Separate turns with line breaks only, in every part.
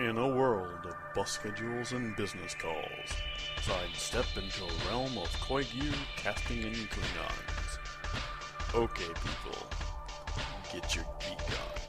In a world of bus schedules and business calls, sidestep into a realm of Koigu casting and Klingons. Okay, people, get your geek on.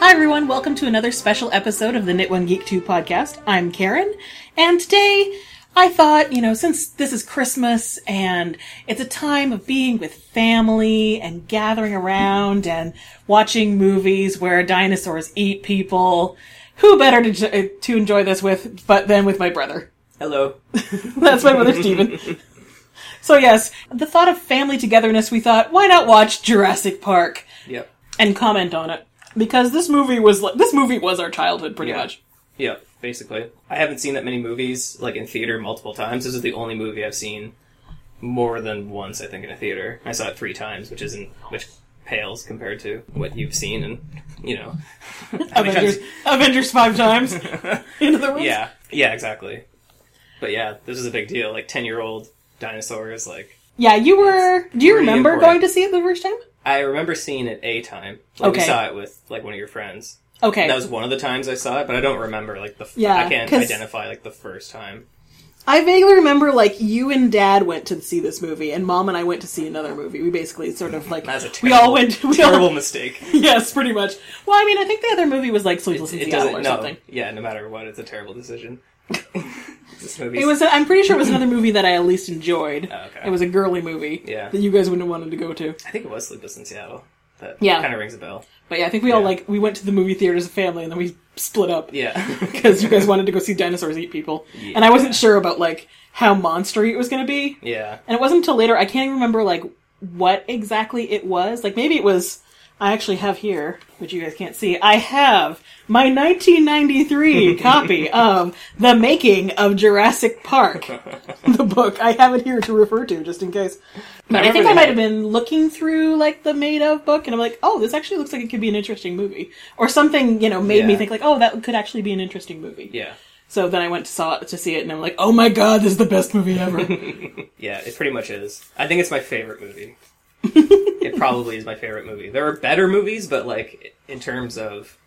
Hi, everyone. Welcome to another special episode of the Knit One Geek 2 podcast. I'm Karen, and today I thought, you know, since this is Christmas and it's a time of being with family and gathering around and watching movies where dinosaurs eat people, who better to, to enjoy this with but than with my brother?
Hello.
That's my brother, Steven. So, yes, the thought of family togetherness, we thought, why not watch Jurassic Park?
Yep.
and comment on it because this movie was like this movie was our childhood pretty
Yeah.
much.
Yep. Basically, I haven't seen that many movies like in theater multiple times. This is the only movie I've seen more than once. I think in a theater. I saw it three times, which isn't which pales compared to what you've seen, and you know.
Avengers, Avengers five times into the room.
Yeah. Yeah. Exactly. But yeah, this is a big deal. Like ten year old dinosaurs. Like
yeah. You were. Do you remember
important.
going to see it the first time?
I remember seeing it a time. Like,
Okay.
We saw it with like one of your friends.
Okay,
That was one of the times I saw it, but I don't remember like the. F-
Yeah,
I can't
'cause-
identify like the first time.
I vaguely remember like you and Dad went to see this movie, and Mom and I went to see another movie. We basically sort of like
That's a
we all went. We
terrible
all,
mistake.
yes, pretty much. Well, I mean, I think the other movie was like Sleepless in Seattle or
no
something.
yeah no matter what it's a terrible decision this movie
It was. I'm pretty sure it was another movie that I at least enjoyed.
Oh, okay.
It was a girly movie.
Yeah.
That you guys wouldn't have wanted to go to.
i think it was sleepless in seattle that
Yeah.
kind of rings a bell
But yeah, I think we all
Yeah.
like we went to the movie theater as a family and then we split up
yeah
because you guys wanted to go see dinosaurs eat people,
Yeah.
and I wasn't sure about like how monstery it was going to be.
yeah
And it wasn't until later I can't even remember like what exactly it was. Like maybe it was. I actually have here, which you guys can't see. I have my 1993 copy of The Making of Jurassic Park, the book. I have it here to refer to just in case. But I,
remember
think I might have been looking through like the made of book, and I'm like, oh, this actually looks like it could be an interesting movie, or something. You know, made me think like, oh, that could actually be an interesting movie.
yeah
So then I went to saw it to see it, and I'm like, oh my god, this is the best movie ever.
yeah it pretty much is i think it's my favorite movie it probably is my favorite movie there are better movies but like in terms of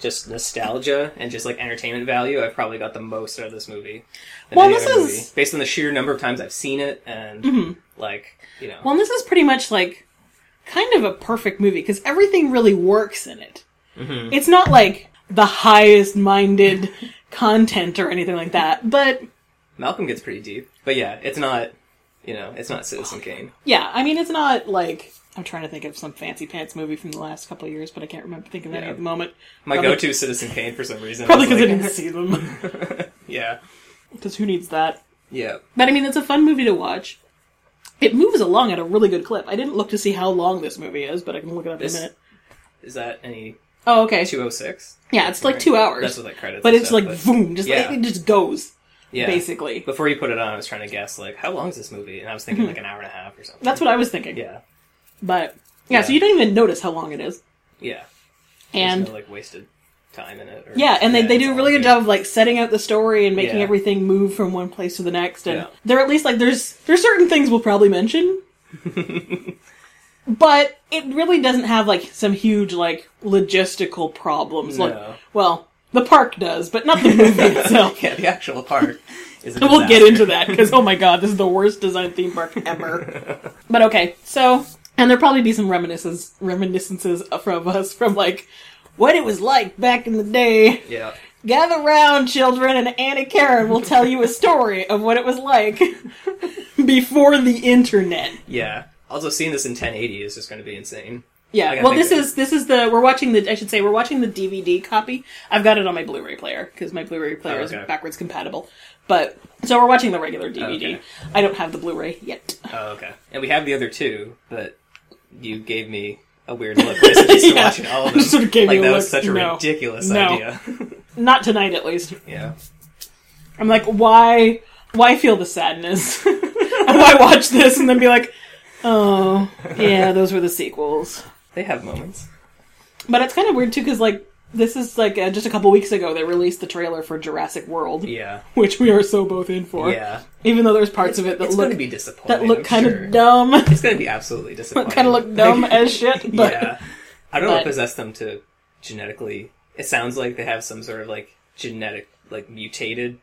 just nostalgia and just like entertainment value i've probably got the most out of this movie than
Well, this is- Mm-hmm.
movie, based on the sheer number of times i've seen it and like you know
Well, this is pretty much like kind of a perfect movie because everything really works in it.
Mm-hmm.
It's not like the highest minded content or anything like that, but
Malcolm gets pretty deep, but yeah, it's not. You know, it's not Citizen Kane.
yeah, I mean, it's not like I'm trying to think of some fancy pants movie from the last couple of years, but I can't remember thinking of any
Yeah.
at the moment.
My
Probably-
go-to Citizen Kane for some reason.
Probably because I didn't see them.
Yeah,
Because who needs that?
yeah.
But I mean, it's a fun movie to watch. It moves along at a really good clip. I didn't look to see how long this movie is, but I can look it up
This-
in a minute.
Is that any
Oh, okay.
two oh six?
Yeah, it's like two hours.
That's what like credits.
but
and
it's
stuff,
like boom, just
yeah.
like, it just goes
yeah.
basically.
Before you put it on, I was trying to guess like how long is this movie, and I was thinking like an hour and a half or something.
Mm-hmm. That's what I was thinking.
Yeah,
But yeah, so you don't even notice how long it is.
yeah.
And
no, like wasted time in it. or-
yeah, and they, they do a really good job of like setting out the story and making
Yeah.
everything move from one place to the next. And
Yeah.
they're at least like there's there's certain things we'll probably mention. but it really doesn't have like some huge like logistical problems. Like well, the park does, but not the movie itself.
Yeah, the actual park is.
We'll get into that because oh my god, this is the worst design theme park ever. but okay, so and there'll probably be some reminiscences reminiscences from us from like what it was like back in the day.
Yeah,
Gather round, children, and Annie Karen will tell you a story of what it was like before the internet.
yeah. Also, seeing this in 1080 is just going to be insane.
Yeah.
gotta
Well, this is this is the we're watching the I should say we're watching the DVD copy. I've got it on my Blu-ray player because my Blu-ray player
Oh,
is backwards compatible. But so we're watching the regular DVD.
Oh, okay.
I don't have the Blu-ray yet.
Oh, okay. And we have the other two, but you gave me a weird look. I suggested
Yeah.
watching all of them.
sort of gave
like that
look.
was such a
No.
ridiculous
No.
idea.
Not tonight, at least.
yeah.
I'm like, why? Why feel the sadness? and why watch this and then be like, oh, yeah, those were the sequels.
They have moments.
But it's kind of weird too, because like this is like uh, just a couple weeks ago they released the trailer for Jurassic World,
Yeah.
which we are so both in for.
Yeah.
Even though there's parts of it that
it's
look
to be disappointing.
that look kind
sure.
of dumb,
It's going to be absolutely disappointing.
kind of look dumb as shit. But
yeah. I don't know what
but-
possessed them to genetically. It sounds like they have some sort of like genetic, like mutated.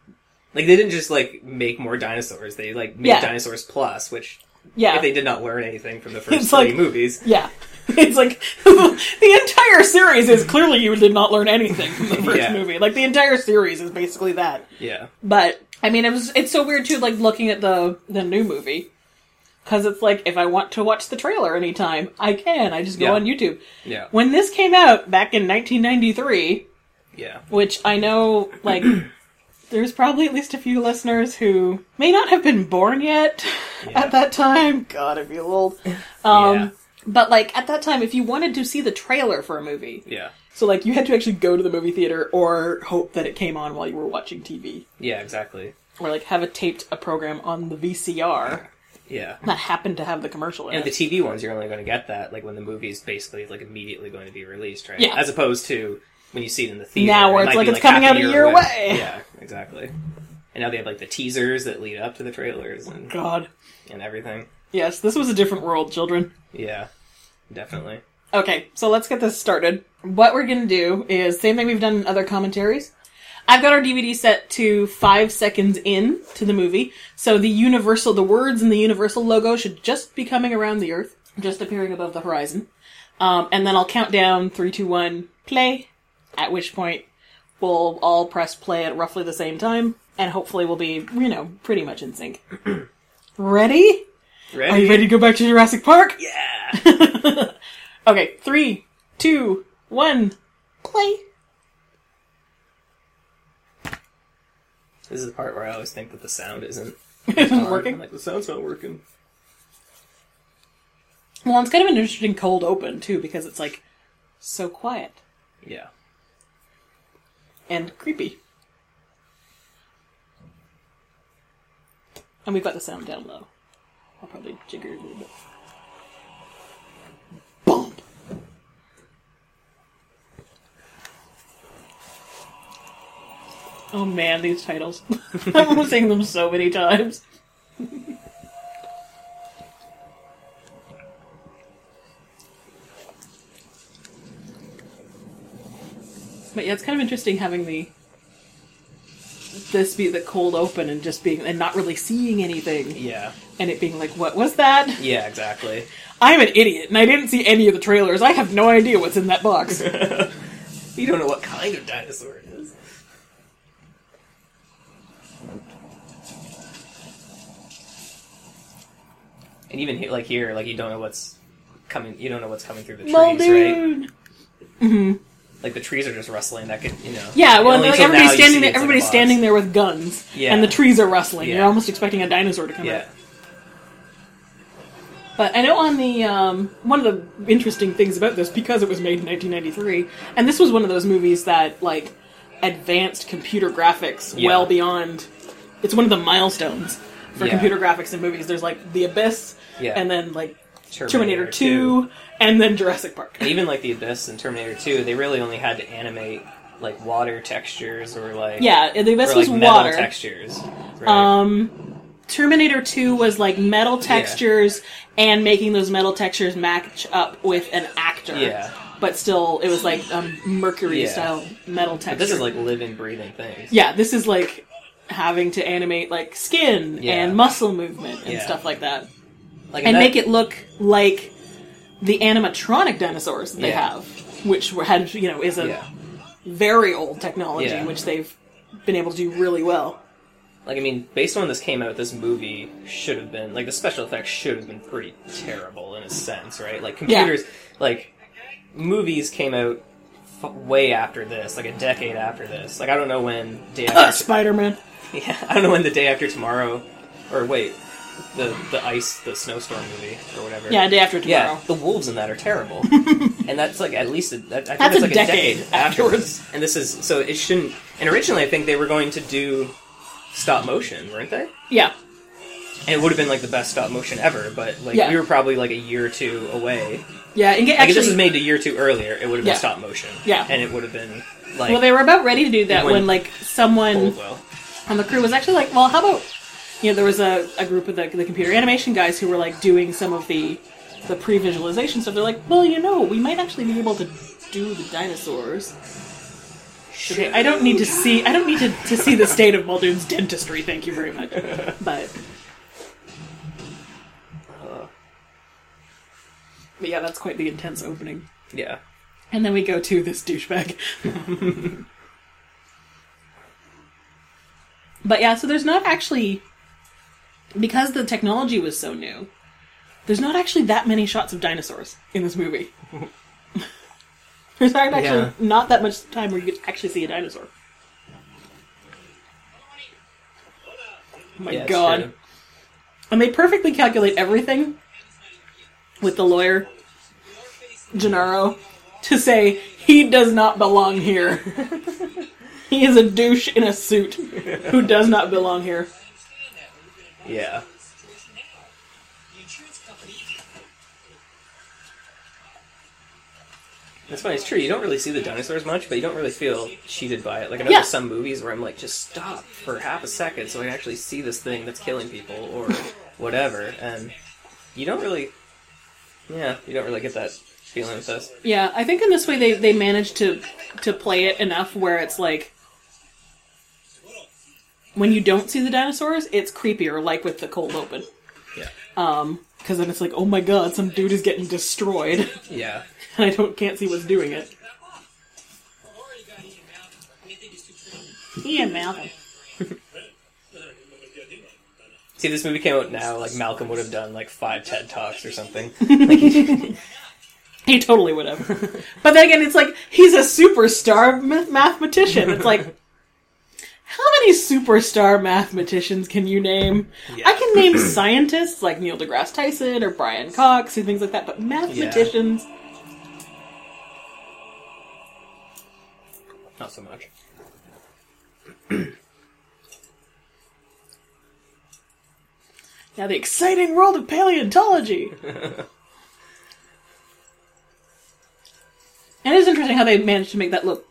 Like they didn't just like make more dinosaurs. They like made
Yeah.
dinosaurs plus, which
yeah,
if they did not learn anything from the first
It's
three
like-
movies.
Yeah. It's like the entire series is clearly you did not learn anything from the first
Yeah.
movie. Like the entire series is basically that.
Yeah.
But I mean, it was it's so weird too. Like looking at the the new movie because it's like if I want to watch the trailer anytime, I can. I just go
Yeah.
on YouTube.
Yeah.
When this came out back in 1993,
Yeah.
which I know like. There's probably at least a few listeners who may not have been born yet
Yeah.
at that time. God, I feel old. Um,
Yeah.
But like at that time, if you wanted to see the trailer for a movie,
Yeah.
so like you had to actually go to the movie theater or hope that it came on while you were watching TV,
Yeah. Exactly.
or like have a taped a program on the VCR
Yeah.
that happened to have the commercial in
And the. TV ones, you're only going to get that like when the movie's basically like immediately going to be released, right?
Yeah.
As opposed to when you see it in the theater.
Now where
it
it's
might
like it's coming out a year away.
Yeah, exactly. And now they have like the teasers that lead up to the trailers and,
God,
and everything.
yes, this was a different world, children.
Yeah, definitely.
Okay, so let's get this started. What we're gonna do is same thing we've done in other commentaries. I've got our DVD set to five seconds in to the movie, so the universal, the words in the universal logo should just be coming around the Earth, just appearing above the horizon. Um, and then I'll count down three, two, one, play. At which point we'll all press play at roughly the same time, and hopefully we'll be, you know, pretty much in sync. ready?
Ready?
Are you ready to go back to Jurassic Park?
Yeah.
Okay, three, two, one, play.
This is the part where I always think that the sound isn't
Isn't working.
like the sound's not working.
Well, it's kind of an interesting cold open too because it's like so quiet
Yeah.
And creepy. And we've got the sound down low. I'll probably jigger it a little bit. Bump. Oh man, these titles. I'm saying them so many times. But yeah, it's kind of interesting having the this be the cold open and just being and not really seeing anything
Yeah.
and it being like, what was that?
Yeah, exactly.
I'm an idiot and I didn't see any of the trailers. I have no idea what's in that box.
You don't know what kind of dinosaur it is. And even he- like here, like you don't know what's coming. You don't know what's coming through the trees, right?
Muldoon. Mm-hmm.
Like the trees are just rustling. That could, you know.
Yeah, well, like everybody's standing there. Everybody's standing there with guns,
Yeah.
and the trees are rustling. You're almost expecting a dinosaur to come out.
Yeah,
But I know on the um, one of the interesting things about this because it was made in 1993, and this was one of those movies that like advanced computer graphics
Yeah.
well beyond. It's one of the milestones for
Yeah.
computer graphics in movies. There's like The Abyss,
Yeah.
and then like
Terminator,
Terminator 2, and then Jurassic Park.
Even like the Abyss and Terminator 2, they really only had to animate like water textures or like
Yeah, The Abyss
or, like
was
metal
water.
textures. Right?
Um, Terminator 2 was like metal textures and making those metal textures match up with an actor.
Yeah.
But still, it was like um, Mercury
Yeah.
style metal texture.
but this is like living, breathing things.
yeah, this is like having to animate like skin
Yeah.
and muscle movement and
Yeah.
stuff like that,
Like
and
that-
make it look like the animatronic dinosaurs that they
Yeah.
have, which were, had you know is a
Yeah.
very old technology,
Yeah.
which they've been able to do really well.
Like I mean, based on when this came out, this movie should have been like the special effects should have been pretty terrible in a sense, right? Like computers, like movies came out f- way after this, like a decade after this. Like I don't know when day after,
Spider Man.
yeah, I don't know when the day after tomorrow, or wait, the the ice, the snowstorm movie or whatever.
Yeah, day after tomorrow.
Yeah, the wolves in that are terrible, and that's like at least a, that, I think
That's
that's
a
like
decade
a decade
afterwards.
afterwards. And this is so it shouldn't. And originally, I think they were going to do stop motion, weren't they?
Yeah.
And it would have been like the best stop motion ever, but like
Yeah.
we were probably like a year or two away.
Yeah, and get,
Like if this was made a year or two earlier, it would have been
Yeah.
stop motion.
Yeah.
and it would have been like
well, they were about ready to do that
When-
when, like someone
Coldwell.
on the crew was actually like, well, how about you know there was a, a group of the, the computer animation guys who were like doing some of the the pre-visualization stuff. They're like, well, you know, we might actually be able to do the dinosaurs. Okay, I don't need to see. I don't need to, to see the state of Muldoon's dentistry. Thank you very much. But, but yeah, that's quite the intense opening.
Yeah,
And then we go to this douchebag. but yeah, so there's not actually because the technology was so new. There's not actually that many shots of dinosaurs in this movie. there's not actually
Yeah.
not that much time where you get to actually see a dinosaur. Oh my
Yeah,
god.
true.
And they perfectly calculate everything with the lawyer, Gennaro, to say he does not belong here. he is a douche in a suit who does not belong here.
Yeah. That's funny. It's true. You don't really see the dinosaurs much, but you don't really feel cheated by it. Like I know
Yeah.
there's some movies where I'm like, just stop for half a second so I can actually see this thing that's killing people or whatever, and you don't really. Yeah, you don't really get that feeling with this.
Yeah, I think in this way they, they managed to to play it enough where it's like when you don't see the dinosaurs, it's creepier, like with the cold open.
Yeah.
Um, because then it's like, oh my god, some dude is getting destroyed,
Yeah.
and I don't can't see what's doing it. Ian Malcolm.
See, this movie came out now. Like Malcolm would have done like five TED talks or something.
He totally would have. but then again, it's like he's a superstar ma- mathematician. It's like, how many superstar mathematicians can you name?
Yeah.
I can name scientists like Neil deGrasse Tyson or Brian Cox and things like that, but mathematicians,
Not so much.
now the exciting world of paleontology. and it is interesting how they managed to make that look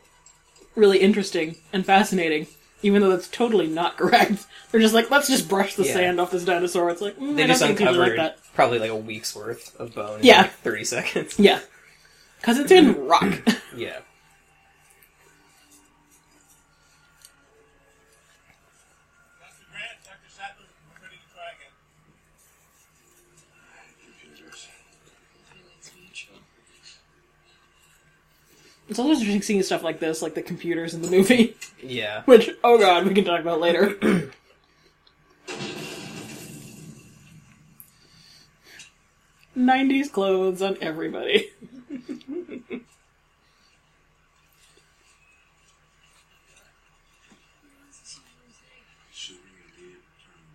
really interesting and fascinating. Even though that's totally not correct, they're just like, let's just brush the
Yeah.
sand off this dinosaur. It's like mm,
They
I
just
don't think people
uncovered
like that.
probably like a week's worth of bone in
Yeah.
like thirty seconds.
Yeah. Because it's in rock.
Yeah.
Dr. Grant, Dr. Sattler, we're ready to try again.
it's always interesting seeing stuff like this, like the computers in the movie.
Yeah.
Which, oh god, we can talk about later. Nineties clothes on everybody.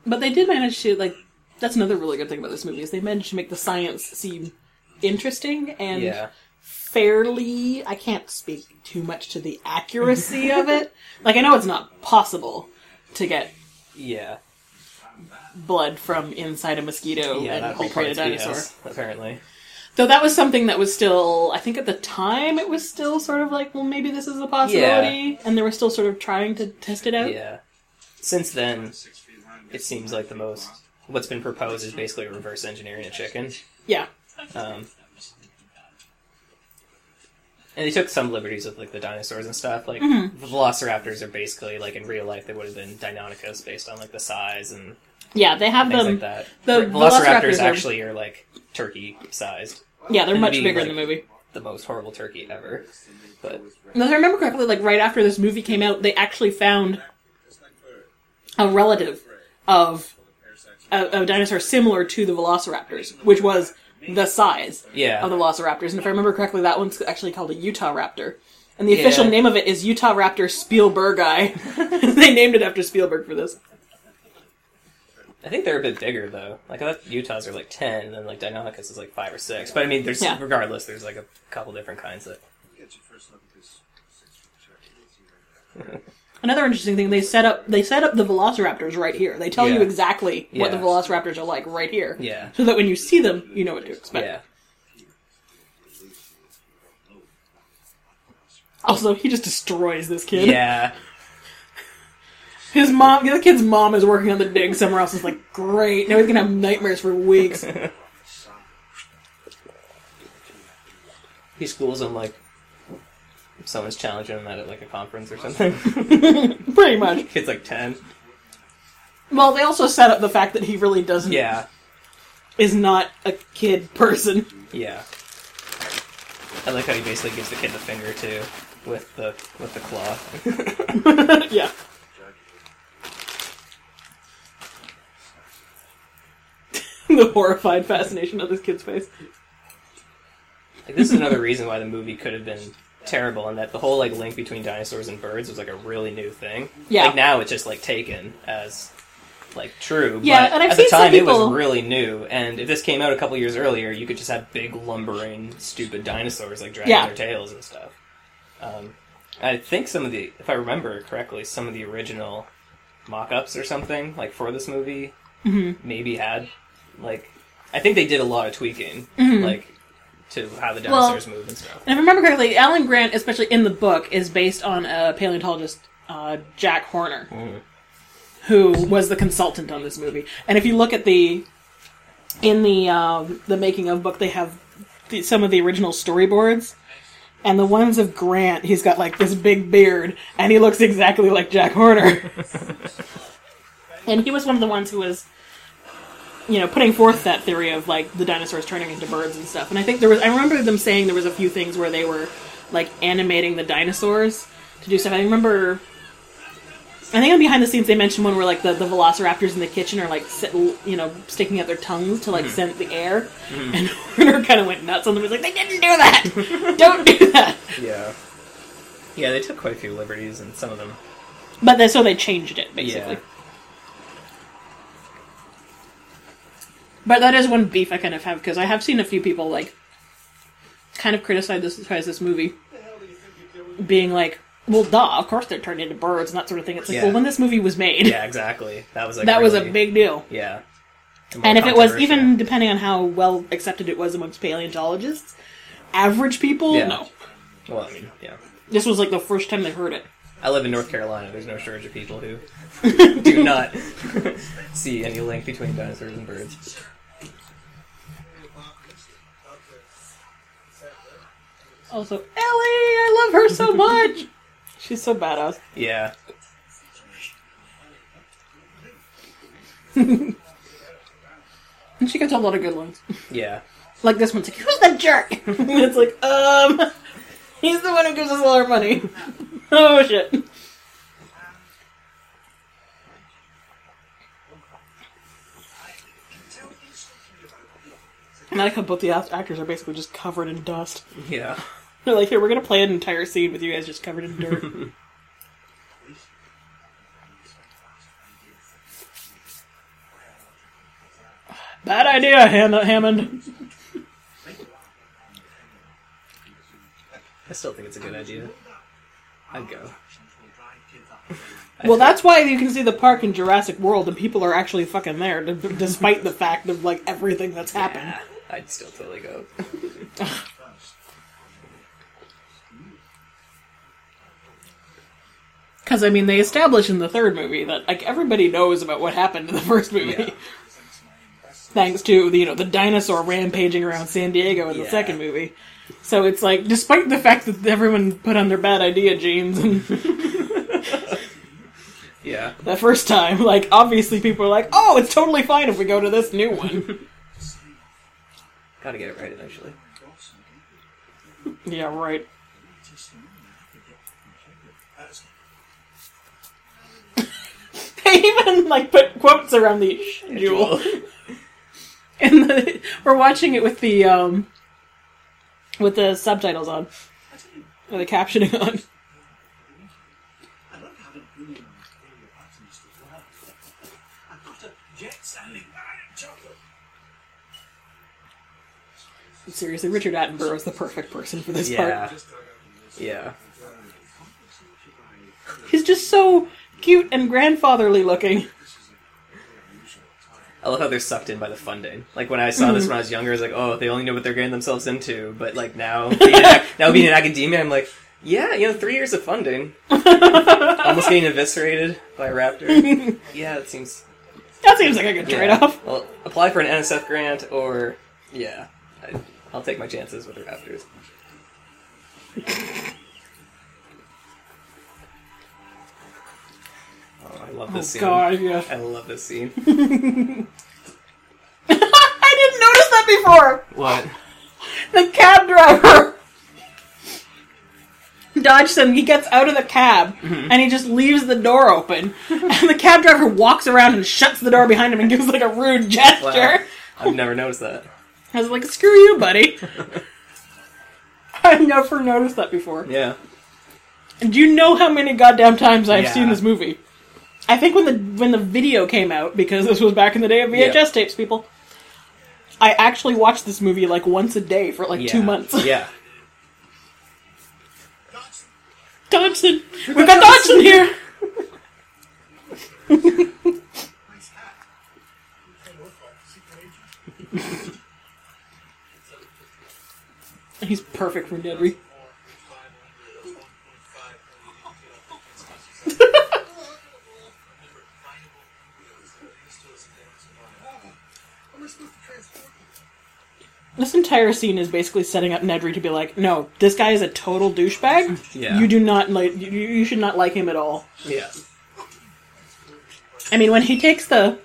But they did manage to like. That's another really good thing about this movie is they managed to make the science seem interesting and
Yeah.
Fairly. I can't speak too much to the accuracy of it. Like I know it's not possible to get
Yeah.
blood from inside a mosquito
Yeah.
and cultivate a dinosaur.
BS, apparently.
Though that was something that was still, I think at the time it was still sort of like, well, maybe this is a possibility, and they were still sort of trying to test it out.
Yeah. Since then, it seems like the most. What's been proposed is basically reverse engineering a chicken.
Yeah.
Um, and they took some liberties with like the dinosaurs and stuff. Like
Mm-hmm.
the Velociraptors are basically like in real life they would have been Deinonychus based on like the size and
Yeah, they have them.
like that.
the
Velociraptors,
Velociraptors are-
actually are like turkey sized.
Yeah, they're
And
much
be,
bigger in the movie.
The most horrible turkey ever. But
if I remember correctly, like right after this movie came out, they actually found a relative of a, a dinosaur similar to the Velociraptors, which was the size
yeah.
of the Velociraptors. And if I remember correctly, that one's actually called a Utah Raptor. And the official
Yeah.
name of it is Utah Raptor Spielbergi. they named it after Spielberg for this.
I think they're a bit bigger though. Like I thought Utahs are like ten, and then like Deinonychus is like five or six. But I mean, there's
Yeah.
regardless, there's like a couple different kinds that.
Get your first look at this six-foot turkey. Let's see what it
Another interesting thing they set up they set up the velociraptors right here. They tell you
Yeah.
exactly what the
Yeah.
velociraptors are like right here.
Yeah.
So that when you see them, you know what to expect.
Yeah.
Also, he just destroys this kid.
Yeah.
His mom, the kid's mom is working on the dig somewhere else. Is like, great. Now he's gonna have nightmares for weeks.
He schools him like someone's challenging him at like a conference or something.
Pretty much.
Kid's like ten.
Well, they also set up the fact that he really doesn't
Yeah.
is not a kid person.
Yeah. I like how he basically gives the kid the finger too, with the with the claw.
yeah. the horrified fascination of this kid's face.
Like, this is another reason why the movie could have been terrible, and that the whole like link between dinosaurs and birds was like a really new thing.
Yeah.
Like now it's just like taken as like true.
Yeah,
but
and I've
at the time it was really new. And if this came out a couple years earlier, you could just have big lumbering, stupid dinosaurs like dragging
Yeah.
their tails and stuff. Um, I think some of the, if I remember correctly, some of the original mock-ups or something like for this movie
Mm-hmm.
maybe had like I think they did a lot of tweaking like to how the
Mm-hmm. Well-
dinosaurs move and stuff.
And if I remember correctly, Alan Grant, especially in the book, is based on a paleontologist, uh, Jack Horner, who was the consultant on this movie. And if you look at the in the um, the making of book, they have the, some of the original storyboards. And the ones of Grant, he's got like this big beard, and he looks exactly like Jack Horner. and he was one of the ones who was, you know, putting forth that theory of like the dinosaurs turning into birds and stuff. And I think there was, I remember them saying there was a few things where they were like animating the dinosaurs to do stuff. I remember, I think on behind the scenes they mentioned one where like the, the velociraptors in the kitchen are like, sit, you know, sticking out their tongues to like mm-hmm. scent the air. Mm-hmm. And Horner kind of went nuts on them. He's like, they didn't do that! Don't do that!
Yeah. Yeah, they took quite a few liberties and some of them
But then, so they changed it, basically.
Yeah.
But that is one beef I kind of have because I have seen a few people like kind of criticize this criticize this movie, being like, "Well, duh, of course they're turned into birds and that sort of thing." It's like,
Yeah.
well, when this movie was made,
Yeah, exactly. That was like
that was a
really-
big deal.
Yeah.
And if it was
controversial.
even depending on how well accepted it was amongst paleontologists, average people,
Yeah.
no.
Well, I mean, yeah.
This was like the first time they heard it.
I live in North Carolina. There's no shortage of people who do not see any link between dinosaurs and birds.
Also, Ellie, I love her so much. She's so badass.
Yeah.
And she gets a lot of good ones.
Yeah.
Like this one's like, who's the jerk? and it's like, um, he's the one who gives us all our money. oh shit. And I like how both the actors are basically just covered in dust.
Yeah.
They're like, here, we're gonna play an entire scene with you guys just covered in dirt. Bad idea, Ham- Hammond.
I still think it's a good idea. I'd go.
Well, that's why you can see the park in Jurassic World, and people are actually fucking there, d- despite the fact of like everything that's happened.
Yeah, I'd still totally go.
Because I mean, they establish in the third movie that like everybody knows about what happened in the first movie,
Yeah.
thanks to the, you know the dinosaur rampaging around San Diego in the second movie. So it's like, despite the fact that everyone put on their bad idea genes and
Yeah.
the first time, like obviously people are like, oh, it's totally fine if we go to this new one.
Gotta get it right eventually.
yeah, right. They even like put quotes around the schedule. and the, we're watching it with the um with the subtitles on or the captioning on
I love having been in area patterns as well. I've got a jet standing by in chocolate.
seriously richard attenborough is the perfect person for this
Yeah.
part
Yeah.
He's just so cute and grandfatherly looking.
I love how they're sucked in by the funding. Like when I saw this mm-hmm. when I was younger, I was like, oh, they only know what they're getting themselves into. But like now, being in, ac- now being in academia, I'm like, yeah, you know, three years of funding, almost getting eviscerated by a raptor. Yeah, it seems.
That seems like a good
Yeah.
trade-off.
Well, apply for an NSF grant, or yeah, I, I'll take my chances with the raptors. Oh, I love
Oh
this scene.
god, yeah.
I love this scene.
I didn't notice that before.
What?
The cab driver. Dodgson, he gets out of the cab
Mm-hmm.
and he just leaves the door open. and the cab driver walks around and shuts the door behind him and gives like a rude gesture.
Wow. I've never noticed that.
I was like, screw you, buddy. I've never noticed that before.
Yeah.
And do you know how many goddamn times I've
Yeah.
seen this movie? I think when the when the video came out, because this was back in the day of VHS
Yeah.
tapes, people. I actually watched this movie like once a day for like two months.
Yeah.
Dodgson! We've got Dodgson here!
Nice hat. Kind of look like a secret agent.
He's perfect for Nedry.
How am I supposed to transport them?
This entire scene is basically setting up Nedry to be like, no, this guy is a total douchebag.
Yeah.
You do not like, you, you should not like him at all.
Yeah.
I mean, when he takes the,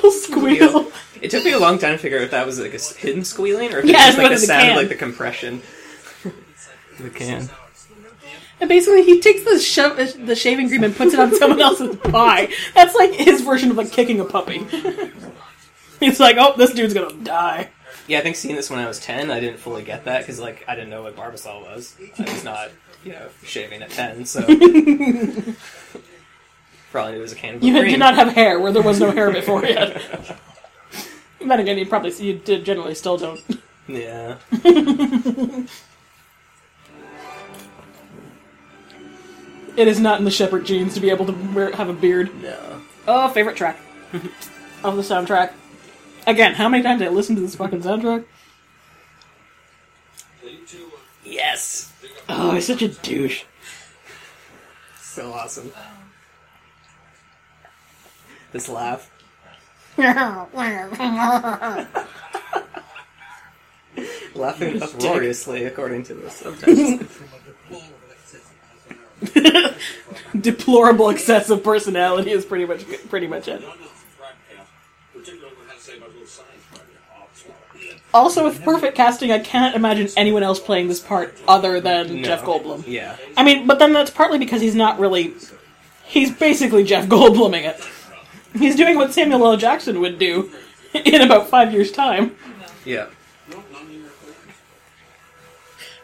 the squeal.
It took me a long time to figure out if that was like a hidden squealing or if
Yeah,
it's just
it
like the
the
sound of like the compression. the can.
And basically, he takes the sho- the shaving cream and puts it on someone else's pie. That's like his version of like kicking a puppy. He's like, oh, this dude's gonna die.
Yeah, I think seeing this when I was ten, I didn't fully get that because like I didn't know what Barbasol was. I was not, you know, shaving at ten, so. Probably it was a can of
You did not have hair where there was no hair before yet. then again, you probably you did generally still don't.
Yeah.
It is not in the shepherd genes to be able to wear, have a beard.
No.
Oh, favorite track of the soundtrack. Again, how many times I listened to this fucking soundtrack?
Yes.
Oh, he's such a douche.
So awesome. This laugh. Laughing uproariously, according to the subtitles.
Deplorable excessive personality is pretty much pretty much it.
Particularly what I had to say about little science project. Oh, it's all-
Also, with perfect casting, I can't imagine anyone else playing this part other than
No.
Jeff Goldblum.
Yeah.
I mean, but then that's partly because he's not really. He's basically Jeff Goldbluming it. He's doing what Samuel L. Jackson would do in about five years' time.
Yeah.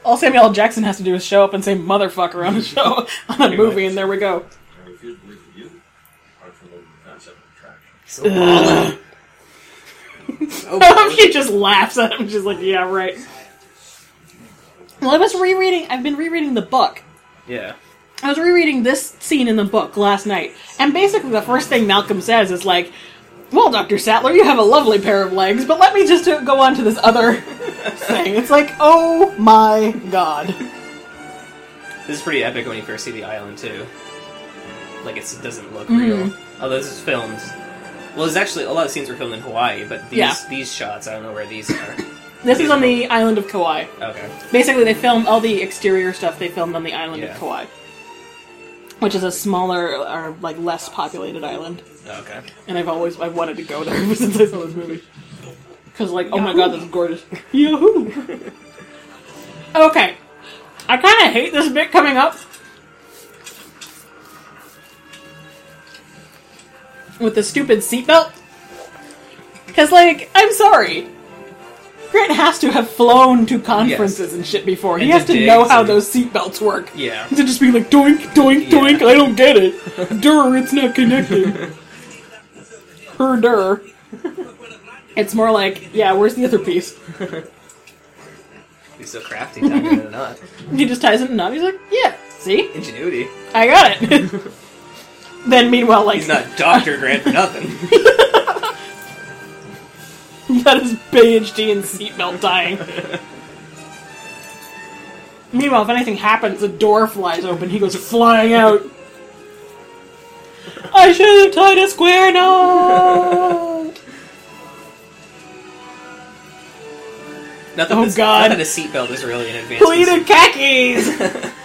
All Samuel L. Jackson has to do is show up and say "motherfucker" on a show on a movie, and there we go.
I refuse to believe for you. Apart from the concept of attraction.
So so
she just laughs at him. She's like, "Yeah, right." Well, I was rereading. I've been rereading the book.
Yeah.
I was rereading this scene in the book last night, and basically the first thing Malcolm says is like, "Well, Doctor Sattler, you have a lovely pair of legs, but let me just go on to this other thing." It's like, oh my god.
This is pretty epic when you first see the island too. Like it doesn't look
Mm-hmm.
real. Although this is filmed. Well, there's actually a lot of scenes were filmed in Hawaii, but these
Yeah.
these shots I don't know where these are.
This is on the island of Kauai.
Okay.
Basically, they filmed all the exterior stuff. They filmed on the island
Yeah.
of Kauai, which is a smaller or like less populated island.
Okay.
And I've always I've wanted to go there ever since I saw this movie. Because like, oh my god, that's gorgeous. Yahoo! okay, I kind of hate this bit coming up with the stupid seatbelt. Because like, I'm sorry. Grant has to have flown to conferences and shit before. He has
to
know how
and-
those seatbelts work.
Yeah.
To just be like doink, doink,
Yeah.
doink. I don't get it. Dur, it's not connected. Her dur. It's more like, yeah, where's the other piece?
He's so crafty, tying it in a knot.
He just ties it in a knot. He's like, yeah, See?
Ingenuity.
I got it. then meanwhile, like
He's not Dr. Grant nothing.
that is PhD in seatbelt tying. meanwhile, if anything happens, the door flies open. He goes flying out. I should have tied a square knot.
Not that
Oh,
this,
God.
Not that a seatbelt is really an advanced. piece
Pleated khakis.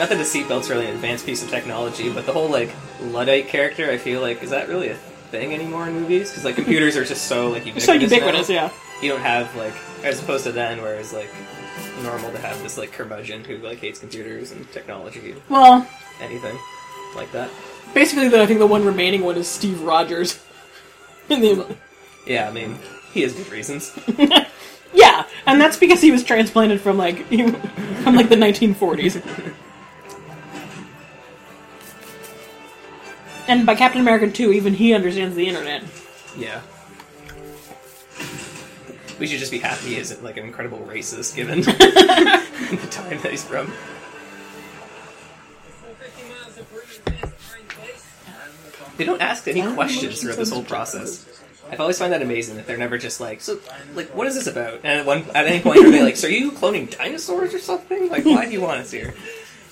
Not that a seatbelt's really an advanced piece of technology, but the whole like luddite character, I feel like, is that really a thing anymore in movies? Because like computers are just so like ubiquitous.
so ubiquitous,
now.
yeah.
You don't have like, as opposed to then, where it's like normal to have this like curmudgeon who like hates computers and technology,
Well,
anything like that.
basically, then I think the one remaining one is Steve Rogers. In the-
Yeah, I mean, he has good reasons.
yeah, and that's because he was transplanted from like he- from like the 1940s. And by Captain America 2, even he understands the internet.
Yeah. We should just be happy he isn't like an incredible racist given the time that he's from. They don't ask any questions throughout this whole process. I've always find that amazing that they're never just like, so, like, what is this about? And at one at any point are they like, so are you cloning dinosaurs or something? Like, why do you want us here?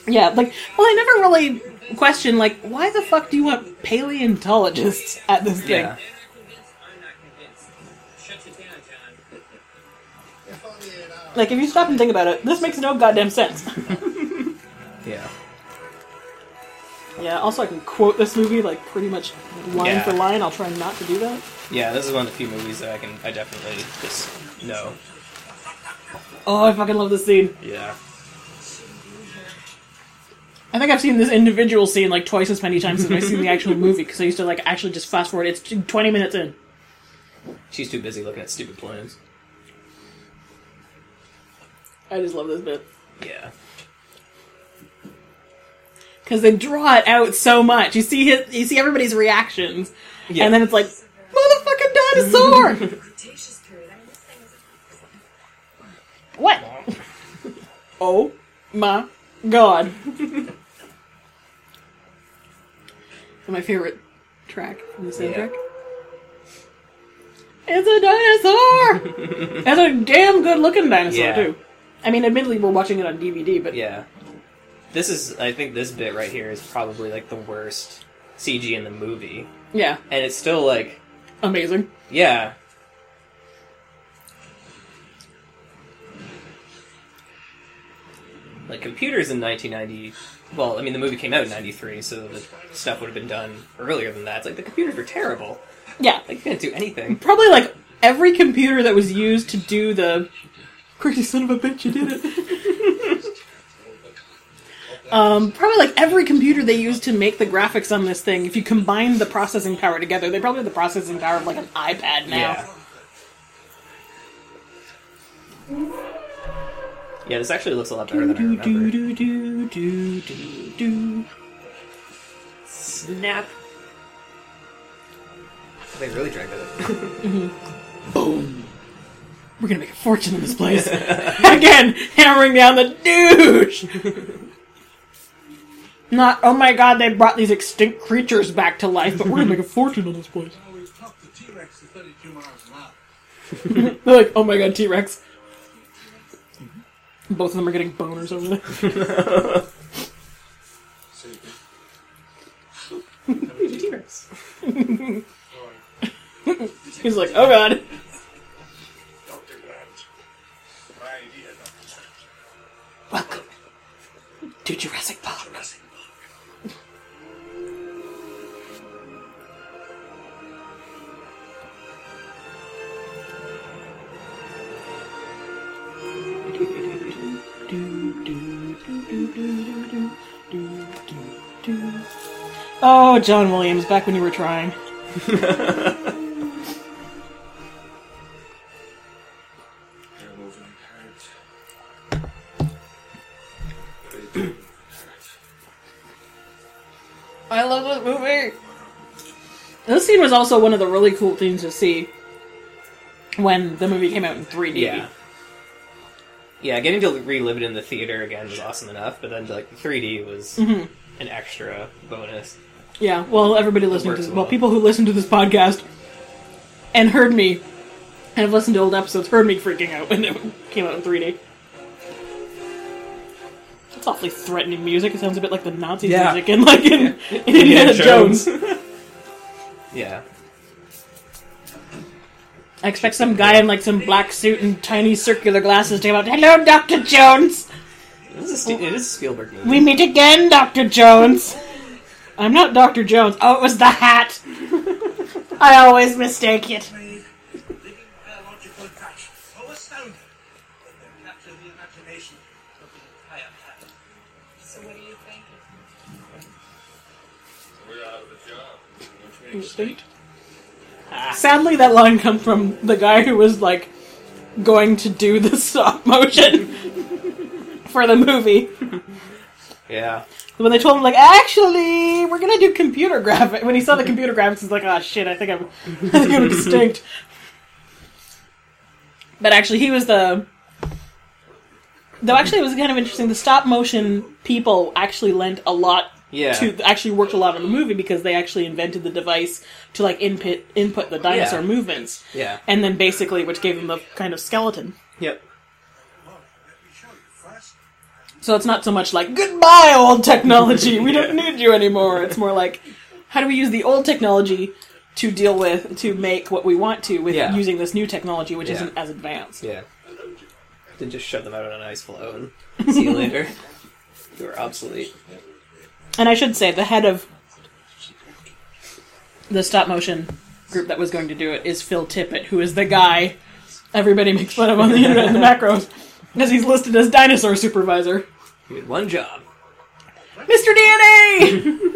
Yeah, like, well, I never really questioned, like, why the fuck do you want paleontologists at this thing?
Yeah,
Like, if you stop and think about it, this makes no goddamn sense.
yeah,
yeah, also, I can quote this movie, like, pretty much line
Yeah.
for line. I'll try not to do that.
yeah. This is one of the few movies that I can I definitely just know.
Oh, I fucking love this scene.
Yeah,
I think I've seen this individual scene like twice as many times as I've seen the actual movie because I used to like actually just fast forward. It's 20 minutes in.
she's too busy looking at stupid plans.
I just love this bit
Yeah.
because they draw it out so much. You see his, you see everybody's reactions,
Yeah.
and then it's like motherfucking dinosaur.
Cretaceous period. I mean, this thing is
what? oh my god! my favorite track from the soundtrack. It's a dinosaur. It's a damn good looking dinosaur
Yeah.
too. I mean, admittedly, we're watching it on DVD, but
Yeah. This is, I think this bit right here is probably like the worst CG in the movie.
yeah,
And it's still like,
amazing.
yeah. Like computers in 1990, well, I mean, the movie came out in 93, so the stuff would have been done earlier than that. It's like the computers were terrible.
Yeah,
Like, you couldn't do anything.
probably like every computer that was used to do the crazy son of a bitch, you did it. um, probably like every computer they used to make the graphics on this thing. If you combine the processing power together, they probably have the processing power of like an iPad now.
Yeah. Yeah, this actually looks a lot better than I
Do,
remember.
do, do, do, do, do.
Snap. They really dragged it.
Boom. We're gonna make a fortune in this place. Again, hammering down the douche. Not, oh my god, they brought these extinct creatures back to life, but we're gonna make a fortune on this place.
We've topped the T-Rex to 32 miles an hour.
They're like, oh my god, T Rex. Both of them are getting boners over there. He's like, oh god.
Dr. Grant. My idea, Dr.
Welcome to Jurassic Park.
Jurassic Park.
Oh, John Williams, back when you were trying.
You're moving apart. Very moving apart.
I love this movie. This scene was also one of the really cool things to see when the movie came out in 3D.
Yeah. Yeah, getting to relive it in the theater again was awesome enough, but then like the 3D was
Mm-hmm.
an extra bonus.
Yeah, well, everybody listening to this, well,
well.
people who listen to this podcast and heard me and have listened to old episodes heard me freaking out when it came out in 3D. It's awfully threatening music. It sounds a bit like the Nazi
Yeah.
music in like in, in Indiana Jones.
Yeah,
I expect some guy in like some black suit and tiny circular glasses to come out. Hello, Doctor Jones.
this is a, Ste- it is a Spielberg movie.
We meet again, Doctor Jones. I'm not Doctor Jones. Oh, it was the hat. I always mistake it.
Made
Sadly, that line comes from the guy who was like going to do the stop motion for the movie.
yeah,
When they told him, like, actually, we're gonna do computer graphics. When he saw the computer graphics, he's like, oh shit, I think I'm, I think I'm extinct. But actually, he was the. Though actually, it was kind of interesting. The stop motion people actually lent a lot
yeah,
to actually worked a lot on the movie because they actually invented the device to like input input the dinosaur
Yeah.
movements,
yeah,
and then basically which gave them the kind of skeleton.
yep.
Well, let me show you first.
So it's not so much like goodbye old technology, we don't need you anymore. It's more like how do we use the old technology to deal with to make what we want to with
Yeah.
using this new technology which
Yeah.
isn't as advanced.
Yeah. Then just shove them out on an ice floe and see you later. You're obsolete.
And I should say the head of the stop motion group that was going to do it is Phil Tippett, who is the guy everybody makes fun of on the internet in the macros, because he's listed as dinosaur supervisor.
He had one job.
Mr. DNA!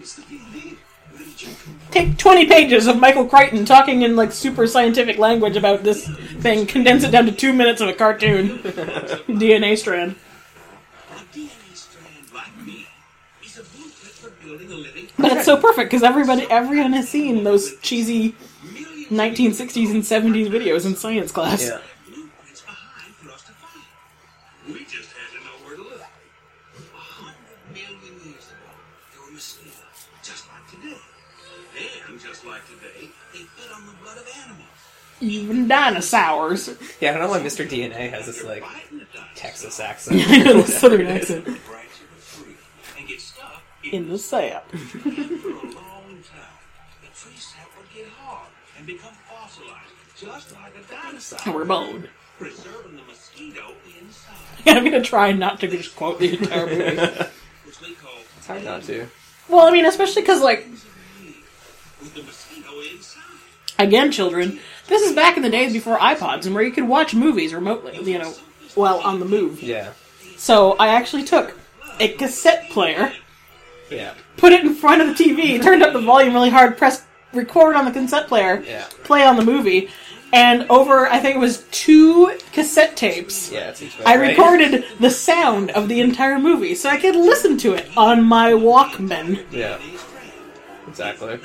It's the DVD. Where did you come
Take 20 pages of Michael Crichton talking in like super scientific language about this thing, condense it down to two minutes of a cartoon. DNA strand.
A DNA strand like me is a blueprint for building a living
But it's so perfect because everybody, everyone has seen those cheesy 1960s and 70s videos in science class.
Yeah.
of blueprints behind for us to find. We just had to know where to look. Hundred million years ago, there were mosquitoes, just like today. And just like today, they fed on the blood of animals.
Even dinosaurs.
Yeah, I don't know why Mr. DNA has this like
Biting the dinosaur,
Texas accent.
I know southern accent.
branch of a tree, and get stuck
In the sap.
for a long time. The tree sap would get hard and become fossilized, just like a dinosaur.
We're bone.
preserving the mosquito inside,
I'm gonna try not to just quote the entire movie.
which we call
It's hard not to.
well, I mean, especially because, like,
with the mosquito inside.
again, children, this is back in the days before iPods and where you could watch movies remotely, you know, while on the move.
Yeah.
So I actually took a cassette player,
Yeah.
put it in front of the TV, turned up the volume really hard, pressed record on the cassette player,
Yeah.
play on the movie, and over, I think it was two cassette tapes.
Yeah, it seems about
I
right.
recorded the sound of the entire movie so I could listen to it on my Walkman.
Yeah. Exactly.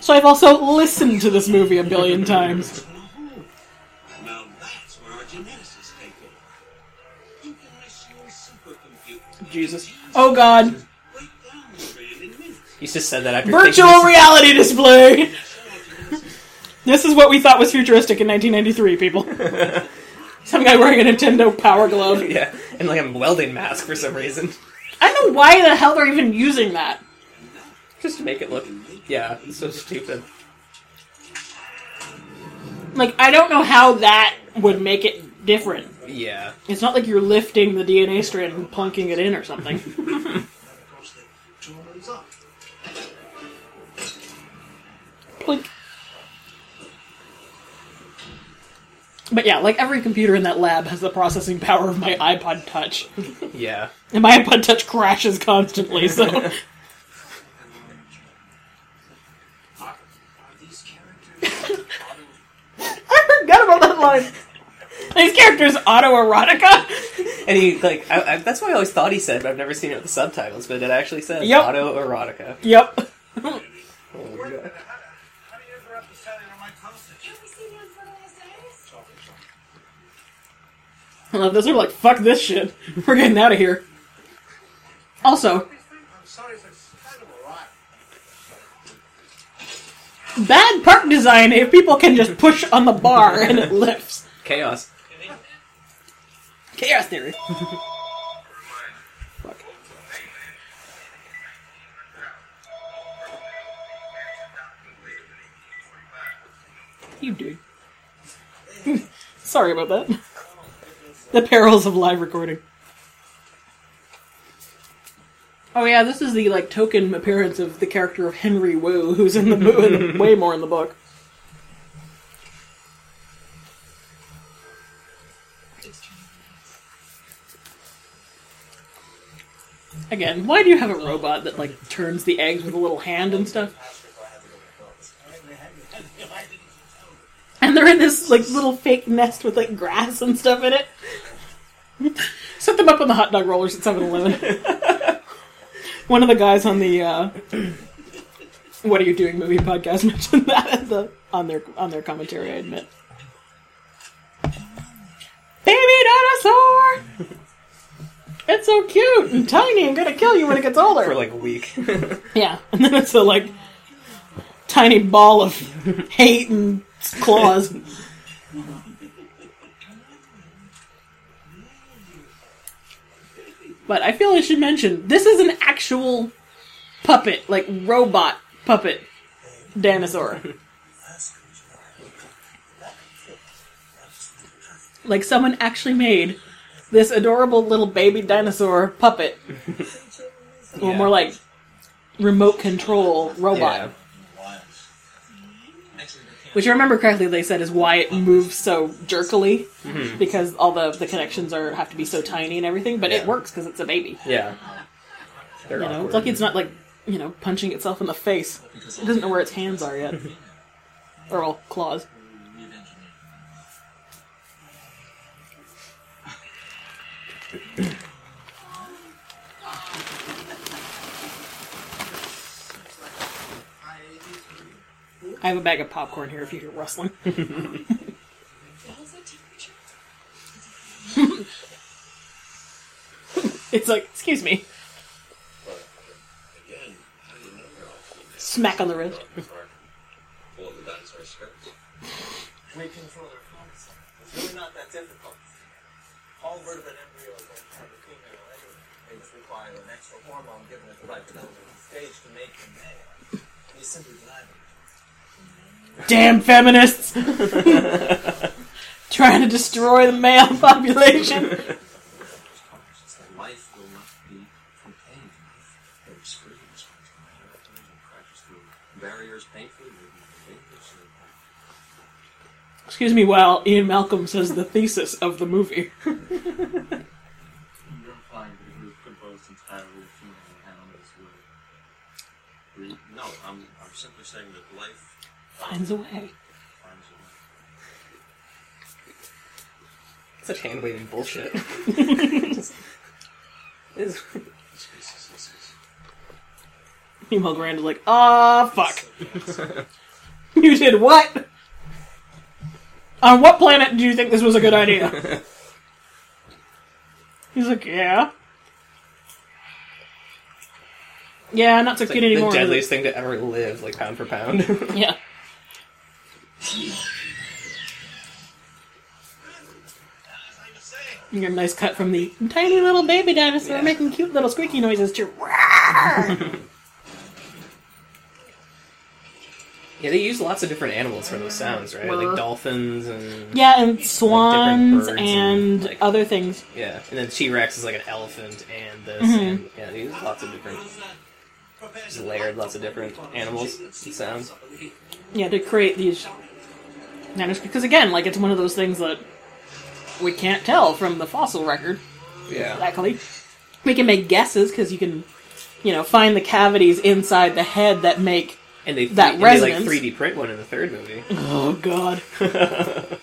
So I've also listened to this movie a billion times.
Now that's where our geneticists take over. You can machine supercomputer.
Jesus. Oh god.
You just said that after
Virtual reality display! This is what we thought was futuristic in 1993, people. Some guy wearing a Nintendo Power Glove.
Yeah, and like a welding mask for some reason,
I don't know why the hell they're even using that.
just to make it look. Yeah, so stupid.
Like, I don't know how that would make it different.
Yeah.
It's not like you're lifting the DNA strand and plunking it in or something.
Of course, the tourman's up.
Plink. But yeah, like every computer in that lab has the processing power of my iPod Touch.
Yeah.
And my iPod Touch crashes constantly, so.
Are, are these characters
I forgot about that line. These characters autoerotica?
And he like I, I, that's what I always thought he said, but I've never seen it with the subtitles. But it actually says
Yep.
autoerotica.
Yep.
Oh,
love this. They're like, fuck this shit. We're getting out of here. Also,
I'm sorry, it's kind of a lot.
bad park design if people can just push on the bar and it lifts.
Chaos.
Chaos theory. Fuck. You dude. Sorry about that. The perils of live recording. Oh yeah, this is the like token appearance of the character of Henry Wu, who's in the movie way more in the book. Again, why do you have a robot that like turns the eggs with a little hand and stuff? And they're in this like little fake nest with like grass and stuff in it. Set them up on the hot dog rollers at 7-Eleven. One of the guys on the uh, "What Are You Doing" movie podcast mentioned that at the, on their on their commentary. I admit. Baby dinosaur. It's so cute and tiny and gonna kill you when it gets older.
For like a week.
Yeah, and then it's a like tiny ball of hate and claws. but I feel I should mention this is an actual puppet, like robot puppet dinosaur. like someone actually made this adorable little baby dinosaur puppet. Well,
Yeah.
more like remote control robot.
Yeah.
Which I remember correctly, they said is why it moves so jerkily mm-hmm. because all the the connections are have to be so tiny and everything. But it works because it's a baby.
Yeah. They're
You know,
awkward.
it's lucky it's not like you know punching itself in the face. It doesn't know where its hands are yet, or well, claws. I have a bag of popcorn here if you hear rustling. it's like, excuse me.
Again, how do you know they're all female?
Smack on the wrist.
Full of the dinosaur skirts.
We control their chromosomes. It's really not that difficult. All vertebrate embryos are have a female anyway. They just require an extra hormone given at the right developmental stage to make them male. You simply deny them.
Damn feminists! Trying to destroy the male population.
Conscious that life will not be contained. They experience and practice through barriers painfully, maybe dangerously.
Excuse me while Ian Malcolm says the thesis of the movie.
You're implying that a group composed entirely of female animals would breed? No, I'm, I'm simply saying that life
Finds a way.
finds a way.
Such hand waving bullshit. It's-
Meanwhile, Granda's like, ah, fuck. you did what? On what planet do you think this was a good idea? He's like, yeah. Yeah, not so
It's
cute
like
anymore.
the
is
deadliest thing to ever live, like pound for pound.
Yeah. You a nice cut from the tiny little baby dinosaur
Yeah.
making cute little squeaky noises to
yeah, they use lots of different animals for those sounds, right? Like dolphins and
Yeah, and swans
birds
and,
and, like-
other things.
yeah, and then T Rex is like an elephant and this.
Mm-hmm.
And, yeah, they use lots of different, just layered lots of different animals and sounds.
Yeah, to create these dinosaurs. Because again, like it's one of those things that we can't tell from the fossil record.
Yeah,
Exactly. We can make guesses because you can, you know, find the cavities inside the head that make.
and they
That
and they, like
resonance.
3D print one in the third movie.
Oh God.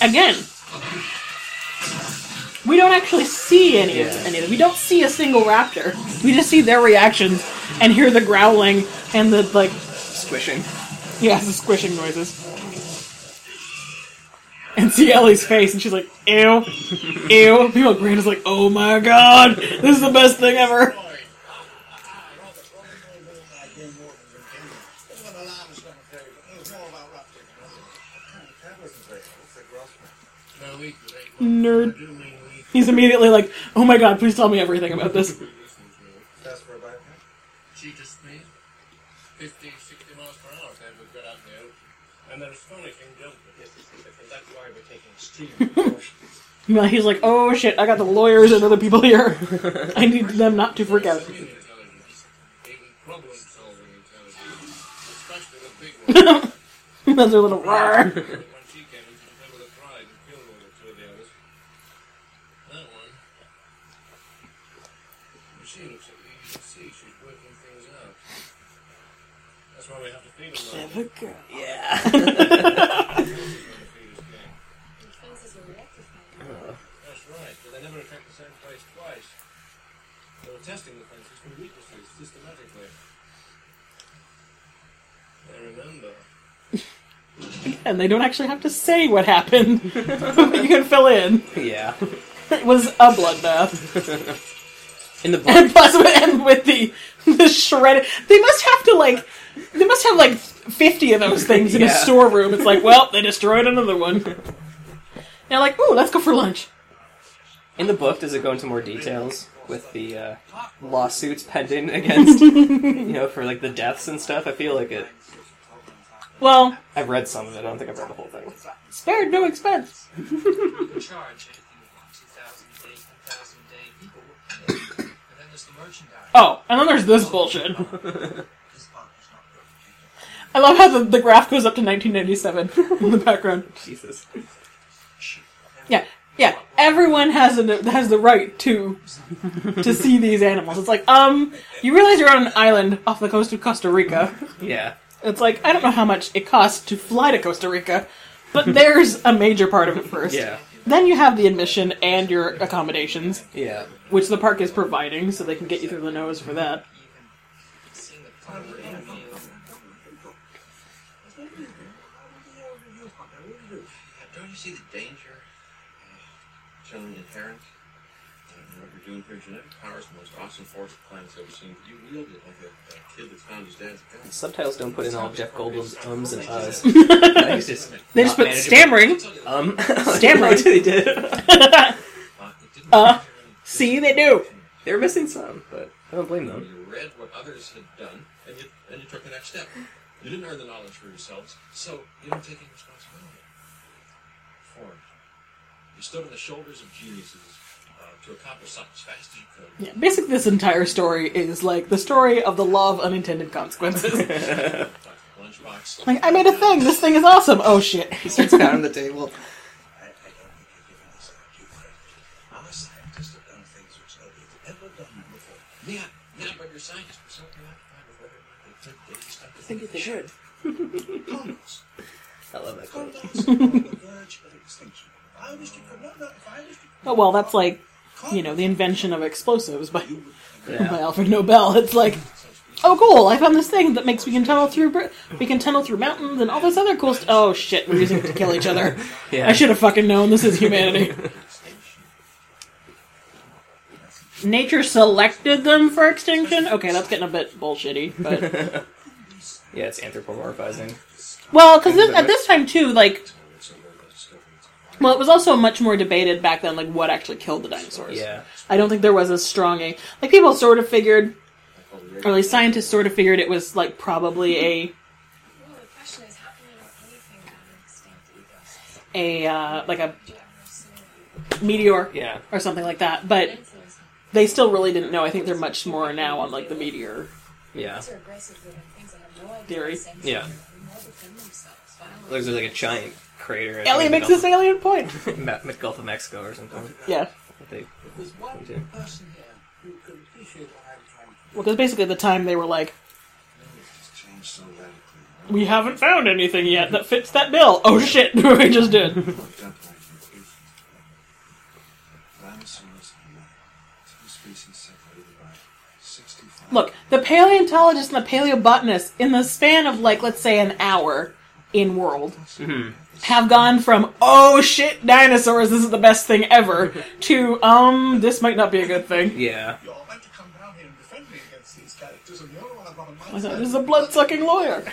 Again, we don't actually see any of
Yeah.
any of it. We don't see a single raptor. We just see their reactions and hear the growling and the like.
Squishing.
Yeah, the squishing noises. and see Ellie's face, and she's like, "Ew, ew." Meanwhile, Granda's like, "Oh my god, this is the best thing ever." Nerd. He's immediately like, "Oh my god, please tell me everything about this."
That's for a.
She just made 50, 60 miles per hour time we got out there. And they're astonishing jumpers. That's why we're taking steam.
Meanwhile, he's like, "Oh shit, I got the lawyers and other people here. I need them not to freak out."
Machine intelligence. Even problem solving intelligence. Especially the big one.
That's their little roar.
when she came in, she came with a pride and killed one or two of the others. That one. She looks at me, you can see she's working things out. That's why we have to feed them. now.
Yeah.
Feed us game.
Defenses were rectified.
That's right, but they never attacked the same place twice. They were testing the fences for weaknesses systematically. They remember.
and they don't actually have to say what happened. you can fill in.
Yeah.
It was a bloodbath.
In the book,
And plus, with, and with the the shredded, they must have to like, they must have like fifty of those things in a storeroom. It's like, well, they destroyed another one. They're like, ooh, let's go for lunch.
in the book, does it go into more details with the uh, lawsuits pending against, you know, for like the deaths and stuff? I feel like it.
Well,
I've read some of it. I don't think I've read the whole thing.
spared no expense.
charge anything you want. 2,000 a day, 10,000 a day, people will pay. And then there's the merchandise.
Oh, and then there's this bullshit.
This box is not good.
I love how the, the graph goes up to 1997 in the background.
Jesus.
Yeah, yeah. Everyone has a, has the right to to see these animals. It's like, um, you realize you're on an island off the coast of Costa Rica.
Yeah.
It's like I don't know how much it costs to fly to Costa Rica, but there's a major part of it first.
Yeah.
Then you have the admission and your accommodations,
Yeah.
which the park is providing, so they can get you through the nose for that.
Seeing the poverty in you.
Don't you see the danger? Generally inherent uh, in what you're doing here. Genetic power is the most awesome force the planet's ever seen. You wield it like a, a kid that found his dad's gun.
Subtitles don't put in all Jeff Goldblum's ums and uhs. He's just
They just
not
put
manageable.
stammering.
Um.
Stammering.
they did.
Uh, it didn't matter any
See, they do.
They were missing some, but I don't blame them.
You read what others had done, and you, and you took the next step. You didn't earn the knowledge for yourselves, so you don't take any responsibility for it. You stood on the shoulders of geniuses uh, to accomplish something as fast as you could.
Yeah, basically, this entire story is like the story of the law of unintended consequences.
Lunchbox.
like, I made a thing. This thing is awesome. Oh shit.
He starts pounding the table.
I, I think you're giving us enough due credit. Our scientists have done things which nobody's ever done before.
Yeah, yeah, but your scientists were so preoccupied with whether or not they could get this
think they should.
Condoms.
I love that quote.
Condoms are on the verge of extinction. I wish you could. No, no, if I wish you could.
Oh well, that's like you know the invention of explosives by by Alfred Nobel. It's like, oh cool, I found this thing that makes we can tunnel through we can tunnel through mountains and all this other cool stuff. Oh shit, we're using it to kill each other.
Yeah.
I should have fucking known. This is humanity. Nature selected them for extinction. Okay, that's getting a bit bullshitty, but
Yeah, it's anthropomorphizing.
well, because at this time too, like, well, it was also much more debated back then, like what actually killed the dinosaurs.
Yeah.
I don't think there was as strong a like people sort of figured, or at least scientists sort of figured it was like probably a
Well, the question is, how can you know anything about an extinct ecosystem?
a uh, like a
Do you ever assume
meteor
Yeah.
or something like that. But they still really didn't know. I think they're much more now on like the meteor.
Yeah.
These are aggressive living things that have no idea
Theory.
Yeah.
is, and know within themselves. Violence.
Looks like a giant crater. at
Elliot makes
Gulf
this alien point.
of- Gulf of Mexico or something.
Yeah,
They-
There's one
Okay.
person here who could appreciate what I'm trying to do.
well, because basically at the time they were like,
so
we haven't found anything yet that fits that bill. Oh shit, we just did.
Fucked up like inclusion. Dinosaurs and man. Two species separated by 65.
Look, the paleontologist and the paleobotanist in the span of like let's say an hour in world, mm-hmm. Have gone from oh shit dinosaurs this is the best thing ever to um this might not be a good thing.
Yeah.
You all meant to come down here and defend me against these characters, and the only one I've got on my
I thought, This is a blood sucking lawyer.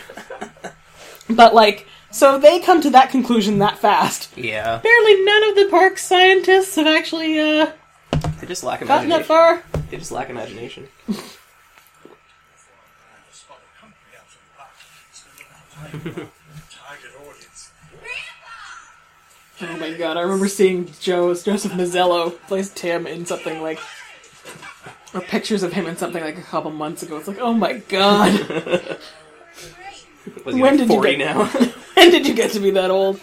but like so they come to that conclusion that fast.
Yeah.
Apparently none of the park scientists have actually uh
They just lack
gotten that
imagination.
far.
They just lack imagination.
spotted company out from the back. It's been a target audience.
Oh my god, I remember seeing Joe Joseph Mazzello plays Tim in something like or pictures of him in something like a couple months ago. It's like, oh my god. When
like
did you
40
get-
now?
when did you get to be that old?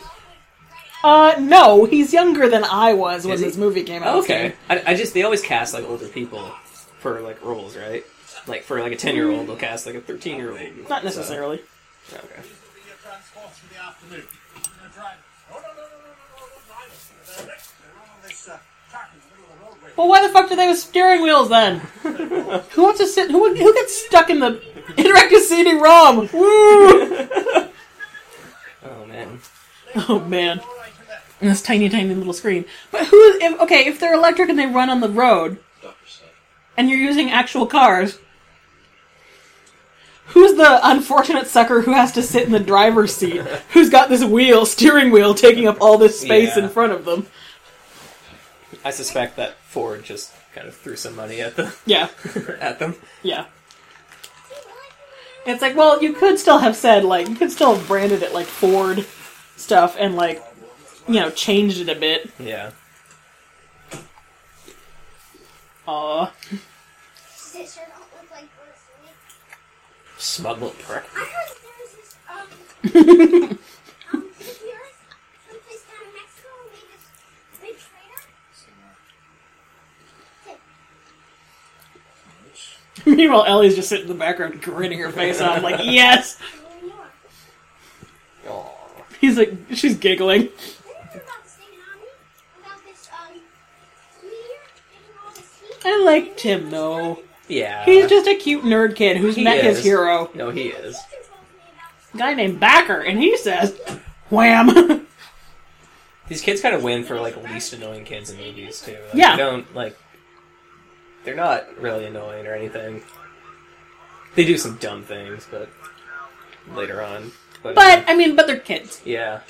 Uh, no, he's younger than I was when
Is he?
this movie came out.
okay. I, I just they always cast like older people for like roles, right? Like for like a ten year old, they'll cast like a thirteen year old.
Not necessarily.
okay.
Be your transports for the afternoon. They're driving. Oh, no, no, no, no, no, no, no, driving. They're next. They're on this uh, track in the middle of the roadway.
Well, why the fuck do they have steering wheels then? who wants to sit? Who who gets stuck in the interactive CD-ROM? Woo!
Oh man.
Oh man, and this tiny, tiny little screen. But who? If, okay, if they're electric and they run on the road, and you're using actual cars, who's the unfortunate sucker who has to sit in the driver's seat? Who's got this wheel, steering wheel, taking up all this space
Yeah.
in front of them?
I suspect that Ford just kind of threw some money at the
Yeah,
at them.
yeah. It's like, well, you could still have said like you could still have branded it like Ford stuff and like you know changed it a bit.
Yeah.
Aw.
Does it sure don't look like Bruce Lee?
Smug little prick.
I heard that there was this, um, um, figure someplace down in Mexico who made this big trader.
Meanwhile, Ellie's just sitting in the background, grinning her face off, like, yes.
in New York.
Aw.
He's like, she's giggling.
Did you hear about the State Army? About this, meteor making all this heat?
I liked him though.
Yeah.
He's just a cute nerd kid who's
He
met his hero,
No, he is.
Ethan told me about
a guy named Bakker, and he says, "Wham."
These kids kind of win for like least annoying kids in movies too. Like,
Yeah.
They don't like. They're not really annoying or anything. They do some dumb things, but later on. But,
but I mean, but they're kids.
yeah,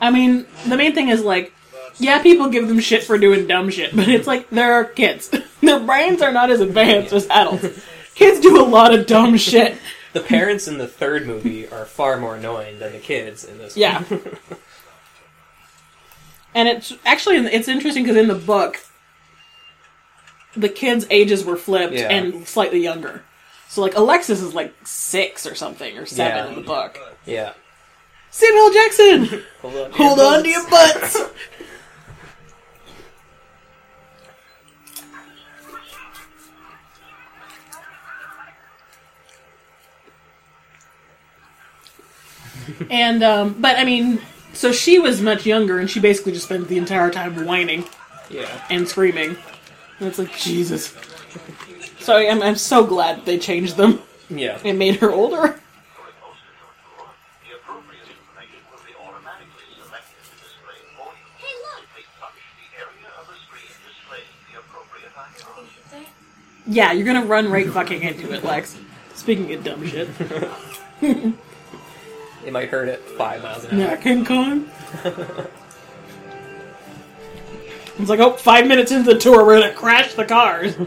I mean, the main thing is like, yeah, people give them shit for doing dumb shit, but it's like they're kids. Their brains are not as advanced as adults. Kids do a lot of dumb shit.
the parents in the third movie are far more annoying than the kids in this.
Yeah. And it's actually it's interesting because in the book, the kids' ages were flipped
Yeah.
and slightly younger. So like Alexis is like six or something or seven
Yeah.
in the book.
yeah.
Samuel Jackson,
Hold on.
hold on to your butts. and um, but I mean, so she was much younger, and she basically just spent the entire time whining
Yeah.
and screaming. And it's like Jesus. Sorry, I'm, I'm so glad they changed them
Yeah.
It made her older.
The appropriate information will be automatically selected to display for you.
Hey, look!
Please touch the area of the screen displaying the appropriate icon.
Yeah, you're gonna run right fucking into it, Lex. Speaking of dumb shit.
It might hurt at five miles an hour.
Yeah, King Kong. It's like, oh, five minutes into the tour, we're gonna crash the cars.
Voice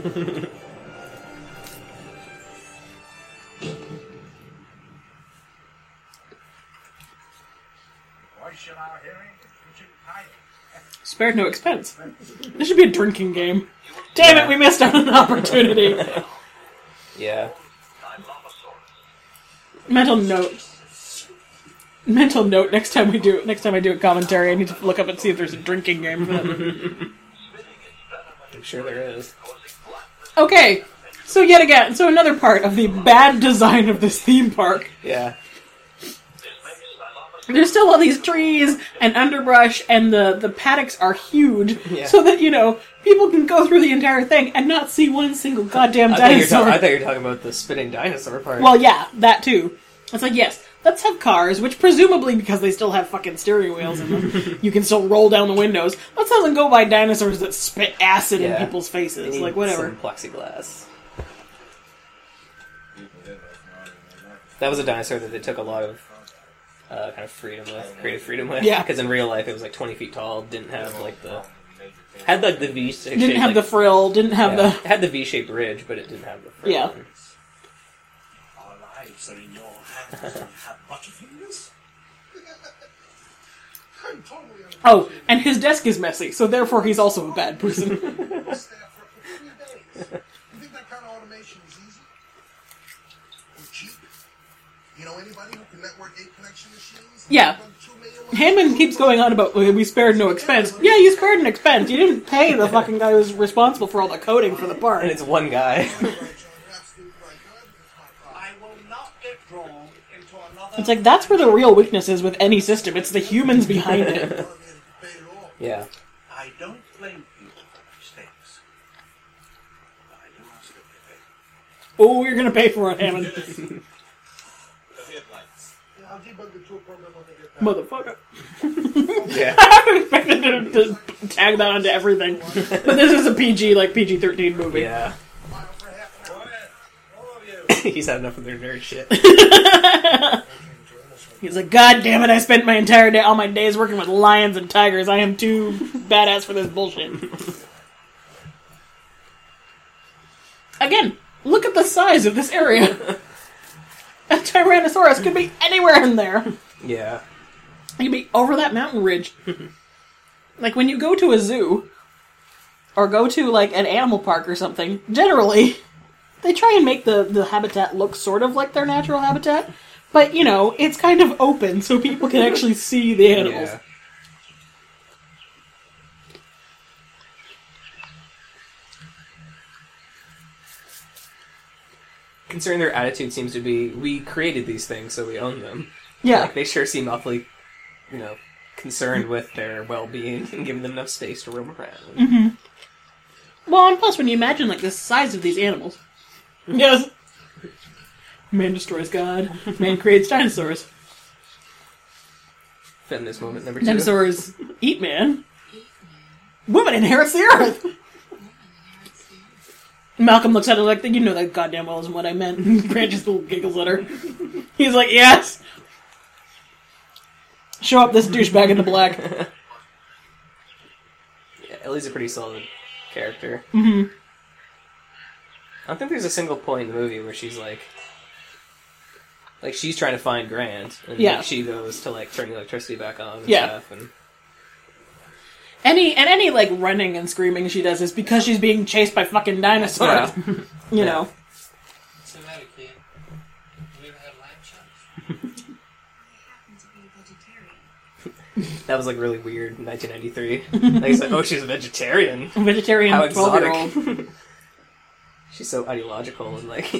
in our hearing is Richard Kiley.
Spared no expense. This should be a drinking game. Damn it, we missed out on an opportunity.
Yeah.
Mental note. Mental note. Next time we do, next time I do a commentary, I need to look up and see if there's a drinking game for that.
I'm sure there is.
Okay, so yet again, so another part of the bad design of this theme park.
Yeah.
There's still all these trees and underbrush, and the the paddocks are huge,
Yeah.
so that you know people can go through the entire thing and not see one single goddamn
I thought,
dinosaur.
ta- I thought you were talking about the spinning dinosaur part.
well, yeah, that too. It's like, yes, let's have cars, which presumably because they still have fucking steering wheels in them, you can still roll down the windows. Let's have them go by dinosaurs that spit acid in
Yeah.
people's
They
faces. Like, whatever.
Plexiglass. That was a dinosaur that they took a lot of uh, kind of freedom with, creative freedom with.
Yeah.
Because in real life, it was like 20 feet tall. Didn't have like the had like the V. Shape.
Didn't have the frill, didn't have the.
It had the V-shaped ridge, but it didn't have the frill.
Yeah.
Our lives are in your hands. Do you have butterfingers? I'm totally
Oh, and his desk is messy, so therefore he's also a bad person.
Stay up for three days. You think that kind of automation is easy? Or cheap? You know anybody who can network eight connection machines?
Yeah. Hammond keeps going on about "Well, we spared no expense. Yeah, you spared an expense. You didn't pay the fucking guy who's responsible for all the coding for the part.
And it's one guy.
I will not get drawn into another.
It's like that's where the real weakness is with any system. It's the humans behind it.
yeah.
I don't blame people for mistakes. I do ask that they.
Oh, you're gonna pay for it, Hammond.
The headlights. Yeah, I'll debug the tool program when they get back.
Motherfucker.
Yeah.
I expected to, to tag that onto everything. But this is a PG, like PG 13 movie.
Yeah. He's had enough of their nerd shit.
He's like, God damn it, I spent my entire day, all my days working with lions and tigers. I am too badass for this bullshit. Again, look at the size of this area. A Tyrannosaurus could be anywhere in there.
Yeah.
It could be over that mountain ridge. like when you go to a zoo, or go to like an animal park or something, generally, they try and make the, the habitat look sort of like their natural habitat. But, you know, it's kind of open so people can actually see the animals.
Yeah. Considering their attitude seems to be, we created these things, so we own them.
Yeah.
Like, they sure seem awfully, you know, concerned with their well-being and giving them enough space to roam around.
hmm Well, and plus, when you imagine like the size of these animals, yes, man destroys God, man creates dinosaurs.
Feminist moment number two.
Dinosaurs eat man. Woman inherits the earth. Malcolm looks at her like, you know that goddamn well isn't what I meant. Grant just little giggles at her. He's like, yes. Show up this douchebag in the black.
Yeah, Ellie's a pretty solid character.
hmm
I don't think there's a single point in the movie where she's like, like she's trying to find Grant, and
Yeah.
like, she goes to like turn the electricity back on and
Yeah.
stuff, and
Any and any like running and screaming she does is because she's being chased by fucking dinosaurs.
Yeah.
you know.
What's the matter, kid? Have you ever had lamb chops?
that was like really weird in 1993. like, it's like, oh, she's a vegetarian.
Vegetarian
How
12-year-old.
exotic. she's so ideological and like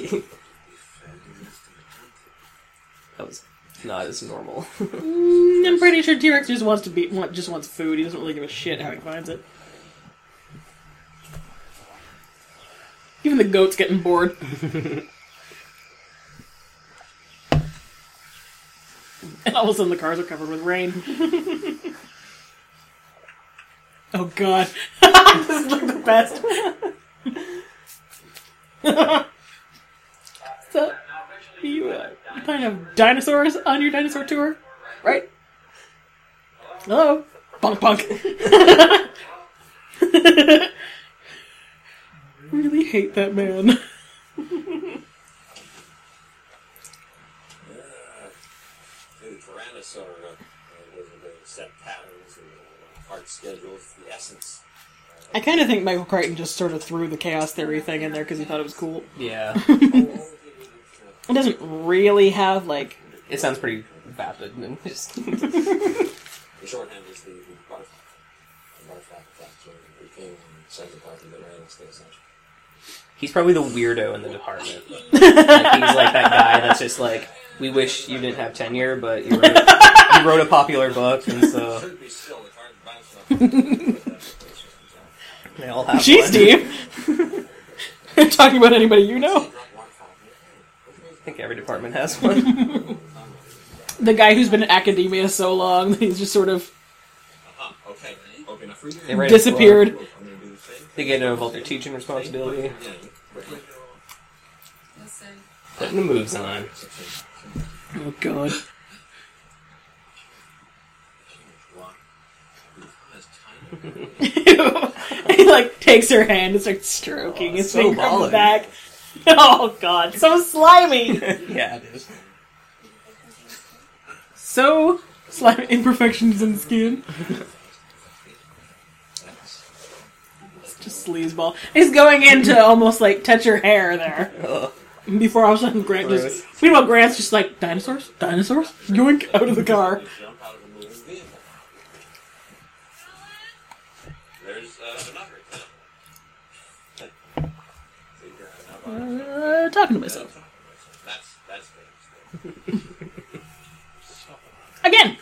that was not as normal.
Mm, I'm pretty sure T-Rex just wants to be just wants food. He doesn't really give a shit how he finds it. Even the goat's getting bored. and all of a sudden the cars are covered with rain. oh god. this is like the best. So, you, uh, plan to dinosaurs on your dinosaur tour? Right? Hello? Bunk bunk. really hate that man.
The Tyrannosaur uh, was the set patterns and uh, hard schedules, the essence.
I kind of think Michael Crichton just sort of threw the chaos theory thing in there because he thought it was cool.
yeah,
It doesn't really have, like.
it sounds pretty vapid and just
The shorthand is the, the barf, the barf habitat, so it became Central Park of the United States. essentially.
he's probably the weirdo in the department. like, he's like that guy that's just like, we wish you didn't have tenure, but you wrote, you wrote a popular book, and so
Should be still, it's hard to bounce off.
They all have.
Gee,
one.
Steve! Talking about anybody you know?
I think every department has one.
The guy who's been in academia so long that he's just sort of.
Okay. Okay, now free
They write a
disappeared.
book. They get involved their teaching responsibility. Putting the moves on.
Oh god. he like takes her hand and starts stroking his
so
finger on the back. Oh god, so slimy.
yeah, it is.
So slimy imperfections in the skin. It's just sleazeball. He's going in to almost like touch her hair there.
Ugh.
Before all of a sudden Grant just Meanwhile Grant's just like dinosaurs? Dinosaurs? Yoink out of the car.
Jump out of a moving vehicle. There's uh, another example. See, uh, now
talking to myself.
That's that's famous.
Again!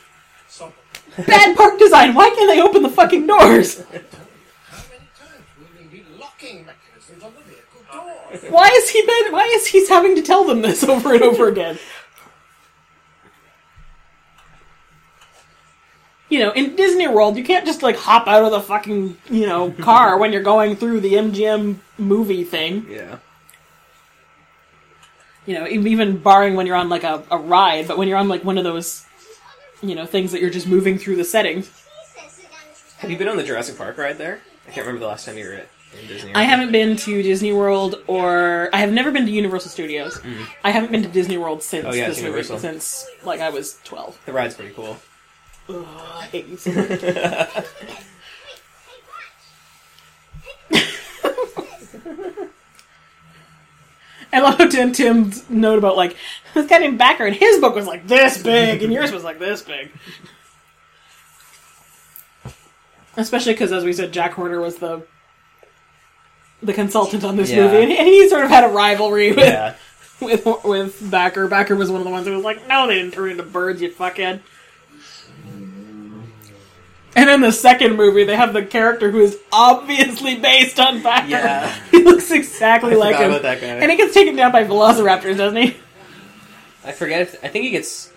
Bad park design. Why can't they open the fucking doors?
How many times will we need locking mechanisms on the vehicle doors?
Why is he been, why is he having to tell them this over and over again? You know, in Disney World, you can't just like hop out of the fucking, you know, car when you're going through the MGM movie thing.
Yeah.
You know, even barring when you're on like a, a ride, but when you're on like one of those, you know, things that you're just moving through the setting.
Have you been on the Jurassic Park ride there? I can't remember the last time you were at Disney.
I haven't been to Disney World or I have never been to Universal Studios. I haven't been to Disney World since
Mm. Oh, yeah,
this movie, since like I was 12.
The ride's pretty cool.
Ugh, I hate you so much. I love how Tim Tim's note about like this guy named Bakker and his book was like this big and yours was like this big. Especially because, as we said, Jack Horner was the the consultant on this
Yeah.
movie, and he sort of had a rivalry with
Yeah.
with with Bakker. Bakker was one of the ones who was like, "No, they didn't turn into birds, you fuckhead." And in the second movie, they have the character who is obviously based on Bakker.
Yeah.
he looks exactly
I
like him,
about that guy.
and he gets taken down by velociraptors, doesn't he?
I forget. If, I think he gets.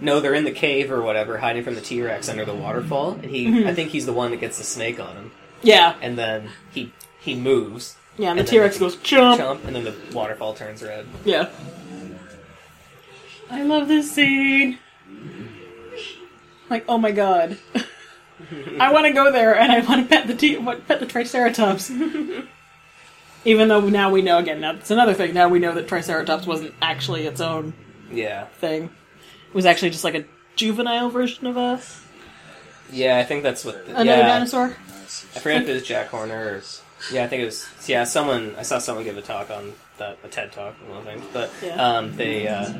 No, they're in the cave or whatever, hiding from the T Rex under the waterfall, and he.
Mhm.
I think he's the one that gets the snake on him,
Yeah,
and then he he moves.
yeah. And the T Rex goes chomp.
chomp, and then the waterfall turns red.
Yeah. I love this scene. Like, oh my god. I want to go there and I want to pet the t- pet the Triceratops. Even though now we know again. Now it's another thing. Now we know that Triceratops wasn't actually its own
Yeah,
thing. It was actually just like a juvenile version of a
yeah. I think that's what. The,
another
yeah.
dinosaur.
I forget if it was Jack Horner or. Yeah, I think it was. Yeah, someone. I saw someone give a talk on that, a TED talk, one of the things. But
Yeah.
um, they. Uh,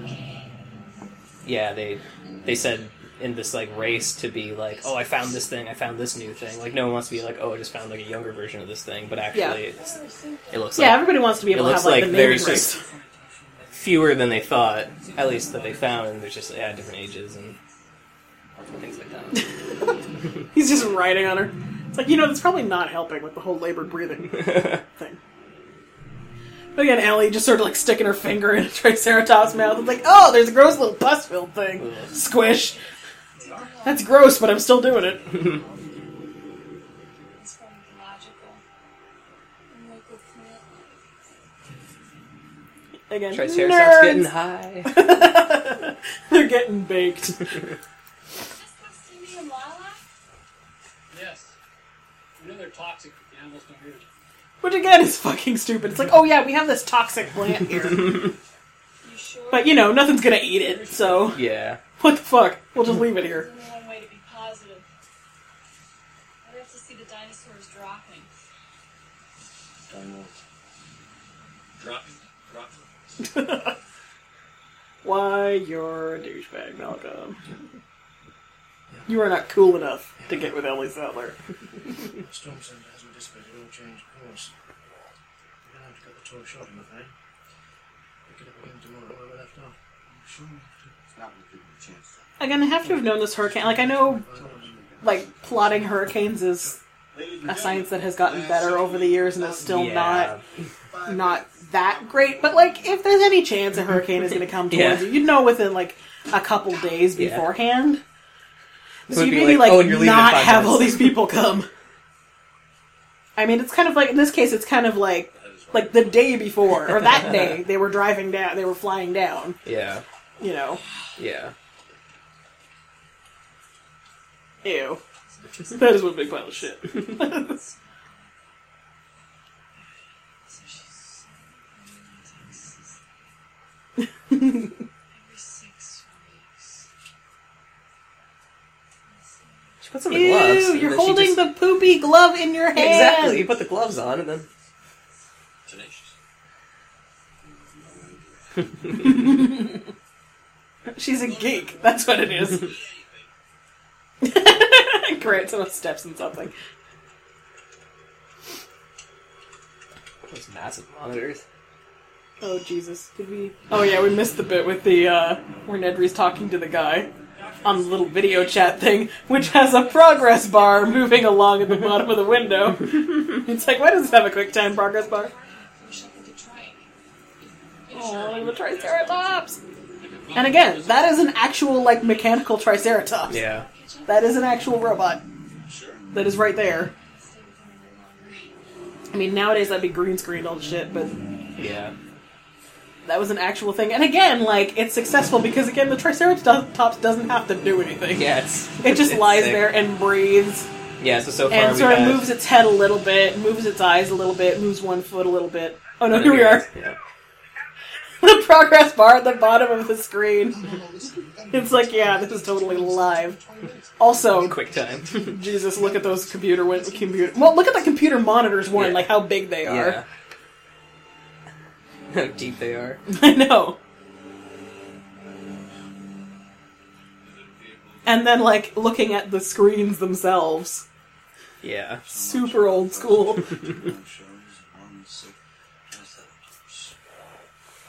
yeah, they they said in this like race to be like, oh, I found this thing, I found this new thing. Like no one wants to be like, oh, I just found like a younger version of this thing. But actually,
Yeah.
it's, it looks like.
Yeah,
like
everybody wants to be able to have like,
like
the
there's
rights.
just fewer than they thought, at least that they found, and there's just yeah different ages and things like that.
He's just riding on her. It's like, you know, that's probably not helping with the whole labored breathing thing. But again, Ellie just sort of like sticking her finger in a Triceratops' mouth. It's like, oh, there's a gross little pus filled thing. Squish. That's gross, but I'm still doing it.
It's from logical. And local plant.
Again,
Triceratops
nerds.
getting high.
They're getting baked.
Stevie and Lala?
Yes. You know they're toxic. The animals don't eat it.
Which again is fucking stupid. It's like, oh yeah, we have this toxic plant here.
You sure?
but you know, nothing's gonna eat it, so
yeah.
What the fuck? We'll just leave it here.
There's only one way to be positive. I'd have to see the dinosaurs dropping.
Dropping, dropping.
Why you're a douchebag, Malcolm. You are not cool enough to get with Ellie Sattler.
The storm center hasn't dissipated or changed course. We're gonna have to cut the tour short, I'm afraid. Pick it up again tomorrow where we left off. I'm sure we have to. It's not gonna give you a chance.
Again, I have to have known this hurricane. Like, I know, like, plotting hurricanes is a science that has gotten better over the years and is still
Yeah.
not not that great, but like if there's any chance a hurricane is going to come towards
Yeah.
you, you'd know within like a couple days
Yeah.
beforehand.
It
So
would
you
be
maybe
like,
like,
"Oh, and you're leaving in
not
five
have all
minutes."
these people come. I mean, it's kind of like in this case, it's kind of like like the day before or that day they were driving down, they were flying down.
Yeah.
You know,
Yeah.
Ew. That is one big pile of shit.
Every six weeks.
She puts on the gloves.
Ew,
and
you're
she
holding
just-
the poopy glove in your hand.
Exactly. You put the gloves on and then.
Tenacious.
She's a geek. That's what it is. Great, someone steps and something.
Those massive monitors.
Oh Jesus! Did we? Oh yeah, we missed the bit with the uh, where Nedry's talking to the guy on the little video chat thing, which has a progress bar moving along at the bottom of the window. it's like, why does this have a QuickTime progress bar?
Wish I could.
Oh, the Triceratops! And again, that is an actual like mechanical Triceratops.
Yeah.
That is an actual robot. That is right there. I mean, nowadays that'd be green screened all the shit, but
Yeah.
that was an actual thing. And again, like it's successful because again, the Triceratops doesn't have to do anything.
Yeah, it's.
It just
it's
lies
sick.
there and breathes,
Yeah, so so far
and sort of
have-
moves its head a little bit, moves its eyes a little bit, moves one foot a little bit. Oh no, here we are.
Yeah.
the progress bar at the bottom of the screen. It's like, yeah, this is totally live. Also,
QuickTime.
Jesus, look at those computer win- computer. Well, look at the computer monitors one,
Yeah.
like how big they are.
yeah. How deep they are.
I know. And then, like, looking at the screens themselves.
Yeah.
Super old school.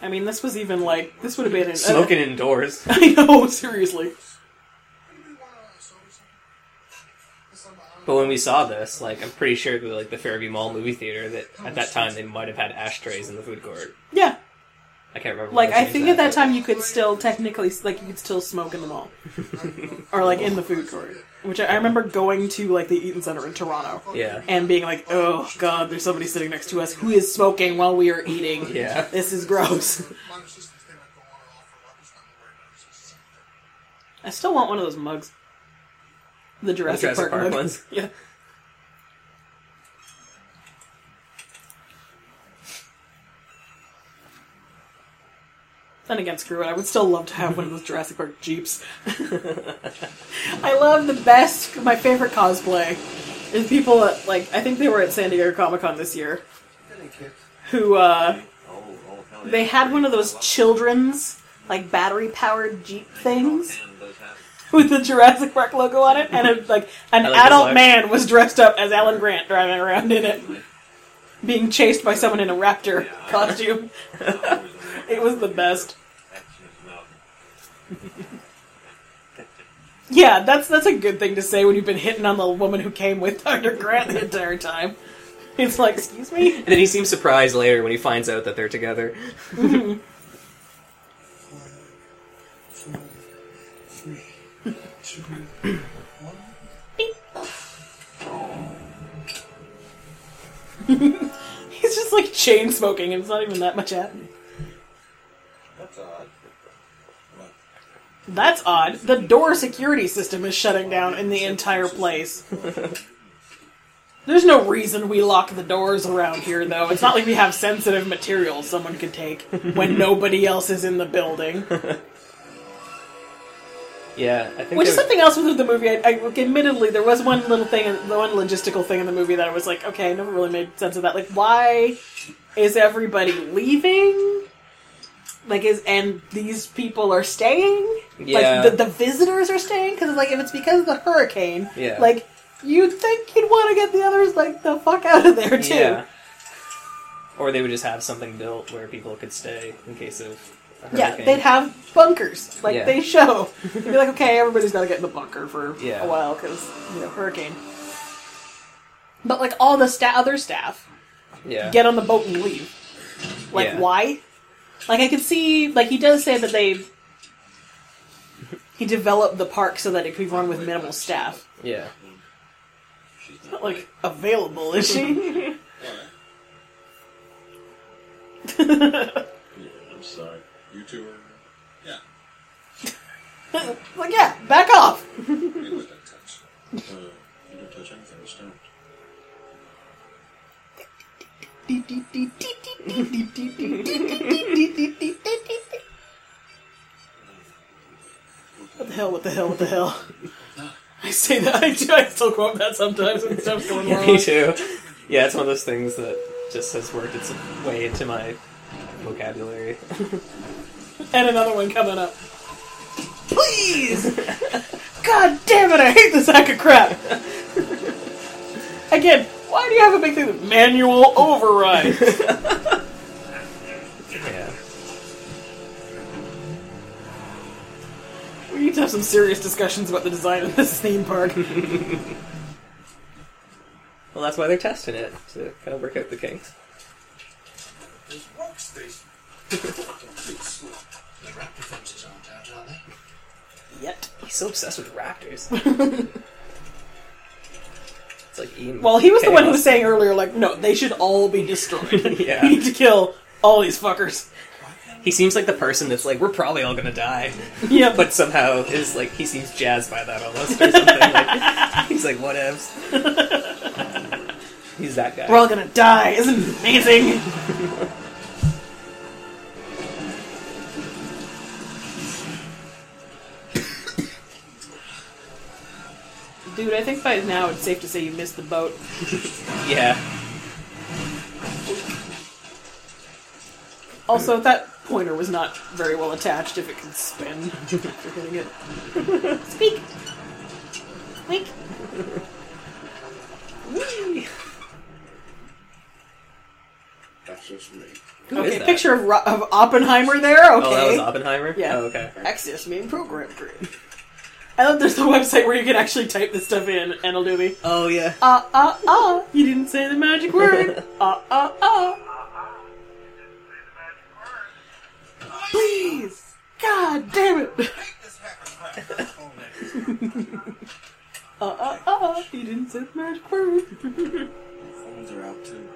I mean, this was even like this would have been an, uh,
Smoking indoors.
I know, seriously.
But when we saw this, like, I'm pretty sure that like the Fairview Mall movie theater that at that time they might have had ashtrays in the food court.
Yeah,
I can't remember.
like I think at that
but-
time you could still technically like you could still smoke in the mall, or like in the food court. Which I, I remember going to like the Eaton Centre in Toronto.
Yeah.
and being like, "Oh God, there's somebody sitting next to us who is smoking while we are eating.
Yeah.
This is gross." I still want one of those mugs. The Jurassic,
Jurassic
Park,
Park ones?
Yeah. Then again, screw it. I would still love to have one of those Jurassic Park Jeeps. I love the best, my favorite cosplay is people at, like, I think they were at San Diego Comic Con this year, who, uh, they had one of those children's, like, battery powered Jeep things with the Jurassic Park logo on it, and a, like an
like
adult man was dressed up as Alan Grant driving around in it, being chased by someone in a raptor costume. it was the best. Yeah, that's that's a good thing to say when you've been hitting on the woman who came with Dr. Grant the entire time. It's like, excuse me?
And then he seems surprised later when he finds out that they're together.
He's just like chain smoking and it's not even that much happening.
That's odd.
That's odd. The door security system is shutting down in the entire place. There's no reason we lock the doors around here, though. It's not like we have sensitive materials someone could take when nobody else is in the building.
Yeah, I think.
Which is something else with the movie. I, I, admittedly, there was one little thing, the one logistical thing in the movie that I was like, okay, I never really made sense of that. Like, why is everybody leaving? Like, is and these people are staying?
Yeah.
Like, the, the visitors are staying? Because, like, if it's because of the hurricane,
Yeah.
like, you'd think you'd want to get the others, like, the fuck out of there, too.
Yeah. Or they would just have something built where people could stay in case of
Yeah, they'd have bunkers, like
Yeah.
they show. They'd be like, okay, everybody's got to get in the bunker for
Yeah.
a while because you know hurricane. But like all the sta- other staff
Yeah.
get on the boat and leave. Like why? Like I could see like he does say that they he developed the park so that it could run with minimal staff.
Yeah.
It's not like available, is she?
yeah, I'm sorry. You two are. Yeah.
like yeah, back off.
You let that touch. Uh, you don't touch anything, just don't.
What the hell? What the hell? What the hell? I say that. I, do, I still quote that sometimes when stuff's going
Yeah,
wrong.
me too. Yeah, it's one of those things that just has worked its way into my vocabulary.
And another one coming up. Please! God damn it, I hate this sack of crap! Again, why do you have a big thing with manual override?
yeah.
We need to have some serious discussions about the design of this theme park.
Well, that's why they're testing it to kind of work out the kinks.
There's workstation. the raptor fences aren't out, are they?
Yet.
He's so obsessed with raptors. like Ian.
Well, he was the one who was saying earlier, like, no, they should all be destroyed.
Yeah.
We need to kill all these fuckers.
He seems like the person that's like, we're probably all gonna die.
Yeah,
But somehow is like, he seems jazzed by that almost or something. like, he's like, whatevs. he's that guy.
we're all gonna die. Isn't it amazing? Dude, I think by now it's safe to say you missed the boat.
yeah.
Also, that pointer was not very well attached if it can spin. after you're hitting it. Speak! Wink!
Whee!
That's just me.
Who is
Okay,
that?
picture of, Ro- of Oppenheimer there. Okay.
Oh, that was Oppenheimer?
Yeah.
Oh, okay.
Access main program grid. I love there's the website where you can actually type this stuff in and it'll do me.
Oh, yeah.
uh uh uh. You didn't say the magic word. uh uh uh. Please, God damn it. uh uh uh. You didn't say the magic word.
Phones are out too.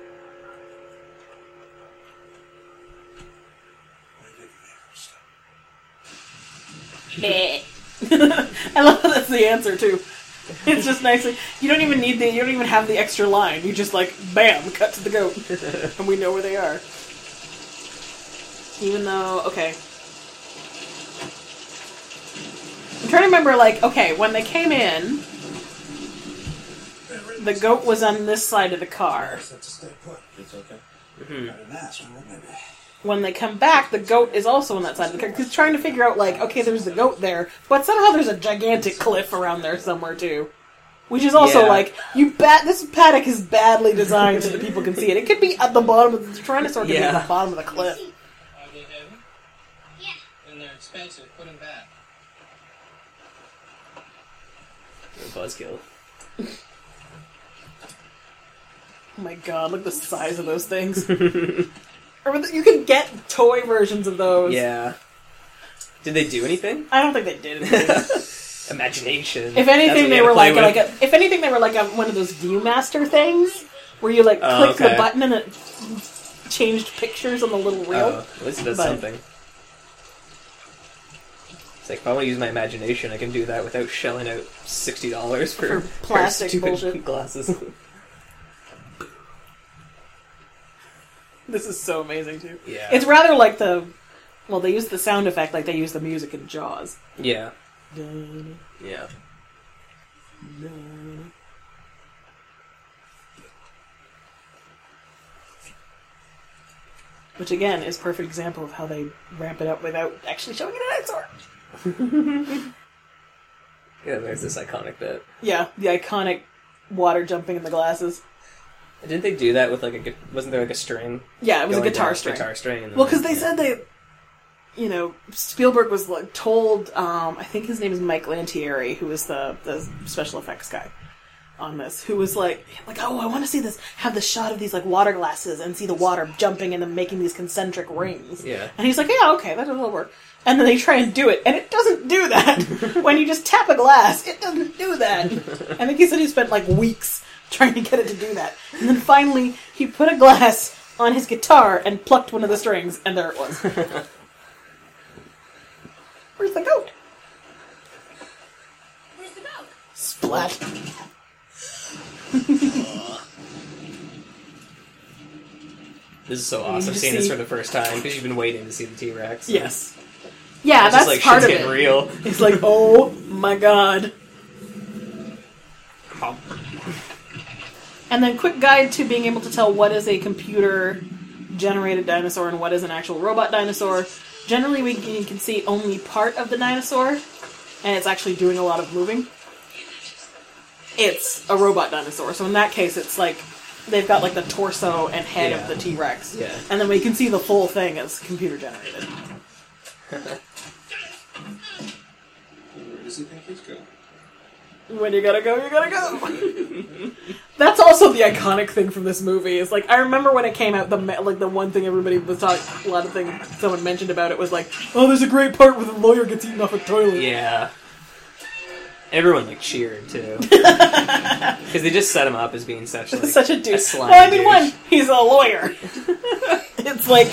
I love how that's the answer too. It's just nicely. You don't even need the. You don't even have the extra line. You just like bam, cut to the goat, and we know where they are. Even though, okay, I'm trying to remember. Like, okay, when they came in, the goat was on this side of the car.
That's a stay put.
It's okay. Mm-hmm.
Got an ass, wouldn't it?
When they come back, the goat is also on that side of the car. Because trying to figure out, like, okay, there's the goat there, but somehow there's a gigantic cliff around there somewhere too. Which is also
Yeah.
like you bat. This paddock is badly designed so that people can see it. It could be at the bottom of the Tyrannosaur. Could be at the bottom of the cliff.
Are they heavy?
Yeah.
And they're expensive. Put them back.
Buzzkill.
Oh my god! Look at the size of those things. or you can get toy versions of those.
Yeah. Did they do anything?
I don't think they did.
Imagination.
If anything, they were like, like a, if anything, they were like a, one of those ViewMaster things where you like
Oh,
click the button and it changed pictures on the little oh, reel.
Oh, at least it does
But-
something. It's like if I want to use my imagination, I can do that without shelling out sixty dollars for,
For plastic
stupid
bullshit.
glasses.
This is so amazing too.
yeah,
It's rather like the, well, they use the sound effect like they use the music in Jaws.
yeah, yeah.
Which again is perfect example of how they ramp it up without actually showing an dinosaur.
Yeah, there's this iconic bit.
Yeah, the iconic water jumping in the glasses.
Didn't they do that with like a? gu- Wasn't there like a string?
Yeah, it was a
going
guitar
down?
string.
Guitar string. and
Well, because they said they, you know, Spielberg was like told. Um, I think his name is Mike Lantieri, who was the the special effects guy. on this who was like, like, oh, I want to see this, have the shot of these like water glasses and see the water jumping and then making these concentric rings.
Yeah.
And he's like, yeah, okay, that will work. And then they try and do it, and it doesn't do that. when you just tap a glass, it doesn't do that. I think he said he spent like weeks trying to get it to do that. And then finally, he put a glass on his guitar and plucked one of the strings, and there it was. Where's the goat?
Where's the goat?
Splat.
This is so
You
awesome
just
seeing this
see-
for the first time because you've been waiting to see the T Rex.
Yes. Yeah,
It's
that's
just like
part
shit's
of
getting
it.
real.
It's like, oh my god. And then, quick guide to being able to tell what is a computer generated dinosaur and what is an actual robot dinosaur. Generally, we can, see only part of the dinosaur, and it's actually doing a lot of moving. It's a robot dinosaur, so in that case, it's like they've got like the torso and head
Yeah.
of the T Rex.
Yeah.
And then we can see the full thing as computer generated.
Where does he think he's going?
When you gotta go, you gotta go. That's also the iconic thing from this movie. Is like I remember when it came out, the like the one thing everybody was talking, a lot of things someone mentioned about it was like, oh, there's a great part where the lawyer gets eaten off a toilet.
Yeah. Everyone like cheered too because they just set him up as being such like
Such a douche.
slimy
well, I mean,
douche.
one, he's a lawyer. it's like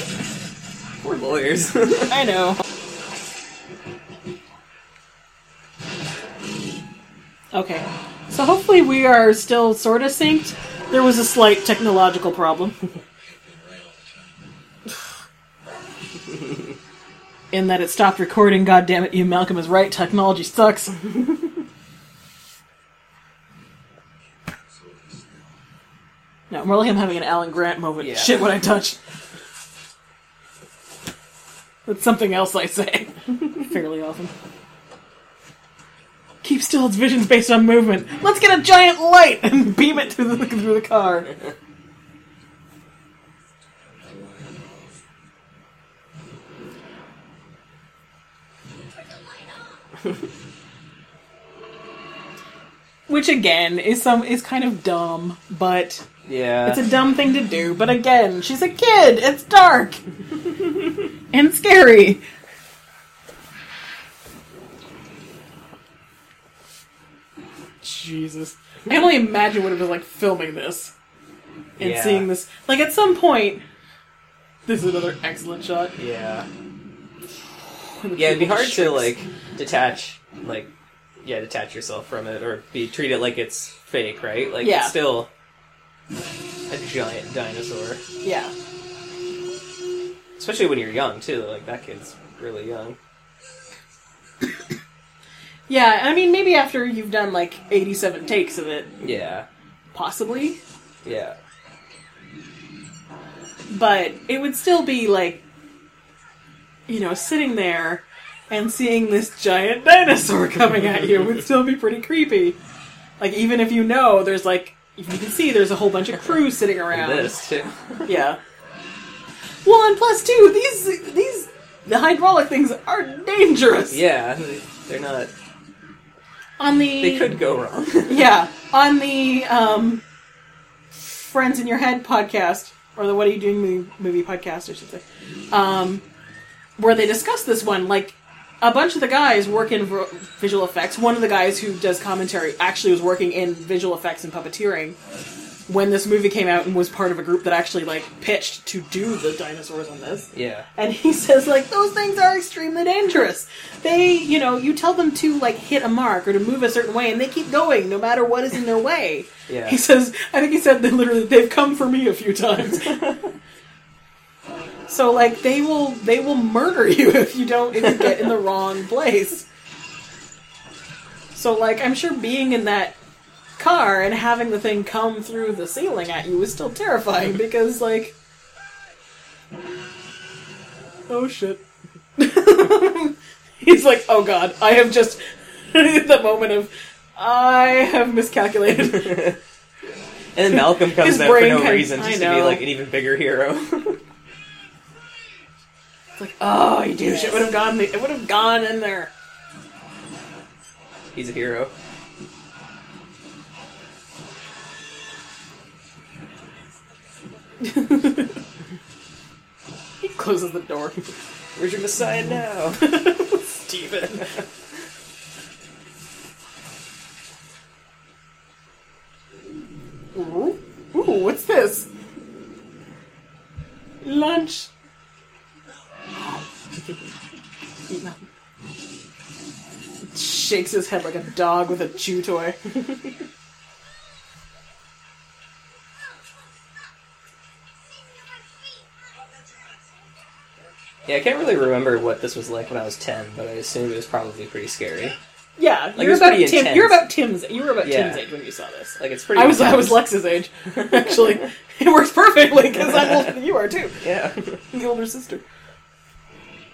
We're lawyers.
I know. Okay, so hopefully we are still sort of synced. There was a slight technological problem. In that it stopped recording, God damn it, you Malcolm is right, technology sucks. no, more like I'm having an Alan Grant moment.
Yeah.
Shit what I touch. That's something else I say. Fairly often. Keep still, its vision's based on movement. Let's get a giant light and beam it through the, through the car. Which again is some is kind of dumb, but
yeah.
it's a dumb thing to do. But again, she's a kid. It's dark and scary. Jesus, I can only imagine what it was like filming this and
Yeah.
seeing this. Like at some point, this is another excellent shot.
Yeah. Yeah, it'd be hard to like detach, like, yeah, detach yourself from it or be treat it like it's fake, right? Like
Yeah.
it's still a giant dinosaur,
Yeah,
especially when you're young too. Like that kid's really young.
yeah. I mean, maybe after you've done like eighty-seven takes of it,
Yeah,
possibly.
yeah,
but it would still be like you know sitting there and seeing this giant dinosaur coming at you would still be pretty creepy like even if you know there's like you can see there's a whole bunch of crew sitting
and
around
this too.
yeah well and plus two these these the hydraulic things are dangerous
yeah, they're not.
On the
They could go wrong.
yeah. On the um friends in your head podcast or the what are you doing movie, movie podcast i should say um where they discuss this one. Like a bunch of the guys work in visual effects. One of the guys who does commentary actually was working in visual effects and puppeteering when this movie came out and was part of a group that actually like pitched to do the dinosaurs on this
yeah,
and he says like those things are extremely dangerous. They, you know, you tell them to like hit a mark or to move a certain way and they keep going no matter what is in their way.
yeah.
He says I think he said that literally they've come for me a few times. so like they will they will murder you if you don't if you get in the wrong place. So like I'm sure being in that car and having the thing come through the ceiling at you is still terrifying because like oh shit. He's like, oh god, I have just the moment of I have miscalculated.
and then Malcolm comes
His
out for no reason, just to be like an even bigger hero.
It's like, oh, you douche! It would have gone. It would have gone in there.
He's a hero.
he closes the door.
Where's your Messiah now?
Steven. Ooh. Ooh, what's this? Lunch. Shakes his head like a dog with a chew toy.
Yeah, I can't really remember what this was like when I was ten, but I assume it was probably pretty scary.
Yeah,
Like, it
you're
was
about
pretty
Tim.
intense.
You're about Tim's. You were about
Yeah.
Tim's age when you saw this.
Like it's pretty.
I was. I was
intense.
Lex's age, actually. it works perfectly because I'm older than you are too.
Yeah,
The older sister.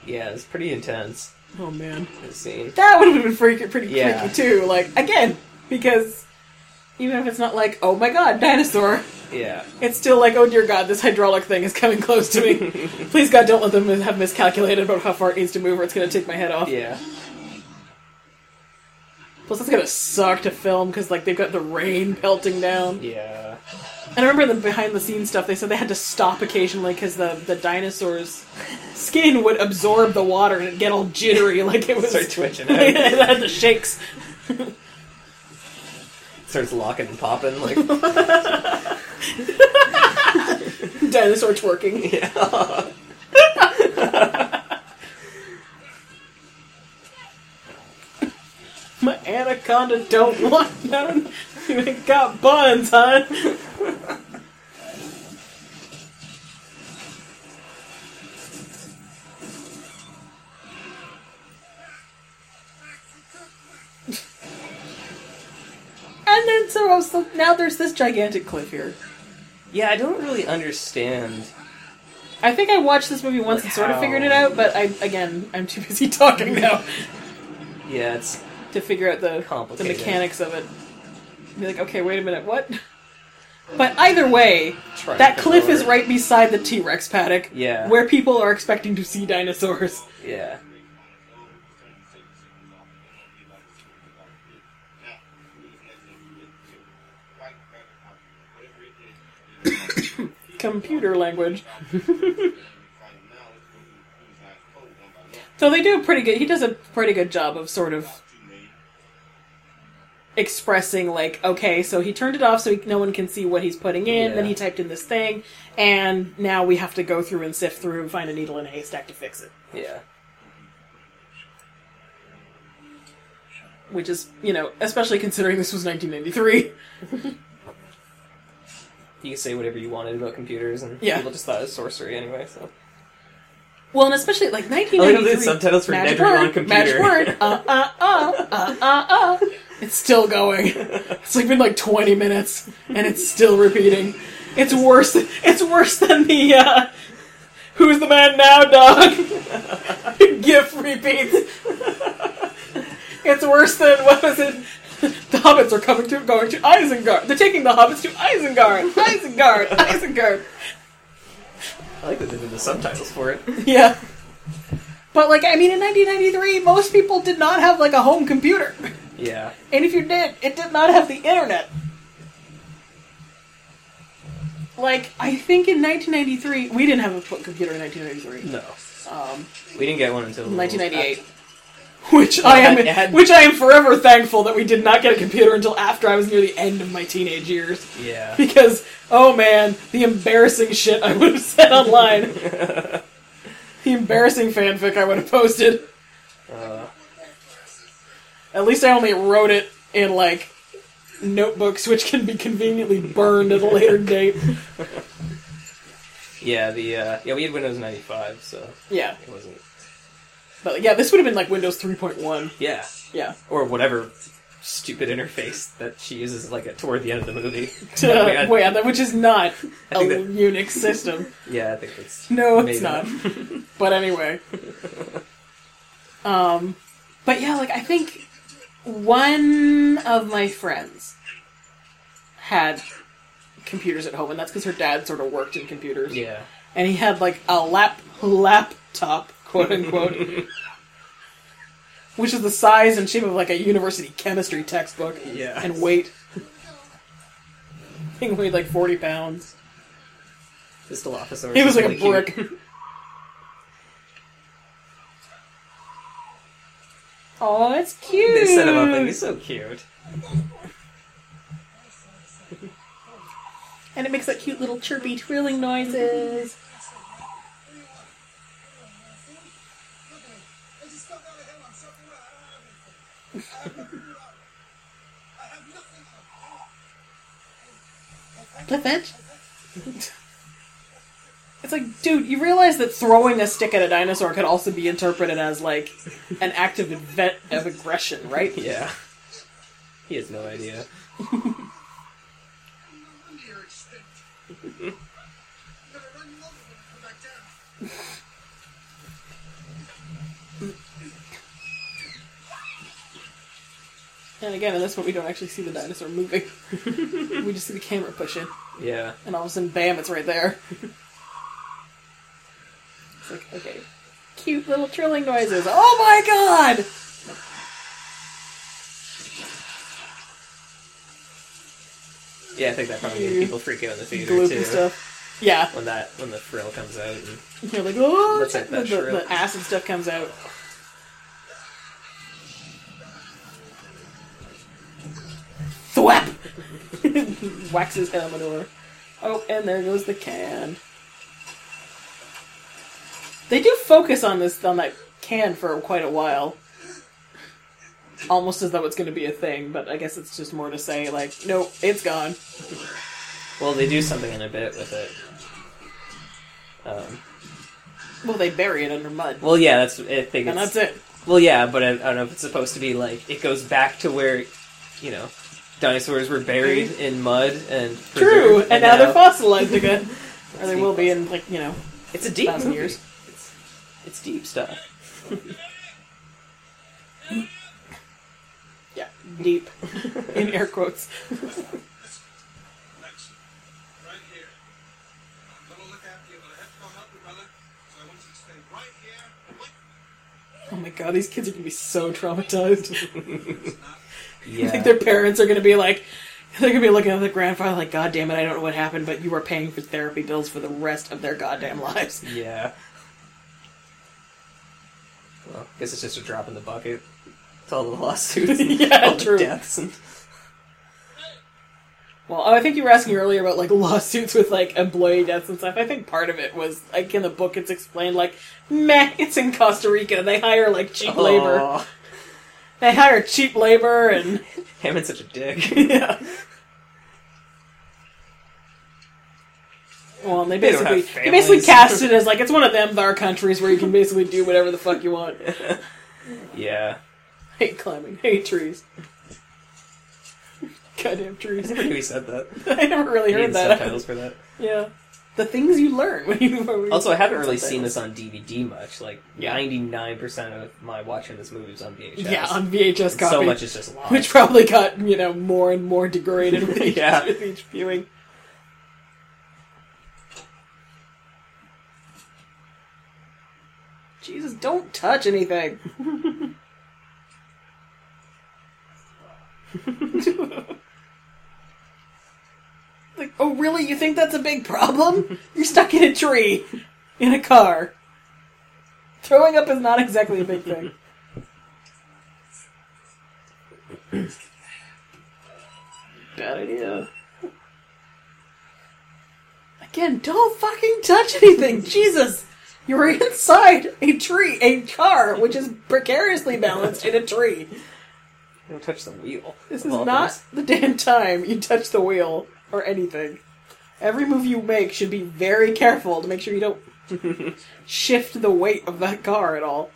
yeah, it's pretty intense.
Oh man,
This scene.
that would have been freaky, pretty
Yeah.
freaky too. Like again, because even if it's not like, oh my god, dinosaur,
Yeah,
it's still like, oh dear god, this hydraulic thing is coming close to me. Please God, don't let them have miscalculated about how far it needs to move, or it's going to take my head off.
yeah,
Plus, it's gonna suck to film because like they've got the rain pelting down.
yeah.
And I remember the behind the scenes stuff. They said they had to stop occasionally because the the dinosaur's skin would absorb the water and it'd get all jittery, like it was
Start twitching.
it had the shakes.
Starts locking and popping. Like
Dinosaur twerking.
yeah.
My anaconda don't want none. You ain't got buns, huh? And then so I was like, now there's this gigantic cliff here.
Yeah, I don't really understand.
I think I watched this movie once and sort of figured it out, but I again I'm too busy talking now
Yeah, it's
to figure out the the
Complicated.
mechanics of it. Be like, okay, wait a minute, what? But either way,
Trying
that
to
cliff is right beside the T Rex paddock,
Yeah.
where people are expecting to see dinosaurs.
yeah.
Computer language. So they do a pretty good. He does a pretty good job of sort of expressing like, okay, so he turned it off so he, no one can see what he's putting in. Then he typed in this thing, and now we have to go through and sift through and find a needle in a haystack to fix it.
Yeah.
Which is, you know, especially considering this was 1993.
You can say whatever you wanted about computers, and
Yeah.
people just thought it was sorcery anyway. So
Well, and especially like
Oh,
1993.
they have subtitles for
magic word,
on computer.
Magic word. Uh uh uh uh uh uh. It's still going. It's like been like 20 minutes, and it's still repeating. It's worse. It's worse than the uh, "Who's the man now, dog?" GIF repeats. It's worse than what was it? The hobbits are coming to going to Isengard. They're taking the hobbits to Isengard. Isengard. Isengard.
I like that they did the subtitles for it.
Yeah. But like I mean in 1993 most people did not have like a home computer.
Yeah.
And if you did, it did not have the internet. Like I think in 1993 we didn't have a foot computer in 1993.
No.
Um
We didn't get one until
1998. Which
Well,
I am
had- had-
which I am forever thankful that we did not get a computer until after I was near the end of my teenage years.
Yeah.
Because oh man, the embarrassing shit I would have said online. the embarrassing fanfic I would have posted.
Uh,
At least I only wrote it in like notebooks, which can be conveniently burned at a later date.
yeah. The uh, yeah we had Windows ninety five, so
Yeah,
it wasn't.
But yeah, this would have been like Windows 3.1.
Yeah.
Yeah,
Or whatever stupid interface that she uses like at, toward the end of the movie.
to,
That we had-
wait, that- which is not a
that-
Unix system.
Yeah, I think it's
No, it's not. But anyway, um, but yeah, like I think one of my friends had computers at home, and that's because her dad sort of worked in computers.
Yeah.
and he had like a lap laptop, quote unquote, which is the size and shape of like a university chemistry textbook.
Yeah.
and weight. I think it weighed like forty pounds.
The Dilophosaurus.
He was
is
like a brick. Oh, it's cute.
They set him up and he's so cute.
And it makes that cute little chirpy twirling noises. Cliff? It's like, dude, you realize that throwing a stick at a dinosaur could also be interpreted as like an act of event of aggression, right?
Yeah. He has no idea.
And again, in this one, we don't actually see the dinosaur moving. we just see the camera pushing,
Yeah.
and all of a sudden, bam, it's right there. it's like, okay, cute little trilling noises. Oh my god!
Yeah, I think that probably made mm-hmm. people freak out in the theater
Gloop
too.
and stuff. Yeah,
When that when the frill comes out and
you're like, oh,
Let's
the,
that
the, the acid stuff comes out. Whacks his head on the door. Oh, and there goes the can. They do focus on this on that can for quite a while. Almost as though it's going to be a thing, but I guess it's just more to say, like, nope, it's gone.
well, they do something in a bit with it. Um,
Well, they bury it under mud,
well, yeah, that's I think
and that's it.
Well, yeah, but I, I don't know if it's supposed to be like it goes back to where, you know, dinosaurs were buried in mud and
True,
preserved,
and, now, they're fossilized again, or they will be in like you know
It's a deep
thousand
movie.
years.
It's, it's deep stuff.
Yeah, deep in air quotes.
Next. Right here. I'm gonna look after you, but I have to go help your brother. So I want you to stay right here. Wait.
Oh my god, these kids are gonna be so traumatized. I
Yeah,
think their parents are gonna be like, they're gonna be looking at the grandfather like, God damn it, I don't know what happened, but you are paying for therapy bills for the rest of their goddamn lives.
yeah. Well, I guess it's just a drop in the bucket. It's all the lawsuits, and
Yeah,
all the
true.
deaths, and
Well, oh, I think you were asking earlier about like lawsuits with like employee deaths and stuff. I think part of it was like in the book it's explained like, meh, it's in Costa Rica. They hire like cheap labor. They hire cheap labor and
Hammond's such a dick.
yeah. Well, and they
They don't
basically
have
they basically
families.
cast it as like it's one of them our countries where you can basically do whatever the fuck you want.
yeah,
hate climbing, hate trees. Goddamn trees.
I never knew he said that.
I never really
He
heard
needs
that.
subtitles for that.
Yeah, the things you learn when you. When
Also, I haven't really seen this on DVD much. Like ninety nine percent of my watching this movie is on VHS.
Yeah, on VHS
And
copy.
So much is just lost.
which probably got you know more and more degraded with each,
Yeah.
with each viewing. Jesus, don't touch anything. like, oh really? You think that's a big problem? You're stuck in a tree, in a car. Throwing up is not exactly a big thing. Bad idea. Again, don't fucking touch anything. Jesus. You're inside a tree, a car, which is precariously balanced in a tree.
Don't touch the wheel.
This is not
things.
the damn time you touch the wheel or anything. Every move you make should be very careful to make sure you don't shift the weight of that car at all.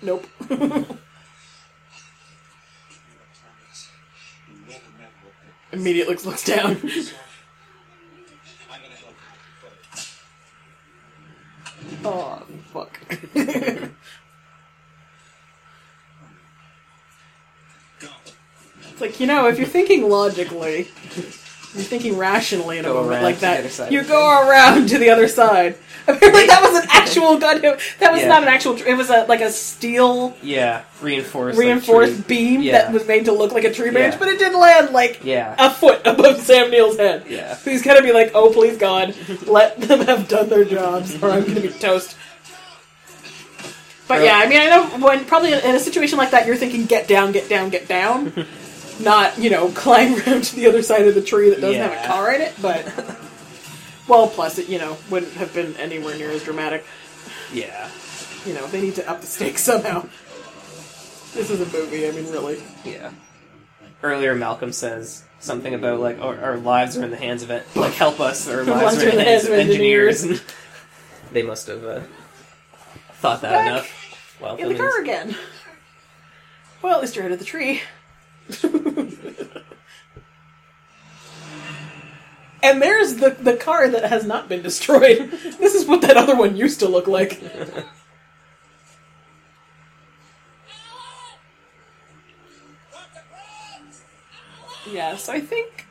Nope. Immediately looks, looks down.
I'm gonna help you.
Oh, fuck. It's like, you know, if you're thinking logically, You're thinking rationally in a
Go
moment like that. You go around to the other side. Apparently, that was an actual goddamn. That was
Yeah.
not an actual. It was a like a steel
Yeah, reinforced.
reinforced
tree-
beam
Yeah.
that was made to look like a tree branch,
Yeah.
but it didn't land like
Yeah.
a foot above Sam Neill's head.
Yeah.
So he's gonna be like, "Oh, please God, let them have done their jobs, or I'm gonna be toast." But yeah, I mean, I know when probably in a situation like that, you're thinking, "Get down, get down, get down," not you know, climb around to the other side of the tree that doesn't have a car in it. But well, plus it you know wouldn't have been anywhere near as dramatic.
Yeah.
You know, they need to up the stakes somehow. This is a movie. I mean, really.
Yeah. Earlier, Malcolm says something about like our, our lives are in the hands of it. Like help us, our lives, are in the hands of engineers. they must have uh, thought that
Back
enough. While
in the car again. Well, at least you're out of the tree. and there's the the car that has not been destroyed. This is what that other one used to look like. yeah, so I think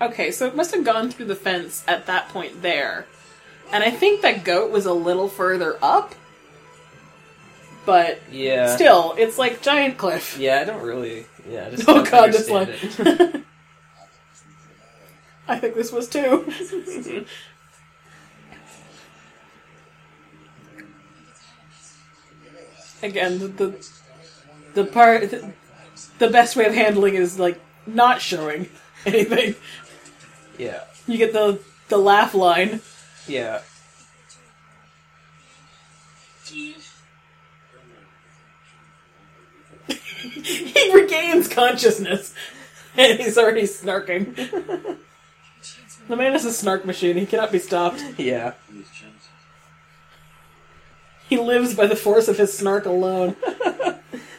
okay, so it must have gone through the fence at that point there. And I think that goat was a little further up. But
Yeah.
Still, it's like giant cliff.
Yeah, I don't really. Yeah. I just
Oh
don't
god, this
understand
line. I think this was too. Again, the, the the part the, the best way of handling is like not showing anything.
Yeah.
You get the the laugh line.
Yeah.
he regains consciousness, and he's already snarking. the man is a snark machine. He cannot be stopped.
Yeah.
He lives by the force of his snark alone.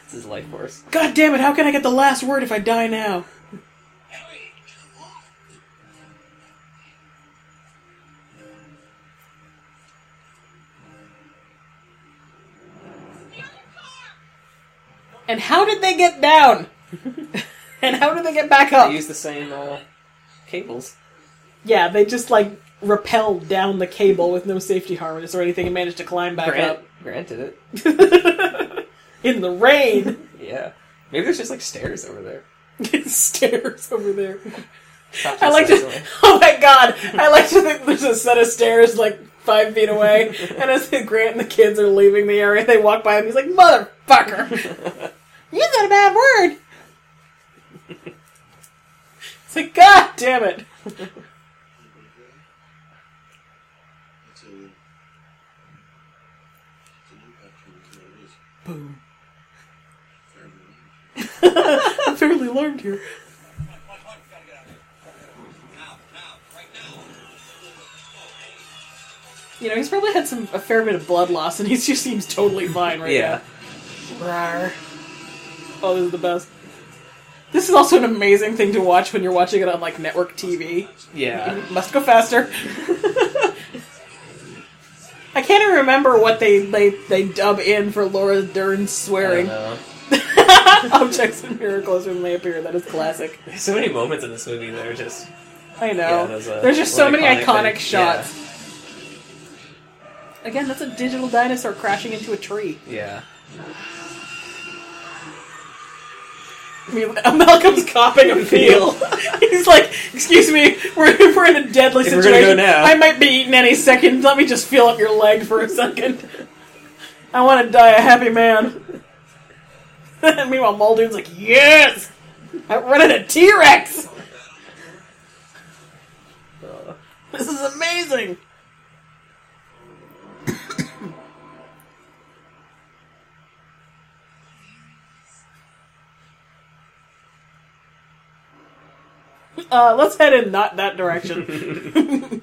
It's his life force.
God damn it! How can I get the last word if I die now? And how did they get down? and how did they get back up?
They use the same uh, cables.
Yeah, they just like rappelled down the cable with no safety harness or anything and managed to climb back
Grant,
up
Granted it.
in the rain.
Yeah. Maybe there's just like stairs over there.
stairs over there. I like to. Oh my god! I like to think there's a set of stairs like five feet away, and as Grant and the kids are leaving the area, they walk by him. He's like, "Motherfucker, you said a bad word." It's like, God damn it! Boom. I'm fairly alarmed here. You know, he's probably had some a fair bit of blood loss, and he just seems totally fine right
Yeah.
now. Rawr. Oh, this is the best. This is also an amazing thing to watch when you're watching it on like network TV.
Yeah.
Must go faster. I can't even remember what they they, they dub in for Laura Dern swearing.
know.
Objects and miracles when they appear. That is classic.
There's so many moments in this movie that are just.
I know.
Yeah, those, uh,
There's just so many
iconic
shots. Again, that's a digital dinosaur crashing into a tree.
Yeah.
Malcolm's copping a feel. He's like, "Excuse me, we're, we're in a deadly
If we're
situation.
gonna go now."
I might be eaten any second. Let me just feel up your leg for a second. I want to die a happy man." Meanwhile, Muldoon's like, "Yes, I'm running a T Rex. This is amazing." Uh, let's head in not that direction.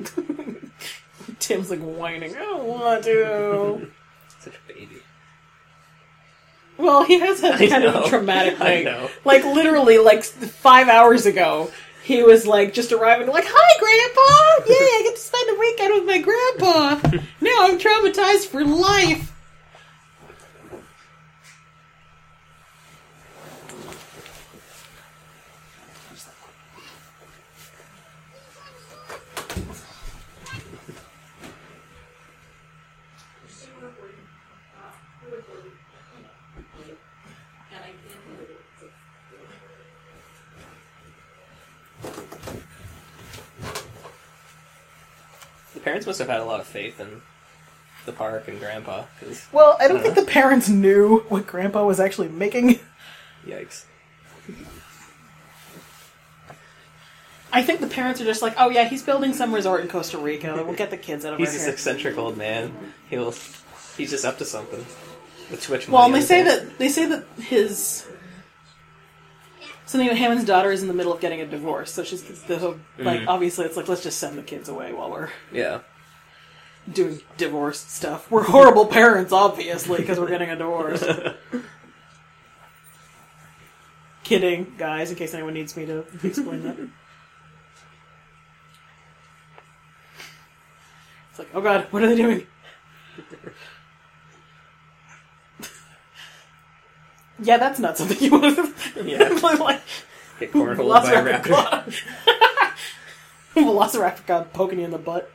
Tim's like whining. I don't want to.
Such a baby.
Well, he has had
I
kind of
know.
a traumatic
I
night.
know.
Like literally, like five hours ago, he was like just arriving, like, "Hi, Grandpa! Yay, I get to spend a weekend with my grandpa. now I'm traumatized for life."
Parents must have had a lot of faith in the park and Grandpa. Cause,
Well, I don't
Uh-huh.
think the parents knew what Grandpa was actually making.
yikes.
I think the parents are just like, oh yeah, he's building some resort in Costa Rica. We'll get the kids out of here.
He's
our
this eccentric old man. He'll. He's just up to something. With too much
Well, and they say that they say that his something about Hammond's daughter is in the middle of getting a divorce, so she's the like
Mhm.
obviously it's like let's just send the kids away while we're
Yeah.
doing divorce stuff. We're horrible parents, obviously, because we're getting a divorce. Kidding, guys. In case anyone needs me to explain that. It's like, oh god, what are they doing? Yeah, that's not something you want to.
Yeah.
like,
Get cornholed by a raptor.
Velociraptor god poking you in the butt.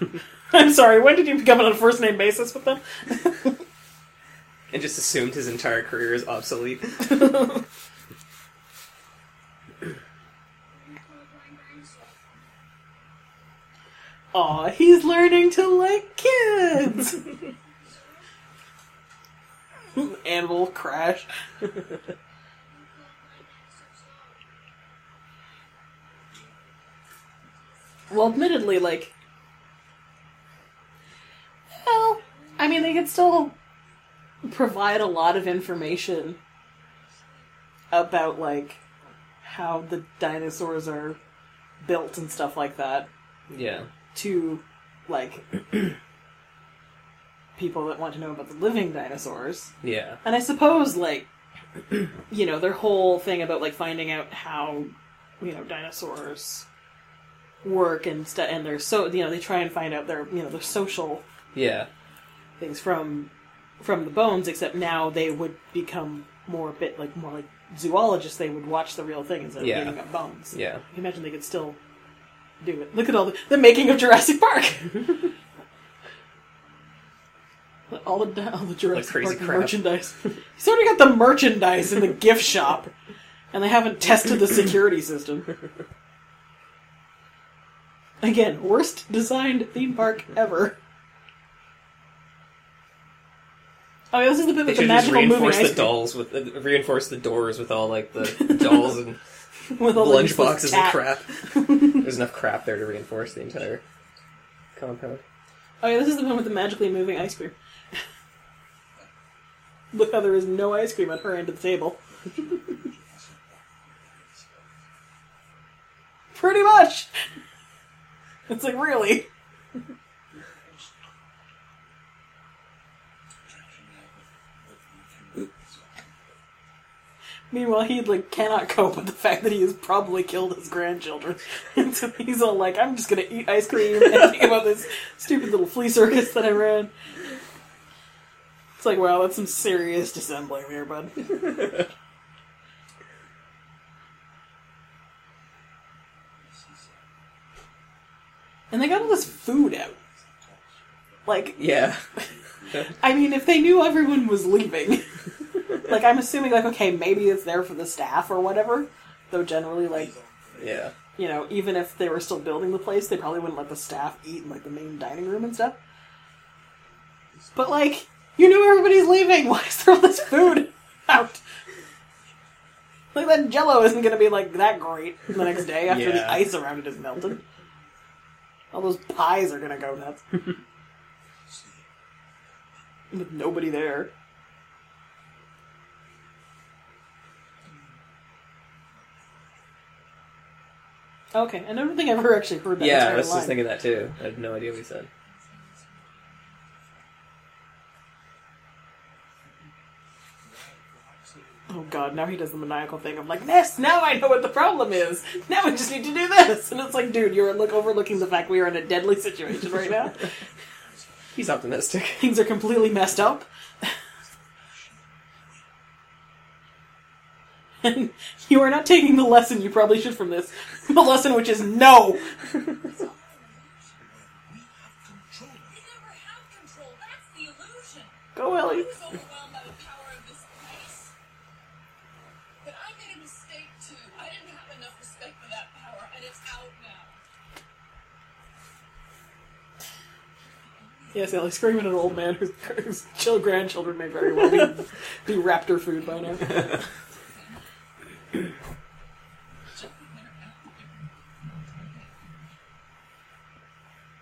I'm sorry, when did you become on a first name basis with them?
and just assumed his entire career is obsolete.
Aw, he's learning to like kids! Animal crash. well, admittedly, like. Well, I mean, they could still provide a lot of information about, like, how the dinosaurs are built and stuff like that
Yeah.
to like people that want to know about the living dinosaurs.
Yeah.
And I suppose like you know, their whole thing about like finding out how you know dinosaurs work and stuff and they're so you know, they try and find out their you know, their social
Yeah.
things from from the bones except now they would become more a bit like more like zoologists they would watch the real thing instead of
Yeah.
digging up bones.
Yeah.
Can imagine they could still do it. Look at all the, the making of Jurassic Park. all the all the Jurassic
crazy
Park
crap.
merchandise. He's already got the merchandise in the gift shop, and they haven't tested the security system. Again, worst designed theme park ever. Oh, this is the bit with the
just
magical moving
reinforce
ice
the dolls with uh, reinforce the doors with all like the dolls and
With all
lunch boxes and crap. There's enough crap there to reinforce the entire compound.
Oh yeah, this is the one with the magically moving ice cream. Look how there is no ice cream at her end of the table. Pretty much. It's like really. Meanwhile, he like cannot cope with the fact that he has probably killed his grandchildren, and so he's all like, "I'm just gonna eat ice cream and think about this stupid little flea circus that I ran." It's like, wow, that's some serious dissembling there, bud. and they got all this food out. Like,
Yeah.
I mean, if they knew everyone was leaving, like, I'm assuming, like, okay, maybe it's there for the staff or whatever. Though generally, like,
Yeah.
you know, even if they were still building the place, they probably wouldn't let the staff eat in, like, the main dining room and stuff. But, like, you knew everybody's leaving. Why is there all this food out? Like, that jello isn't going to be, like, that great the next day after the ice around it is melted. All those pies are going to go nuts. With nobody there. Okay, I don't think I've ever actually heard that.
Yeah, I
entire
was
line.
just thinking that too. I had no idea what he said.
Oh god, now he does the maniacal thing I'm like, this, now I know what the problem is. Now I just need to do this. And it's like, dude, you're look overlooking the fact we are in a deadly situation right now.
He's optimistic.
Things are completely messed up. And you are not taking the lesson you probably should from this. The lesson which is no.
We never have control. That's the illusion.
Go, Ellie. Yes, yeah, like screaming at an old man whose, whose chill grandchildren may very well be, be raptor food by now.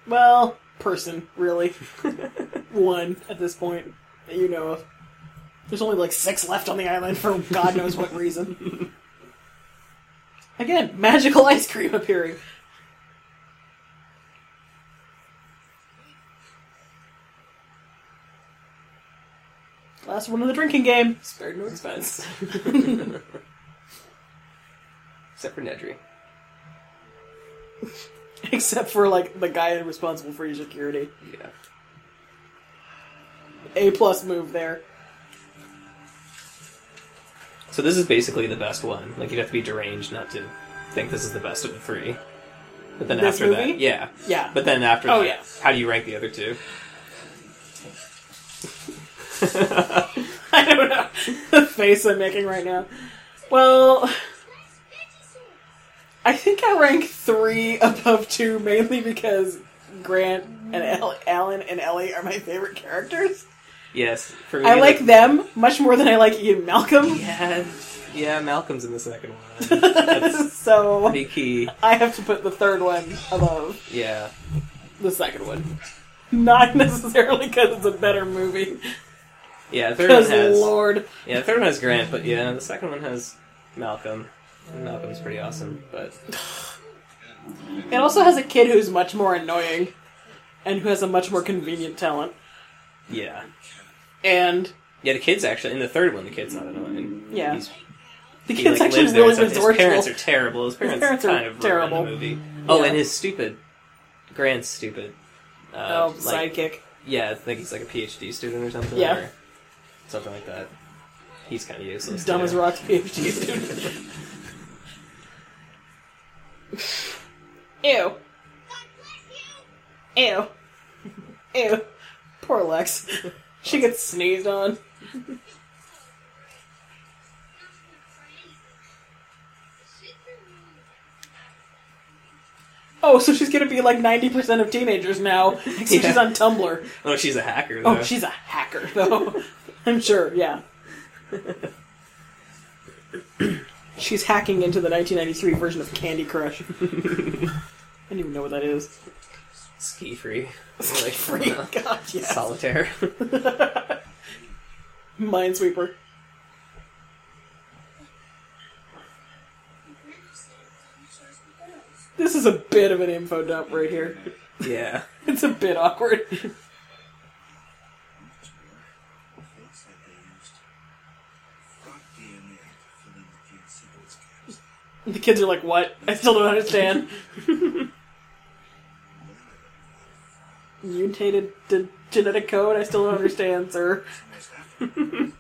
well, person, really. One at this point that you know of. There's only like six left on the island for God knows what reason. Again, magical ice cream appearing. Last one of the drinking game. Spared no expense.
Except for Nedry.
Except for like the guy responsible for your security.
Yeah.
A plus move there.
So this is basically the best one. Like you'd have to be deranged not to think this is the best of the three. But then
This
after
movie?
that, yeah,
Yeah.
But then after
Oh,
that,
yeah.
how do you rank the other two?
I don't know the face I'm making right now. Well, I think I rank three above two mainly because Grant and El- Alan and Ellie are my favorite characters.
Yes, for me,
I like them much more than I like Ian Malcolm.
Yeah, yeah. Malcolm's in the second one. That's
so
pretty key.
I have to put the third one above
Yeah,
the second one. Not necessarily because it's a better movie.
Yeah. The third one has
Lord,
yeah. The third one has Grant, but yeah, the second one has Malcolm. And Malcolm's pretty awesome, but
it also has a kid who's much more annoying, and who has a much more convenient talent.
yeah,
And
yeah. The kid's actually in the third one. The kid's not annoying.
Yeah.
He's,
the
he,
kid's
like,
actually
there
really
and. His parents are terrible. His parents,
parents are
of
terrible.
The movie. Oh,
Yeah.
and his stupid Grant's stupid. Uh,
oh,
like,
sidekick.
Yeah, I think he's like a PhD student or something.
Yeah.
or something like that. He's kind of useless.
Dumb
too.
as rocks PhD student. Ew. Ew. Ew. Poor Lex. She gets sneezed on. Oh, so she's gonna be like 90% of teenagers now, except
Yeah.
she's on Tumblr.
Oh, she's a hacker. Oh, though.
Oh, she's a hacker, though. I'm sure, yeah. she's hacking into the 1993 version of Candy Crush. I don't even know what that is.
SkiFree.
Like free. God, yes.
Solitaire.
Minesweeper. This is a bit of an info dump right here.
yeah.
It's a bit awkward. The kids are like, "What? I still don't understand." Mutated d- genetic code. I still don't understand, sir.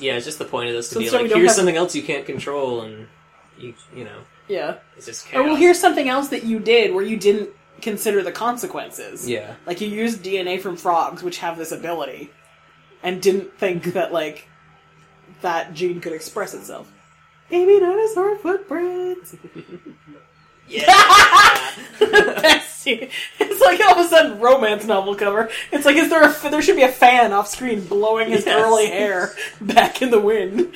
Yeah, it's just the point of this to
So-
be
so we
like,
don't
here's
have-
something else you can't control, and you, you know,
Yeah.
it's just oh,
Or
chaos.
well, here's something else that you did where you didn't consider the consequences.
Yeah.
Like you used DNA from frogs, which have this ability, and didn't think that like that gene could express itself. Baby dinosaur footprints.
Yeah.
Scene. It's like all of a sudden romance novel cover. It's like is there a there should be a fan off screen blowing his
Yes.
curly hair back in the wind.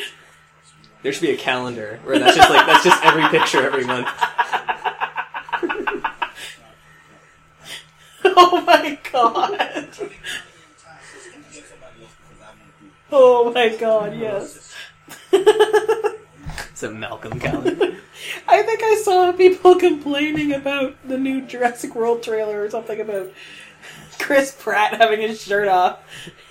There should be a calendar where that's just like that's just every picture every month.
Oh my god. Oh my god, yes.
It's a Malcolm calendar.
I think I saw people complaining about the new Jurassic World trailer or something about Chris Pratt having his shirt off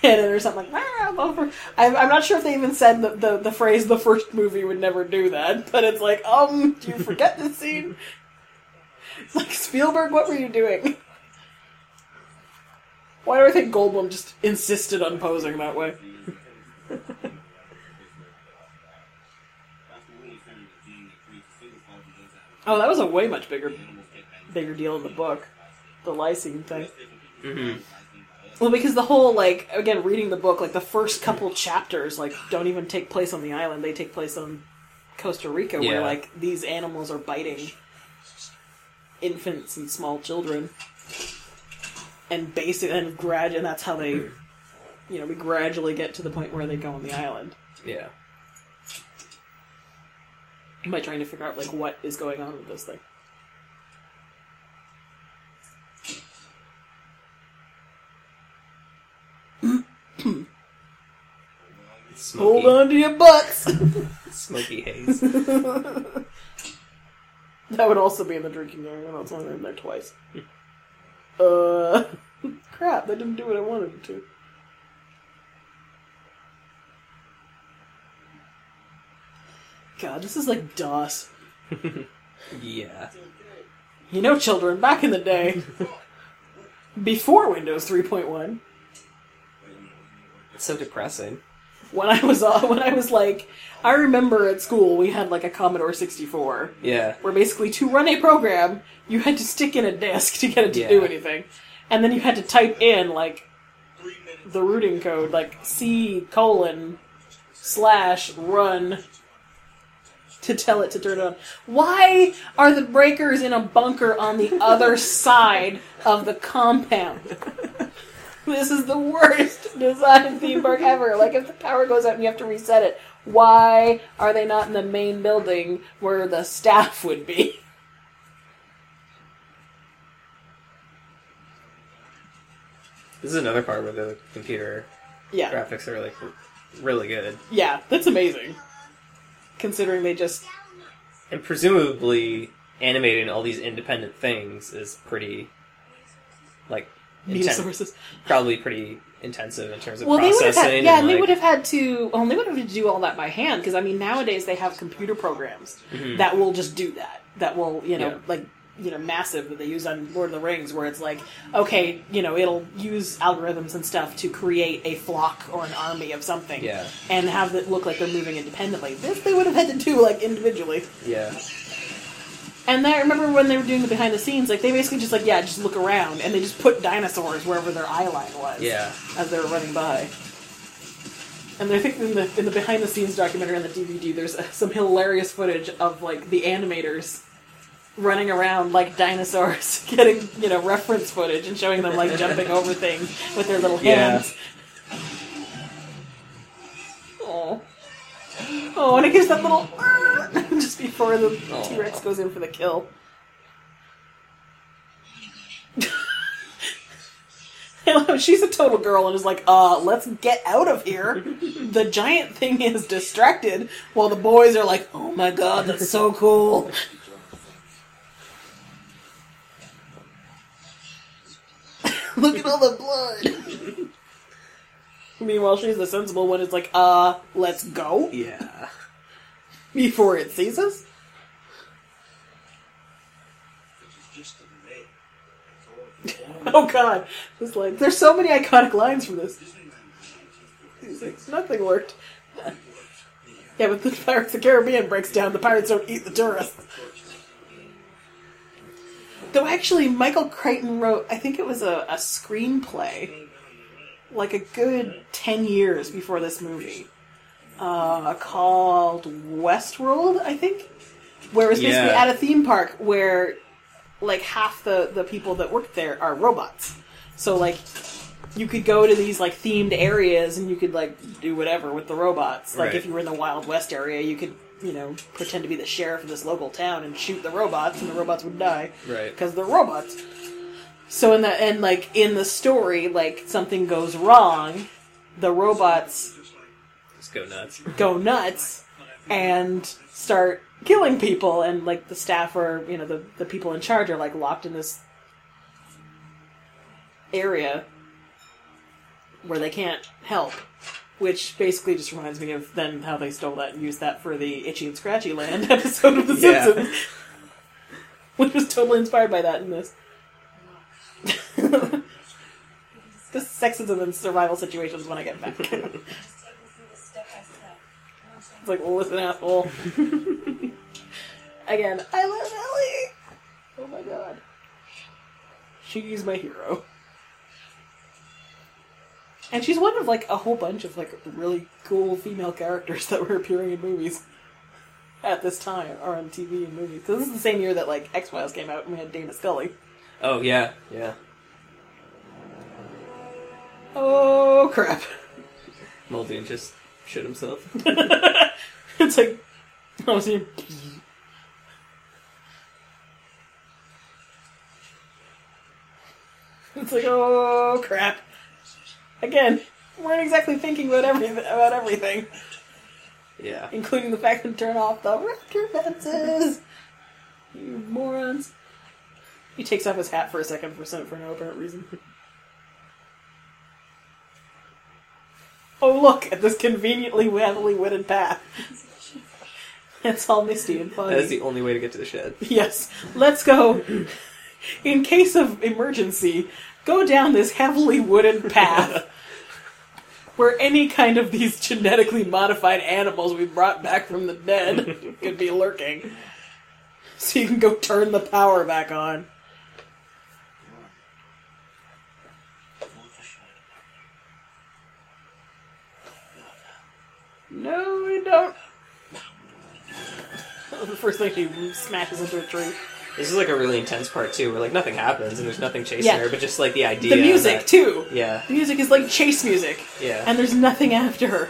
in it or something like "Ah, the fir-" I'm, I'm not sure if they even said the, the, the phrase the first movie would never do that, but it's like, um, do you forget this scene? It's like, Spielberg, what were you doing? Why do I think Goldblum just insisted on posing that way? Oh, that was a way much bigger, bigger deal in the book, the lysine thing.
hmm
Well, because the whole like again reading the book, like the first couple chapters, like don't even take place on the island; they take place on Costa Rica, where like these animals are biting infants and small children, and basic and grad, and that's how they, you know, we gradually get to the point where they go on the island
Yeah.
by trying to figure out like what is going on with this thing.
Smoky,
Hold on to your butts.
Smoky haze.
that would also be in the drinking area. That's only in there twice. Uh, crap! That didn't do what I wanted it to. God, this is like DOS.
yeah.
You know, children, back in the day, before Windows 3.1,
It's so depressing.
when I was uh, when I was like, I remember at school we had like a Commodore 64,
Yeah.
where basically to run a program you had to stick in a disk to get it to do anything, and then you had to type in like the routing code, like C colon slash run to tell it to turn it on. Why are the breakers in a bunker on the other side of the compound? This is the worst design theme park ever. Like, if the power goes out and you have to reset it, why are they not in the main building where the staff would be?
This is another part where the computer
Yeah.
graphics are like really good.
Yeah, that's amazing. Considering they just.
And presumably animating all these independent things is pretty like
Media
inten-
sources.
probably pretty intensive in terms of
Well, they would have
processing.
had, yeah,
and,
and they would have had to. Well, they would have had to do all that by hand because I mean, nowadays they have computer programs
Mhm.
that will just do that. That will, you know,
Yeah.
like you know, massive that they use on Lord of the Rings, where it's like, okay, you know, it'll use algorithms and stuff to create a flock or an army of something,
Yeah.
and have it look like they're moving independently. This they would have had to do like individually.
Yeah.
And I remember when they were doing the behind the scenes, like they basically just like, yeah, just look around, and they just put dinosaurs wherever their eye line was
Yeah.
as they were running by. And I think in the in the behind the scenes documentary on the DVD, there's some hilarious footage of like the animators running around like dinosaurs, getting you know reference footage and showing them like jumping over things with their little
Yeah.
hands. Oh, oh, and it gives that little just before the T Rex goes in for the kill. She's a total girl and is like, uh, let's get out of here. the giant thing is distracted while the boys are like, oh my god, that's so cool. Look at all the blood. Meanwhile, she's the sensible one. It's like, uh, let's go
Yeah.
before it sees us. Oh god, it's like there's so many iconic lines from this. Like, nothing worked. Yeah, but the Pirates of the Caribbean breaks down. The pirates don't eat the tourists. Though actually, Michael Crichton wrote, I think it was a, a screenplay, like a good ten years before this movie, uh, called Westworld, I think, where it was basically
Yeah.
at a theme park where like half the the people that work there are robots. So like you could go to these like themed areas and you could like do whatever with the robots. Like
Right.
if you were in the Wild West area, you could you know pretend to be the sheriff of this local town and shoot the robots, and the robots would die
Right.
because they're robots. So in the and like in the story, like something goes wrong, the robots
Just go nuts.
go nuts and start killing people and like the staff or you know the, the people in charge are like locked in this area where they can't help which basically just reminds me of then how they stole that and used that for the itchy and scratchy land episode of the
Yeah.
simpsons which was totally inspired by that in this the sexism and survival situations when i get back It's like, well, listen, asshole. Again, I love Ellie. Oh my god, she's my hero, and she's one of like a whole bunch of like really cool female characters that were appearing in movies. at this time or on TV and movies. Because this is the same year that like X Files came out and we had Dana Scully.
Oh yeah, yeah.
Oh crap!
Muldoon just shit himself.
it's like I was here. It's like oh crap! Again, we weren't exactly thinking about everything about everything,
Yeah.
including the fact to turn off the raptor fences. You morons! He takes off his hat for a second for some for no apparent reason. Oh look at this conveniently heavily wooded path. It's all misty and foggy.
That is the only way to get to the shed.
Yes, let's go. In case of emergency, go down this heavily wooded path where any kind of these genetically modified animals we brought back from the dead could be lurking. So you can go turn the power back on. No, we don't. the first thing he smashes into a tree.
This is like a really intense part too, where like nothing happens and there's nothing chasing
Yeah.
her, but just like the idea.
The music
that-
too.
Yeah.
The music is like chase music,
Yeah.
and there's nothing after her.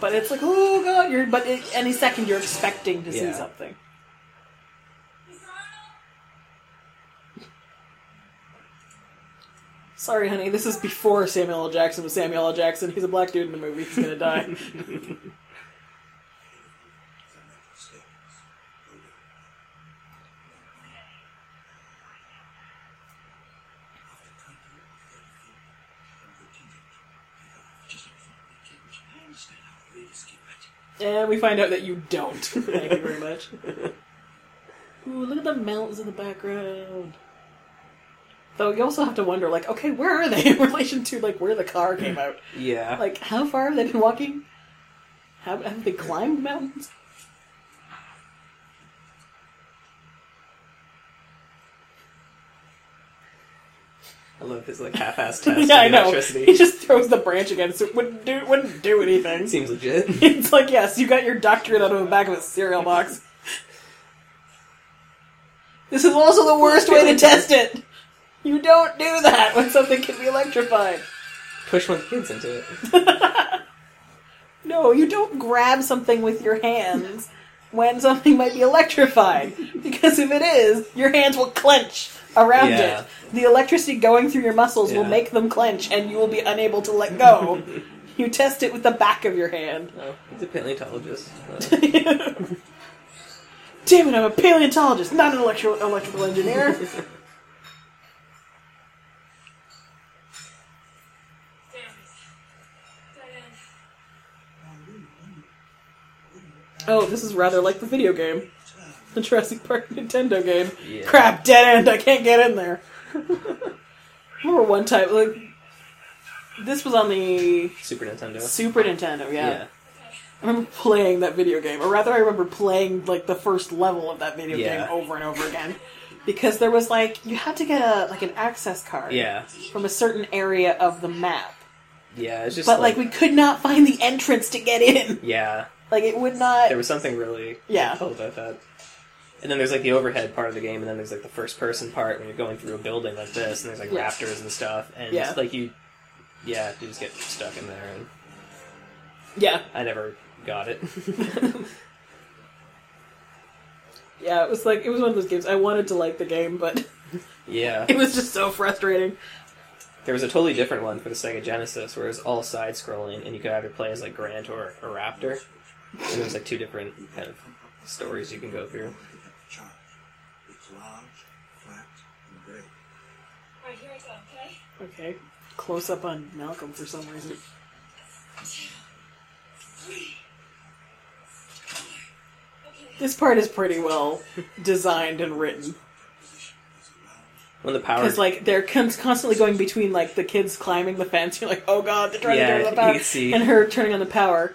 But it's like, oh god, you're. But it, any second you're expecting to see
Yeah.
something. Sorry, honey. This is before Samuel L. Jackson was Samuel L. Jackson. He's a black dude in the movie. He's gonna die. and we find out that you don't. Thank you very much. Ooh, look at the mountains in the background. Though you also have to wonder, like, okay, where are they in relation to like where the car came out?
Yeah.
Like, how far have they been walking? Have, have they climbed mountains?
I love his like half-assed test.
yeah, I know.
Electricity.
He just throws the branch against it. Wouldn't do, wouldn't do anything.
Seems legit.
It's like, yes, you got your doctorate out of the back of a cereal box. This is also the worst way to test it. You don't do that when something can be electrified.
Push one of the kids into it.
No, you don't grab something with your hands when something might be electrified. Because if it is, your hands will clench around
Yeah.
it. The electricity going through your muscles will make them clench and you will be unable to let go. you test it with the back of your hand.
Oh, he's a paleontologist.
Damn it, I'm a paleontologist, not an electrical electrical engineer. oh, this is rather like the video game. The Jurassic Park Nintendo game.
Yeah.
Crap, dead end, I can't get in there. Remember one time, like, this was on the
Super Nintendo.
Super Nintendo, yeah.
Yeah.
I remember playing that video game, or rather, I remember playing like the first level of that video
Yeah.
game over and over again, because there was like you had to get a like an access card
Yeah.
from a certain area of the map,
Yeah, it's just
but like, we could not find the entrance to get in.
Yeah.
Like it would not.
There was something really
Yeah.
cool about that. And then there's like the overhead part of the game, and then there's like the first person part when you're going through a building like this, and there's like raptors and stuff, and
Yeah.
like you, yeah, you just get stuck in there, and
Yeah,
I never got it.
yeah. It was like it was one of those games. I wanted to like the game, but
yeah,
it was just so frustrating.
there was a totally different one for the Sega Genesis where it was all side scrolling, and you could either play as like Grant or a raptor, and there's like two different kind of stories you can go through.
Charge. It's large, flat, and gray.
Alright, here I go, okay?
Close up on Malcolm for some reason. This part is pretty well designed and written.
When the power,
Because like they're con- constantly going between like the kids climbing the fence. You're like, oh god, they're trying
Yeah,
to turn on the
you
power,
can see.
and her turning on the power.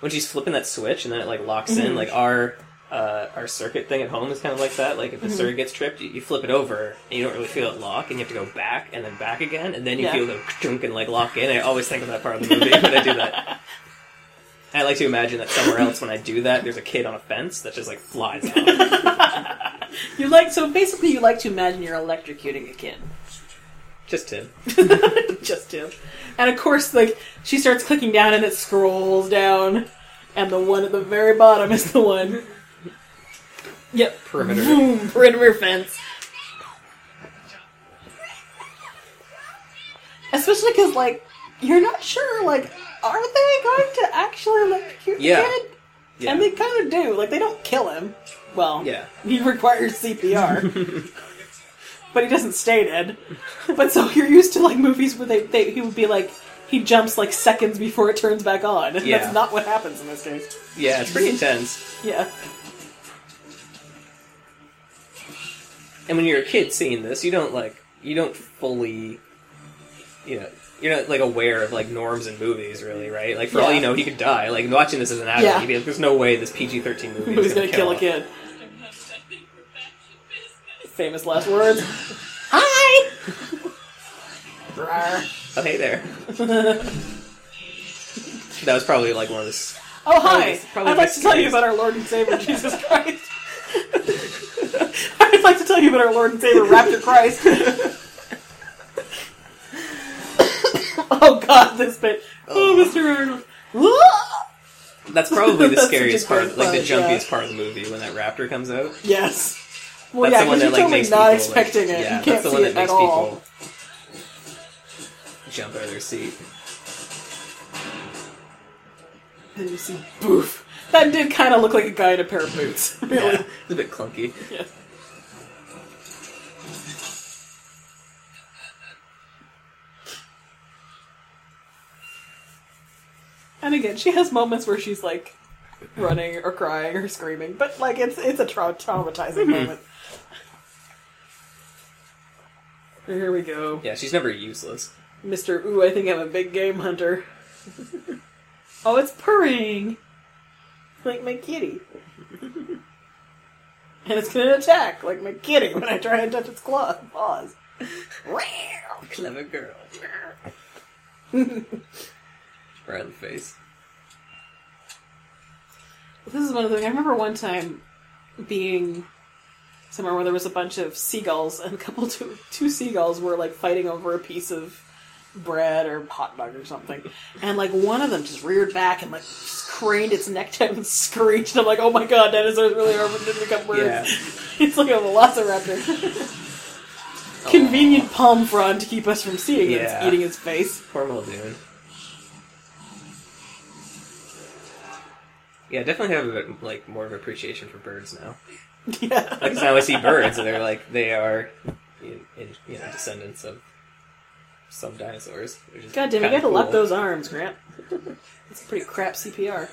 when she's flipping that switch and then it like locks in,
Mhm.
like our uh, our circuit thing at home is kind of like that. Like if the
Mhm.
circuit gets tripped, you, you flip it over and you don't really feel it lock, and you have to go back and then back again, and then you
Yeah.
feel the chunk and like lock in. I always think of that part of the movie when I do that. I like to imagine that somewhere else when I do that, there's a kid on a fence that just like flies out.
You like so basically you like to imagine you're electrocuting a kid.
just Tim.
Just him. And of course, like she starts clicking down and it scrolls down, and the one at the very bottom is the one. Yep.
Perimeter.
Boom. Perimeter fence. Especially because, like, you're not sure, like, are they going to actually electrocute
Yeah.
the kid?
Yeah.
And they kind of do. Like, they don't kill him. Well,
Yeah.
he requires CPR. but he doesn't stay dead. But so you're used to, like, movies where they, they he would be like, he jumps, like, seconds before it turns back on. And
Yeah.
that's not what happens in this case.
Yeah, it's pretty intense.
Yeah.
And when you're a kid seeing this, you don't like you don't fully, you know, you're not like aware of like norms in movies, really, right? Like for all you know, he could die. Like watching this as an adult,
Yeah.
you'd be like, "There's no way this PG-13 movie
Who's
is
gonna kill a kid? Famous last words. Hi!
Oh, hey there. that was probably like one of the.
Oh, hi!
probably
I'd like to tell you about our Lord and Savior, Jesus Christ. I'd like to tell you about our Lord and Savior, Raptor Christ. oh, God, this bit. Oh, Mr. Arnold.
That's probably the
That's such a
scariest part,
great
like the
part, yeah.
jumpiest part of the movie when that raptor comes out.
yes. Well,
that's
yeah,
the one
because
that
you're
like
totally
makes
not
people, like-
expecting it.
Yeah,
you can't
that's the
see
one
it
that makes
at all.
people jump out of their seat.
And you see, boof. That did kind of look like a guy in a pair of boots. Really.
Yeah, it's a bit clunky.
Yeah. And again, she has moments where she's like running or crying or screaming, but like it's it's a trau- traumatizing mm-hmm. moment. Here we go,
Yeah, she's never useless.
Mister. Ooh, I think I'm a big game hunter. oh, it's purring like my kitty, and it's gonna attack like my kitty when I try and touch its claw paws.
Clever girl. right in the face.
This is one of the. I remember one time being somewhere where there was a bunch of seagulls, and a couple two two seagulls were like fighting over a piece of bread or hot dog or something, and like one of them just reared back and like craned its neck down and screeched. I'm like, oh my god, dinosaurs really are to become birds.
Yeah.
it's like a velociraptor. Convenient palm frond to keep us from seeing it. It's eating its face.
Poor Muldoon. Yeah, definitely have a bit, like more of appreciation for birds now.
Yeah.
Like now I see birds, and they're like they are, you know, descendants of some dinosaurs.
God damn it, you gotta
cool.
those arms, Grant. It's pretty crap CPR.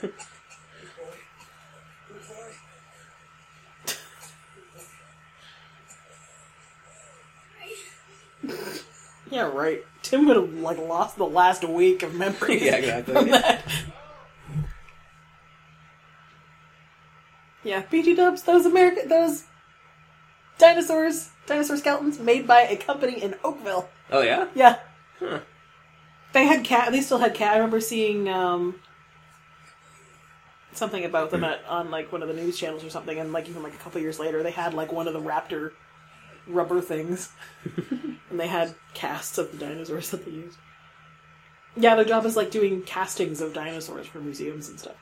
yeah, right. Tim would have like lost the last week of memories.
Yeah, exactly.
From that. Yeah, BG Dubs, those American, those dinosaurs, dinosaur skeletons made by a company in Oakville.
Oh yeah.
Yeah.
Huh.
They had cat. They still had cat. I remember seeing um, something about them at, on like one of the news channels or something, and like even like a couple years later, they had like one of the raptor rubber things, and they had casts of the dinosaurs that they used. Yeah, their job is like doing castings of dinosaurs for museums and stuff,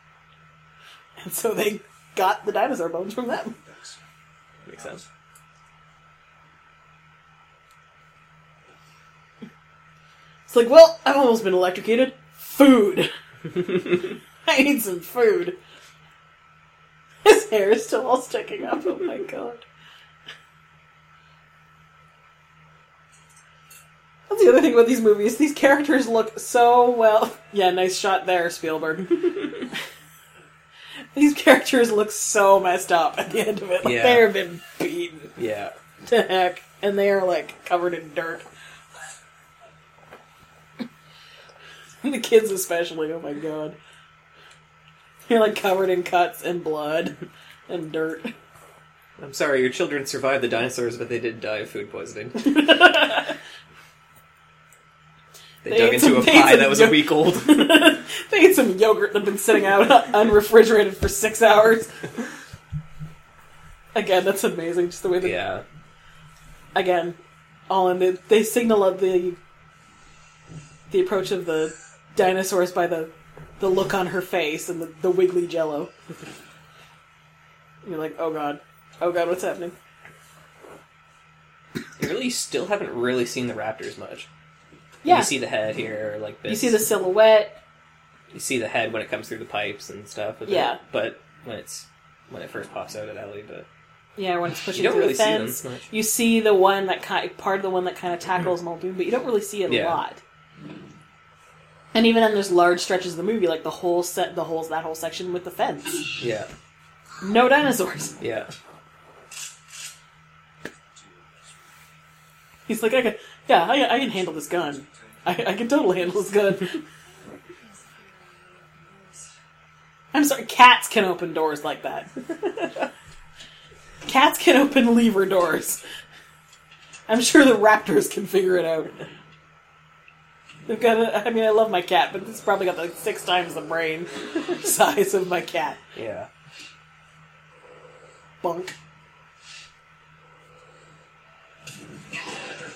and so they got the dinosaur bones from them.
Makes sense.
It's like, well, I've almost been electrocuted. Food. I need some food. His hair is still all sticking up. Oh my god. That's the other thing about these movies. These characters look so well. Yeah, nice shot there, Spielberg. these characters look so messed up at the end of it. Like
Yeah.
they have been beaten
Yeah.
to heck, and they are like covered in dirt. the kids, especially. Oh my god, they're like covered in cuts and blood and dirt.
I'm sorry, your children survived the dinosaurs, but they did die of food poisoning. They,
They
dug into
some-
a pie that was a week old.
they ate some yogurt that'd been sitting out unrefrigerated for six hours. Again, that's amazing. Just the way that
yeah.
again, all in the they signal of the the approach of the dinosaurs by the the look on her face and the, the wiggly jello. You're like, oh god, oh god, what's happening?
You really still haven't really seen the raptors much.
Yeah,
You see the head here, like
this.
you
see the silhouette.
You see the head when it comes through the pipes and stuff.
Yeah.
But when it's when it first pops out at Ellie, but
Yeah, when it's pushing
You don't
through
really
the
see them
fence.
much.
You see the one that kind part of the one that kind of tackles Muldoon, but you don't really see it a lot. And even then, there's large stretches of the movie, like the whole set, the whole that whole section with the fence.
yeah,
No dinosaurs.
yeah.
He's like, I can, yeah, I, I can handle this gun. I, I can totally handle this gun. I'm sorry, cats can open doors like that. cats can open lever doors. I'm sure the raptors can figure it out. They've got a, I mean, I love my cat, but it's probably got like six times the brain size of my cat.
Yeah.
Bunk.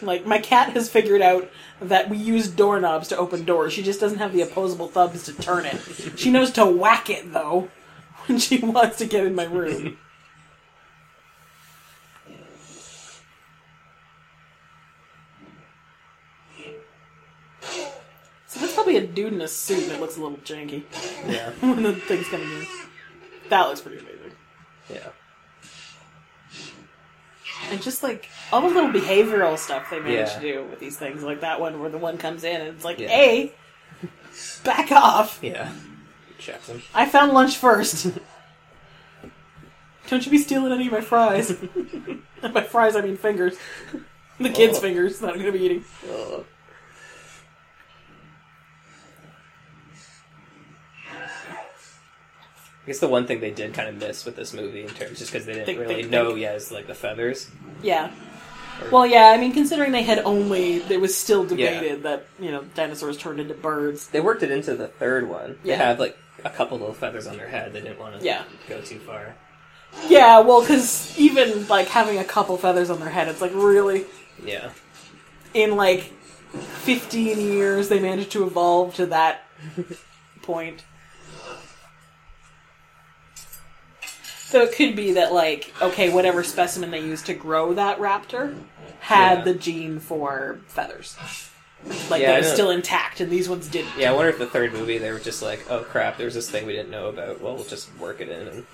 Like, my cat has figured out that we use doorknobs to open doors. She just doesn't have the opposable thumbs to turn it. She knows to whack it, though, when she wants to get in my room. That's probably a dude in a suit it looks a little janky
Yeah.
when the thing's coming in. That looks pretty amazing.
Yeah.
And just like all the little behavioral stuff they manage
Yeah.
to do with these things, like that one where the one comes in and it's like,
Yeah.
"Hey, back off!
Yeah. Checks him.
I found lunch first. Don't you be stealing any of my fries? And by fries, I mean fingers. The kids'
Oh.
fingers that I'm going to be eating.
Oh. I guess the one thing they did kind of miss with this movie in terms just because they didn't
Think,
really
think,
know
think.
yet is like the feathers.
Yeah. Well, yeah. I mean, considering they had only, it was still
Yeah.
debated that you know dinosaurs turned into birds.
They worked it into the third one. They
Yeah.
have like a couple little feathers on their head. They didn't want to
Yeah.
go too far.
Yeah, well, because even like having a couple feathers on their head, it's like really
Yeah.
in like 15 years they managed to evolve to that point. So it could be that like okay, whatever specimen they used to grow that raptor had
Yeah.
the gene for feathers. Like
Yeah,
they were still intact, and these ones didn't.
Yeah, I wonder if the third movie they were just like, oh crap, there's this thing we didn't know about. Well, we'll just work it in. And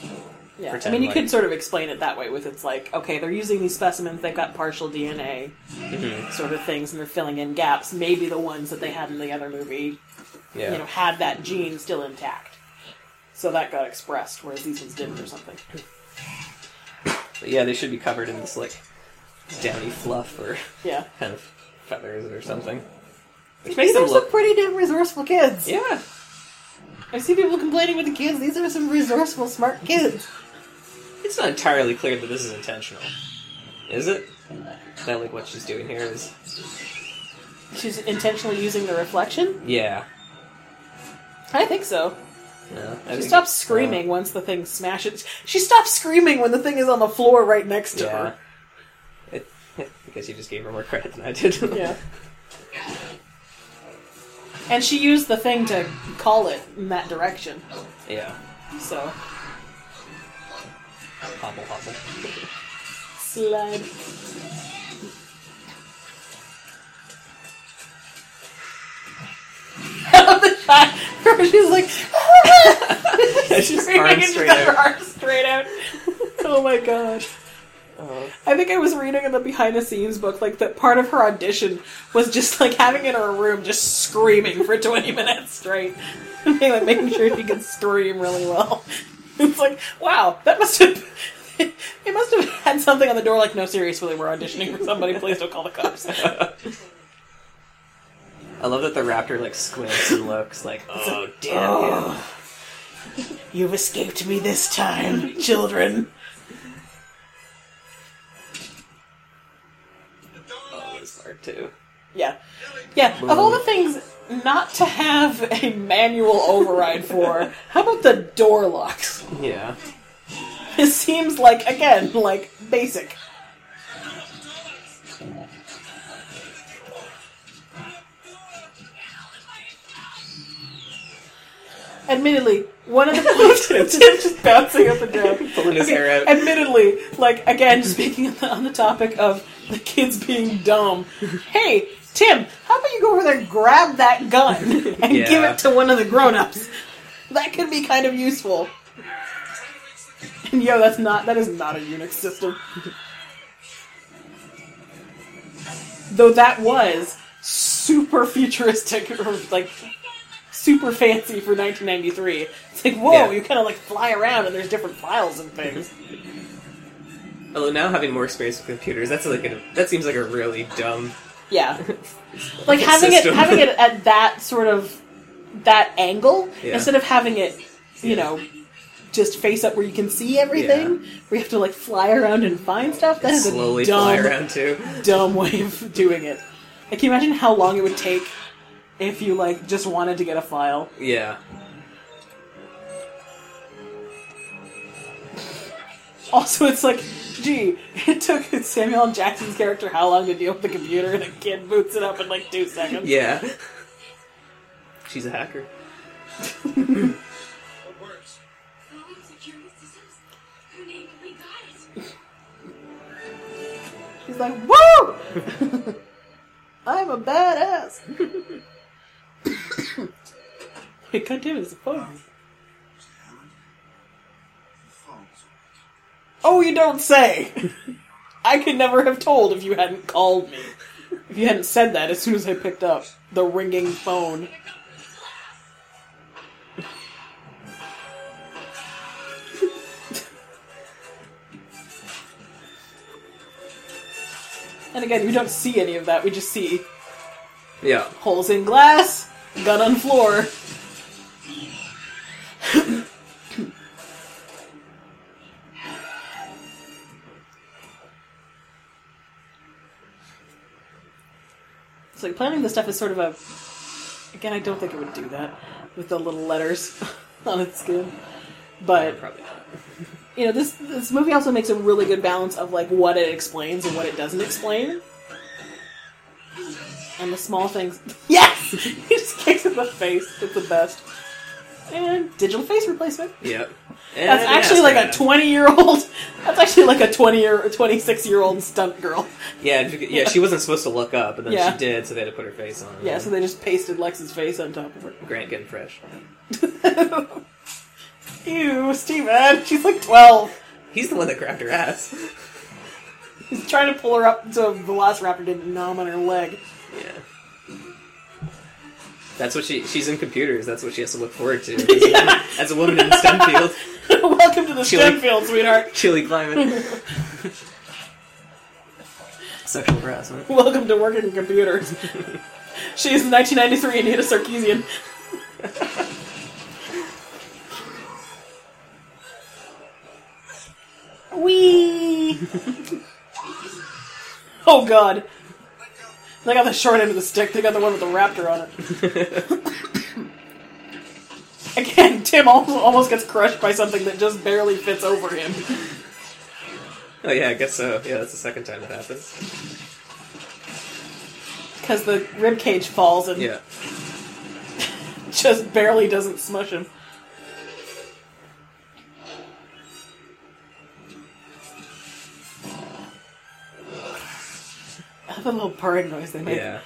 Yeah, I mean, you
like-
could sort of explain it that way with it's like, okay, they're using these specimens, they've got partial DNA
Mhm.
sort of things, and they're filling in gaps. Maybe the ones that they had in the other movie,
yeah,
you know, had that gene still intact. So that got expressed, whereas these ones didn't or something.
but yeah, they should be covered in this like downy fluff or
Yeah.
kind of feathers or something, which
These
makes them
are some
look.
pretty damn resourceful kids.
Yeah,
I see people complaining with the kids. These are some resourceful, smart kids.
it's not entirely clear that this is intentional, is it? That like what she's doing here is
She's intentionally using the reflection?
yeah.
I think so.
Yeah
She stops screaming once the thing smashes. She stops screaming when the thing is on the floor right next to
Yeah.
her.
It, because you just gave her more credit than I did.
Yeah. And she used the thing to call it in that direction.
yeah.
So,
Hobble hobble.
slide. She's screaming
arms
and she's
straight
got her
out.
arms straight out. oh my god. Uh-huh. I think I was reading in the behind the scenes book, like that part of her audition was just like having in her room just screaming for 20 minutes straight. And being, like, making sure she could scream really well. It's like, wow, that must have. They must have had something on the door like, no, seriously, we're auditioning for somebody, please don't call the cops.
I love that the raptor like squints and looks like, oh damn him.
You've escaped me this time, children.
Oh, this part too.
Yeah. Yeah. Of all the things not to have a manual override for, how about the door locks?
Yeah.
It seems like, again, like basic. Admittedly, one of the Tim's just bouncing up and down,
Pulling his hair out.
Admittedly, like again, speaking on the, on the topic of the kids being dumb. Hey, Tim, how about you go over there, and grab that gun, and give it to one of the grown-ups? That could be kind of useful. And yo, that's not that is not a Unix system. Though that was super futuristic or like super fancy for 1993. It's like, whoa,
Yeah.
you kind of like fly around and there's different files and things.
Although now having more experience with computers, that's like a, that seems like a really dumb.
Yeah. Like having it having it at that sort of that angle
Yeah.
instead of having it, you know, just face up where you can see everything, where you have to like fly around and find stuff. That is
slowly
a dumb,
fly around too.
dumb way of doing it. Like, can you imagine how long it would take if you like just wanted to get a file?
Yeah.
Also, it's like, gee, it took Samuel L. Jackson's character how long to deal with the computer, and a kid boots it up in like two seconds.
Yeah. She's a hacker.
What works?
Phone security systems. Her name, we got it.
He's like, woo! I'm a badass. Wait, God damn it, it's a phone. Oh, you don't say! I could never have told if you hadn't called me. If you hadn't said that as soon as I picked up the ringing phone. And again, we don't see any of that. We just see
Yeah.
holes in glass, gun on floor. it's like planning this stuff is sort of a. Again, I don't think it would do that with the little letters on its skin. But
Probably.
you know, this this movie also makes a really good balance of like what it explains and what it doesn't explain. And the small things. Yes! he just kicks in the face. It's the best. And digital face replacement.
Yep.
That's
And
actually like a 20 year old. That's actually like a 20 year, 26 year old stunt girl.
Yeah, yeah. She wasn't supposed to look up, but then
Yeah.
she did, so they had to put her face on.
Yeah, so they just pasted Lex's face on top of her.
Grant getting fresh.
Ew, Steven. She's like 12.
He's the one that grabbed her ass.
He's trying to pull her up so Velociraptor didn't nom on her leg.
Yeah. That's what she. She's in computers. That's what she has to look forward to. As, a,
Yeah.
woman, as a woman in the STEM field,
Welcome to the
She
STEM field, sweetheart.
chilly climate, sexual harassment.
Welcome to working in computers. She's 1993 Anita Sarkeesian. Wee. oh god. They got the short end of the stick. They got the one with the raptor on it. Again, Tim almost gets crushed by something that just barely fits over him.
Oh yeah, I guess so. Yeah, that's the second time that happens.
Because the rib cage falls and
Yeah.
just barely doesn't smush him. The little purring noise they make.
Yeah.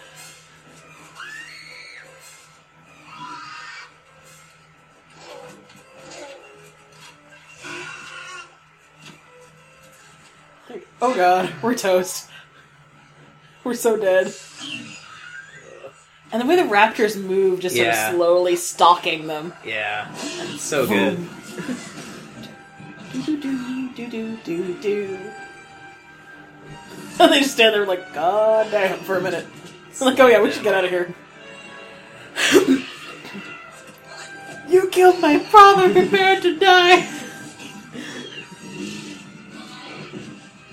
Oh god, we're toast. We're so dead. And the way the raptors move, just sort of slowly stalking them.
Yeah. So good.
Do do do do do do. they just stand there like, God damn, for a minute. like, oh yeah, we should get out of here. you killed my father, prepare to die.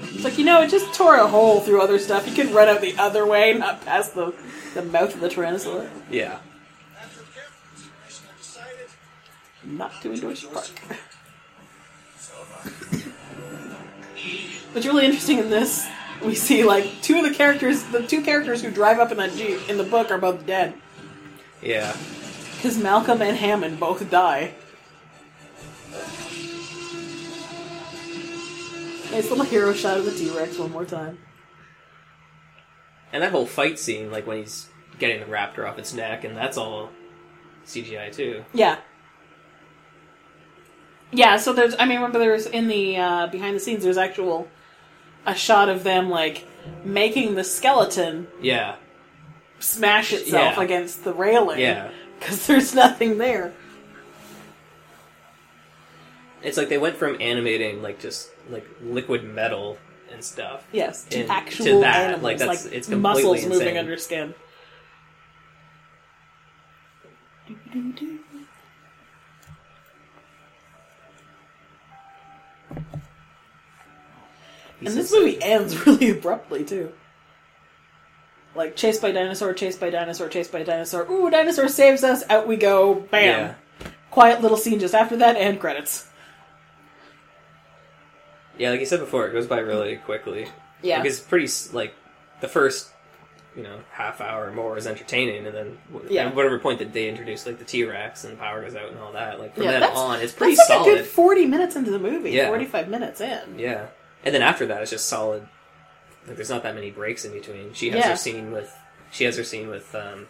It's like you know, it just tore a hole through other stuff. You can run out the other way, not past the the mouth of the Tyrannosaur.
Yeah.
After careful consideration, I decided
Not to endorse park. What's really interesting in this, we see like two of the characters, the two characters who drive up in that jeep in the book are both dead
Yeah.
because Malcolm and Hammond both die. Nice little hero shot of the T Rex one more time.
And that whole fight scene, like when he's getting the raptor off its neck, and that's all CGI too.
Yeah. Yeah, so there's I mean remember there's in the uh, behind the scenes there's actual a shot of them like making the skeleton
Yeah.
smash itself
Yeah.
against the railing.
Yeah.
Because there's nothing there.
It's like they went from animating like just like liquid metal and stuff.
Yes, to actual
to that,
animals,
like,
like,
it's completely
muscles moving under skin. And this movie ends really abruptly too. Like chased by dinosaur, chased by dinosaur, chased by dinosaur. Ooh, dinosaur saves us! Out we go! Bam!
Yeah.
Quiet little scene just after that, and credits.
Yeah, like you said before, it goes by really quickly.
Yeah.
Like, it's pretty s- like the first, you know, half hour or more is entertaining, and then
Yeah.
at whatever point that they introduce like the T Rex and the power goes out and all that, like from
Yeah,
then on, it's pretty
That's like
solid.
a good forty minutes into the movie.
Yeah.
Forty-five minutes in.
Yeah, and then after that, it's just solid. Like there's not that many breaks in between. She has
Yeah.
her scene with she has her scene with um,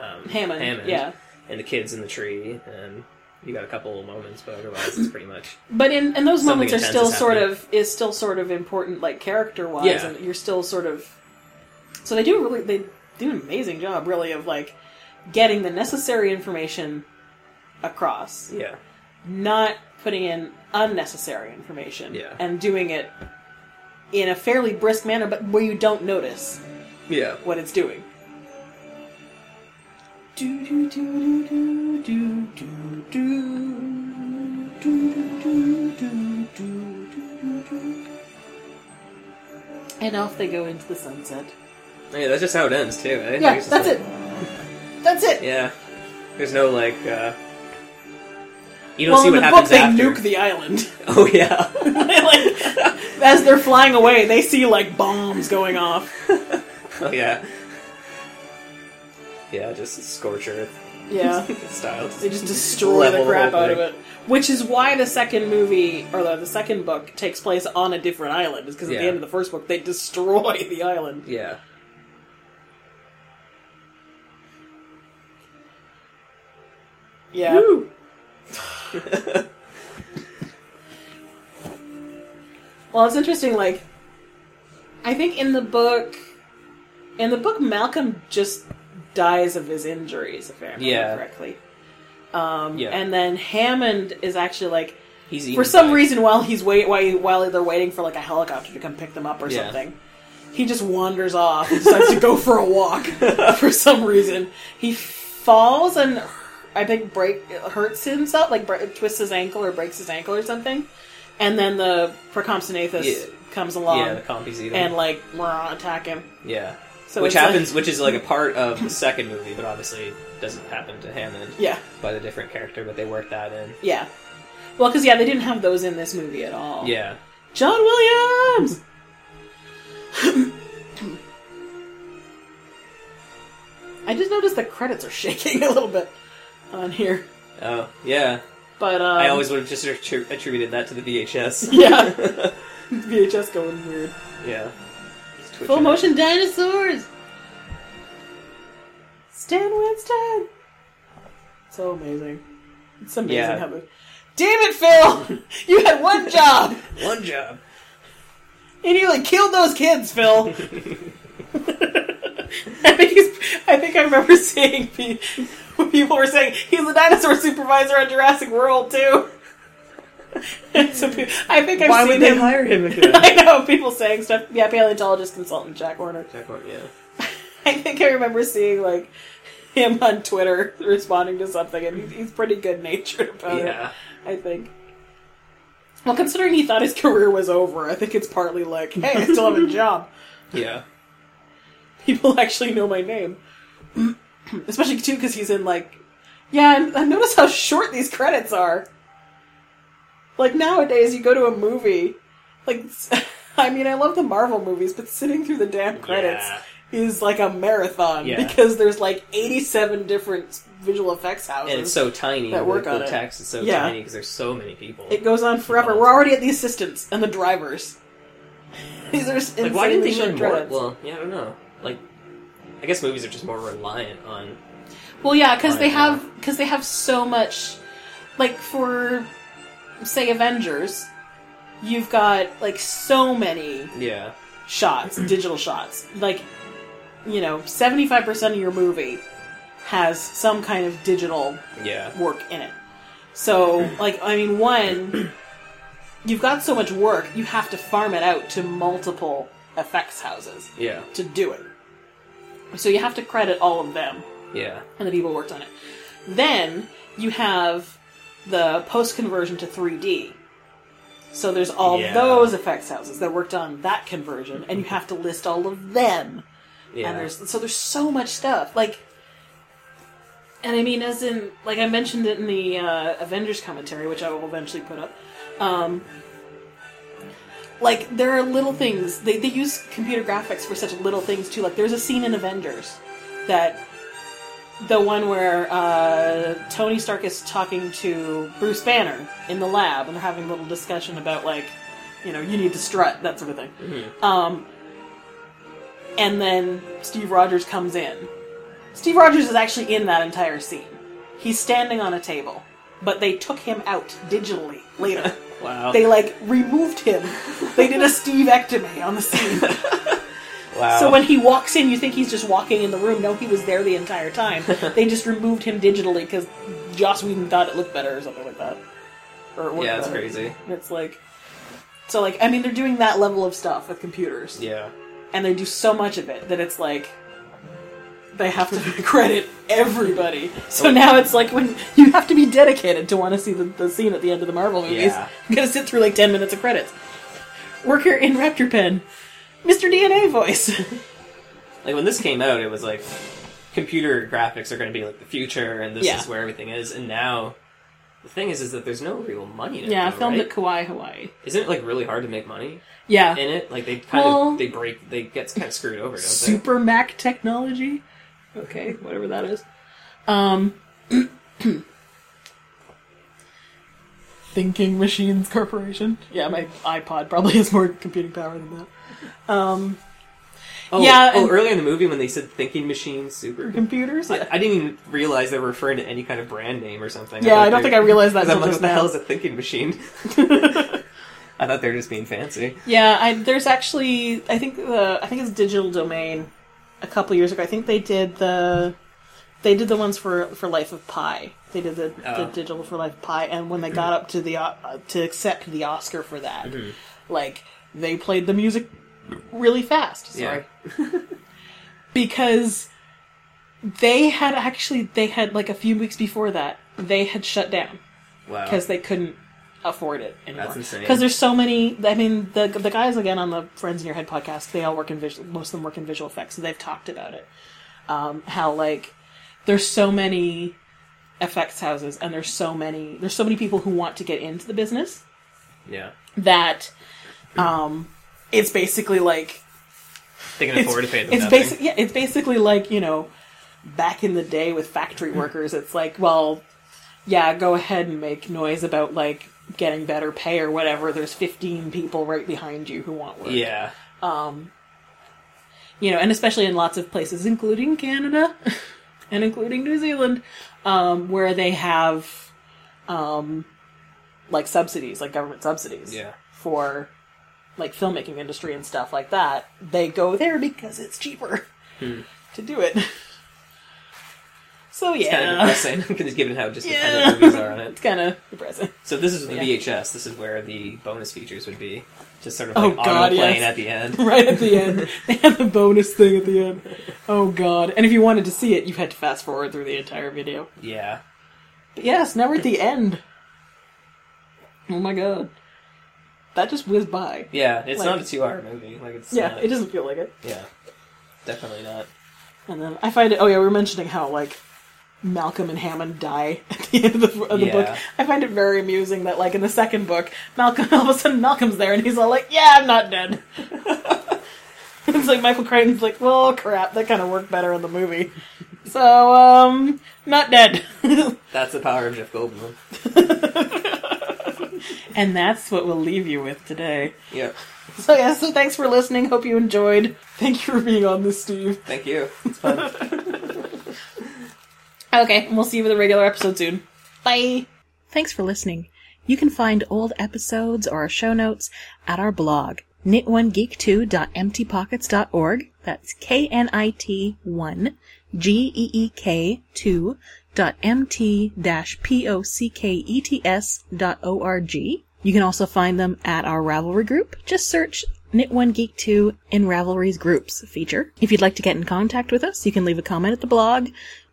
um,
Hammond, yeah.
and the kids in the tree, and you got a couple of moments, but otherwise it's pretty much
But in and those
Something
moments are
intense
still
is
sort
happening.
of is still sort of important, like character wise,
Yeah.
and you're still sort of. So they do really they do an amazing job, really, of like getting the necessary information across,
yeah,
not putting in unnecessary information,
Yeah.
and doing it in a fairly brisk manner, but where you don't notice
yeah.
what it's doing. Do, do, do, do, do, do, do, do, do, do, do, do, do, do. And off they go into the sunset.
Yeah, that's just how it ends too. Eh?
Yeah,
Like, it's just
that's
like-
it. That's it.
Yeah, there's no like. uh You don't
well,
see
in
what
the
happens
book, they
after.
nuke the island.
Oh yeah.
like, as they're flying away, they see like bombs going off.
oh yeah. Yeah, just scorch earth.
Yeah.
style.
They just destroy the crap out of it. Which is why the second movie, or the, the second book, takes place on a different island. Is because at the end of the first book, they destroy the island.
Yeah.
Yeah. Well, it's interesting. Like, I think in the book, in the book, Malcolm just dies of his injuries, if I remember
Yeah.
correctly. Um,
Yeah.
And then Hammond is actually like,
He's
for some
by-
reason, while he's wait, while, while they're waiting for like a helicopter to come pick them up or
Yeah.
something, he just wanders off and decides to go for a walk for some reason. He falls and I think break hurts himself, like bre- twists his ankle or breaks his ankle or something, and then the Procompsognathus
Yeah.
comes along
Yeah, the compies eat him.
and like rah, attack him.
Yeah.
So
which
it's like-
happens, which is like a part of the second movie, but obviously doesn't happen to Hammond.
Yeah.
By the different character, but they work that in.
Yeah. Well, because yeah, they didn't have those in this movie at all.
Yeah.
John Williams. I just noticed the credits are shaking a little bit on here,
Oh, yeah.
but um,
I always would have just attri- attributed that to the VHS.
yeah, VHS going weird.
yeah.
Full motion dinosaurs. Stan Winston. So amazing. It's amazing
Yeah.
how the. Damn it, Phil! You had one job,
One job.
and you like killed those kids, Phil. I think. I think I remember seeing people were saying he's the dinosaur supervisor on Jurassic World too. So pe- I think I've
Why
seen
would they
him-
hire him again?
I know people saying stuff. Yeah, paleontologist consultant Jack Horner.
Jack Horner, yeah.
I think I remember seeing like him on Twitter responding to something, and he's, he's pretty good natured about
Yeah.
it. I think. Well, considering he thought his career was over, I think it's partly like, hey, I still have a job.
Yeah.
People actually know my name. Especially too because he's in like, yeah. And and notice how short these credits are. Like nowadays, you go to a movie, like, I mean, I love the Marvel movies, but sitting through the damn credits
Yeah.
is like a marathon
Yeah.
because there's like 87 different visual effects houses.
And it's so tiny.
that work
the,
on it.
text is so
Yeah.
tiny because there's so many people.
It goes on forever. We're already at the assistants and the drivers. These are
like, why didn't they
show
more? Well, yeah, I don't know. Like, I guess movies are just more reliant on.
Well, yeah, because they have because they have so much. Like for, say, Avengers, you've got like so many
Yeah.
shots, digital shots. Like, you know, seventy five percent of your movie has some kind of digital
Yeah.
work in it. So, like, I mean, one, you've got so much work, you have to farm it out to multiple effects houses
Yeah.
to do it. So you have to credit all of them
Yeah.
and the people who worked on it. Then you have the post conversion to 3D. So there's all
Yeah.
those effects houses that worked on that conversion, and you have to list all of them.
Yeah.
And there's so there's so much stuff. Like, and I mean, as in, like I mentioned it in the uh, Avengers commentary, which I will eventually put up. Um, like there are little things they, they use computer graphics for such little things too. Like there's a scene in Avengers that the one where uh, Tony Stark is talking to Bruce Banner in the lab, and they're having a little discussion about like, you know, you need to strut that sort of thing. Um, and then Steve Rogers comes in. Steve Rogers is actually in that entire scene. He's standing on a table, but they took him out digitally later.
Wow.
They like removed him. They did a Steve ectomy on the scene.
wow.
So when he walks in, you think he's just walking in the room. No, he was there the entire time. they just removed him digitally because Joss Whedon thought it looked better or something like that. Or
yeah, that's
better.
crazy.
It's like, so like I mean, they're doing that level of stuff with computers,
Yeah.
and they do so much of it that it's like they have to credit everybody. So oh. now it's like when you have to be dedicated to want to see the, the scene at the end of the Marvel movies.
Yeah.
You gotta sit through like ten minutes of credits. Worker in Raptor Pen, Mr. DNA voice.
Like when this came out, it was like computer graphics are going to be like the future, and this
Yeah.
is where everything is. And now, the thing is, is that there's no real money in it.
yeah,
though,
filmed
right?
at Kauai, Hawaii.
Isn't it like really hard to make money
Yeah,
in it? Like they kind
Well-
of they break, they get kind of screwed over, don't
Super Mac technology. Okay, whatever that is. Um, Thinking Machines Corporation. Yeah, my iPod probably has more computing power than that. Um.
Oh,
Yeah,
Oh, earlier in the movie when they said thinking Machines super.
computers.
I, I didn't even realize they were referring to any kind of brand name or something.
yeah
thought
I don't think I realized that.
I'm like, what the hell is a thinking machine? I thought they were just being fancy.
Yeah, I, there's actually I think the I think it's Digital Domain. A couple years ago, I think they did the they did the ones for for Life of Pi. They did the, the
Oh.
digital for Life of Pi, and when they got up to the uh, to accept the Oscar for that,
Mm-hmm.
like they played the music really fast. Sorry,
Yeah.
because they had actually they had like a few weeks before that they had shut down
Wow.
because they couldn't afford it anymore.
That's insane.
Because there's so many. I mean, the the guys again on the Friends in Your Head podcast, they all work in visual. Most of them work in visual effects, so they've talked about it. Um, how like there's so many effects houses, and there's so many there's so many people who want to get into the business
yeah.
that um, it's basically like
They can afford to pay them
it's
nothing.
basic, yeah, it's basically like you know, back in the day with factory workers. It's like, well, yeah, go ahead and make noise about like getting better pay or whatever. There's 15 people right behind you who want work.
Yeah.
Um, you know, and especially in lots of places, including Canada and including New Zealand, um, where they have um, like subsidies, like government subsidies,
Yeah.
for like filmmaking industry and stuff like that. They go there because it's cheaper to do it. So
Hmm. It's kind of
yeah,
depressing because given how just
Yeah.
dependent movies are on it.
it's kind of depressing.
So this is the
Yeah.
VHS. This is where the bonus features would be, just sort of
Oh,
like auto
God,
playing
yes.
at the end.
right at the end. They had the bonus thing at the end. Oh god. And if you wanted to see it, you had to fast forward through the entire video.
Yeah.
But yes, now we're at the end. Oh my god. that just whizzed by.
Yeah, it's
Like-
not a two-hour movie. Like it's
Yeah,
not-
it doesn't feel like it.
Yeah, definitely not.
And then I find it. Oh yeah, we were mentioning how like Malcolm and Hammond die at the end of the, of the book. I find it very amusing that like in the second book, Malcolm all of a sudden Malcolm's there and he's all like, "Yeah, I'm not dead." it's like Michael Crichton's like, "Well, crap, that kind of worked better in the movie." So, um, not dead.
That's the power of Jeff Goldblum.
and that's what we'll leave you with today.
Yep.
So yeah, so thanks for listening. Hope you enjoyed. Thank you for being on this, Steve.
Thank you. It's fun.
Okay, we'll see you with a regular episode soon. Bye. Thanks for listening. You can find old episodes or our show notes at our blog, knit1geek2.emptypockets.org. That's K-N-I-T 1 G-E-E-K 2 dot M-T dash P-O-C-K-E-T-S dot O-R-G. You can also find them at our Ravelry group. Just search Knit One Geek 2 in Ravelry's groups feature. If you'd like to get in contact with us, you can leave a comment at the blog,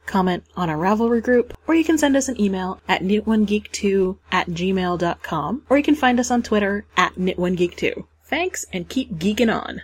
comment on our Ravelry group, or you can send us an email at knit1geek2 at gmail.com, or you can find us on Twitter at knit1geek2. Thanks, and keep geeking on.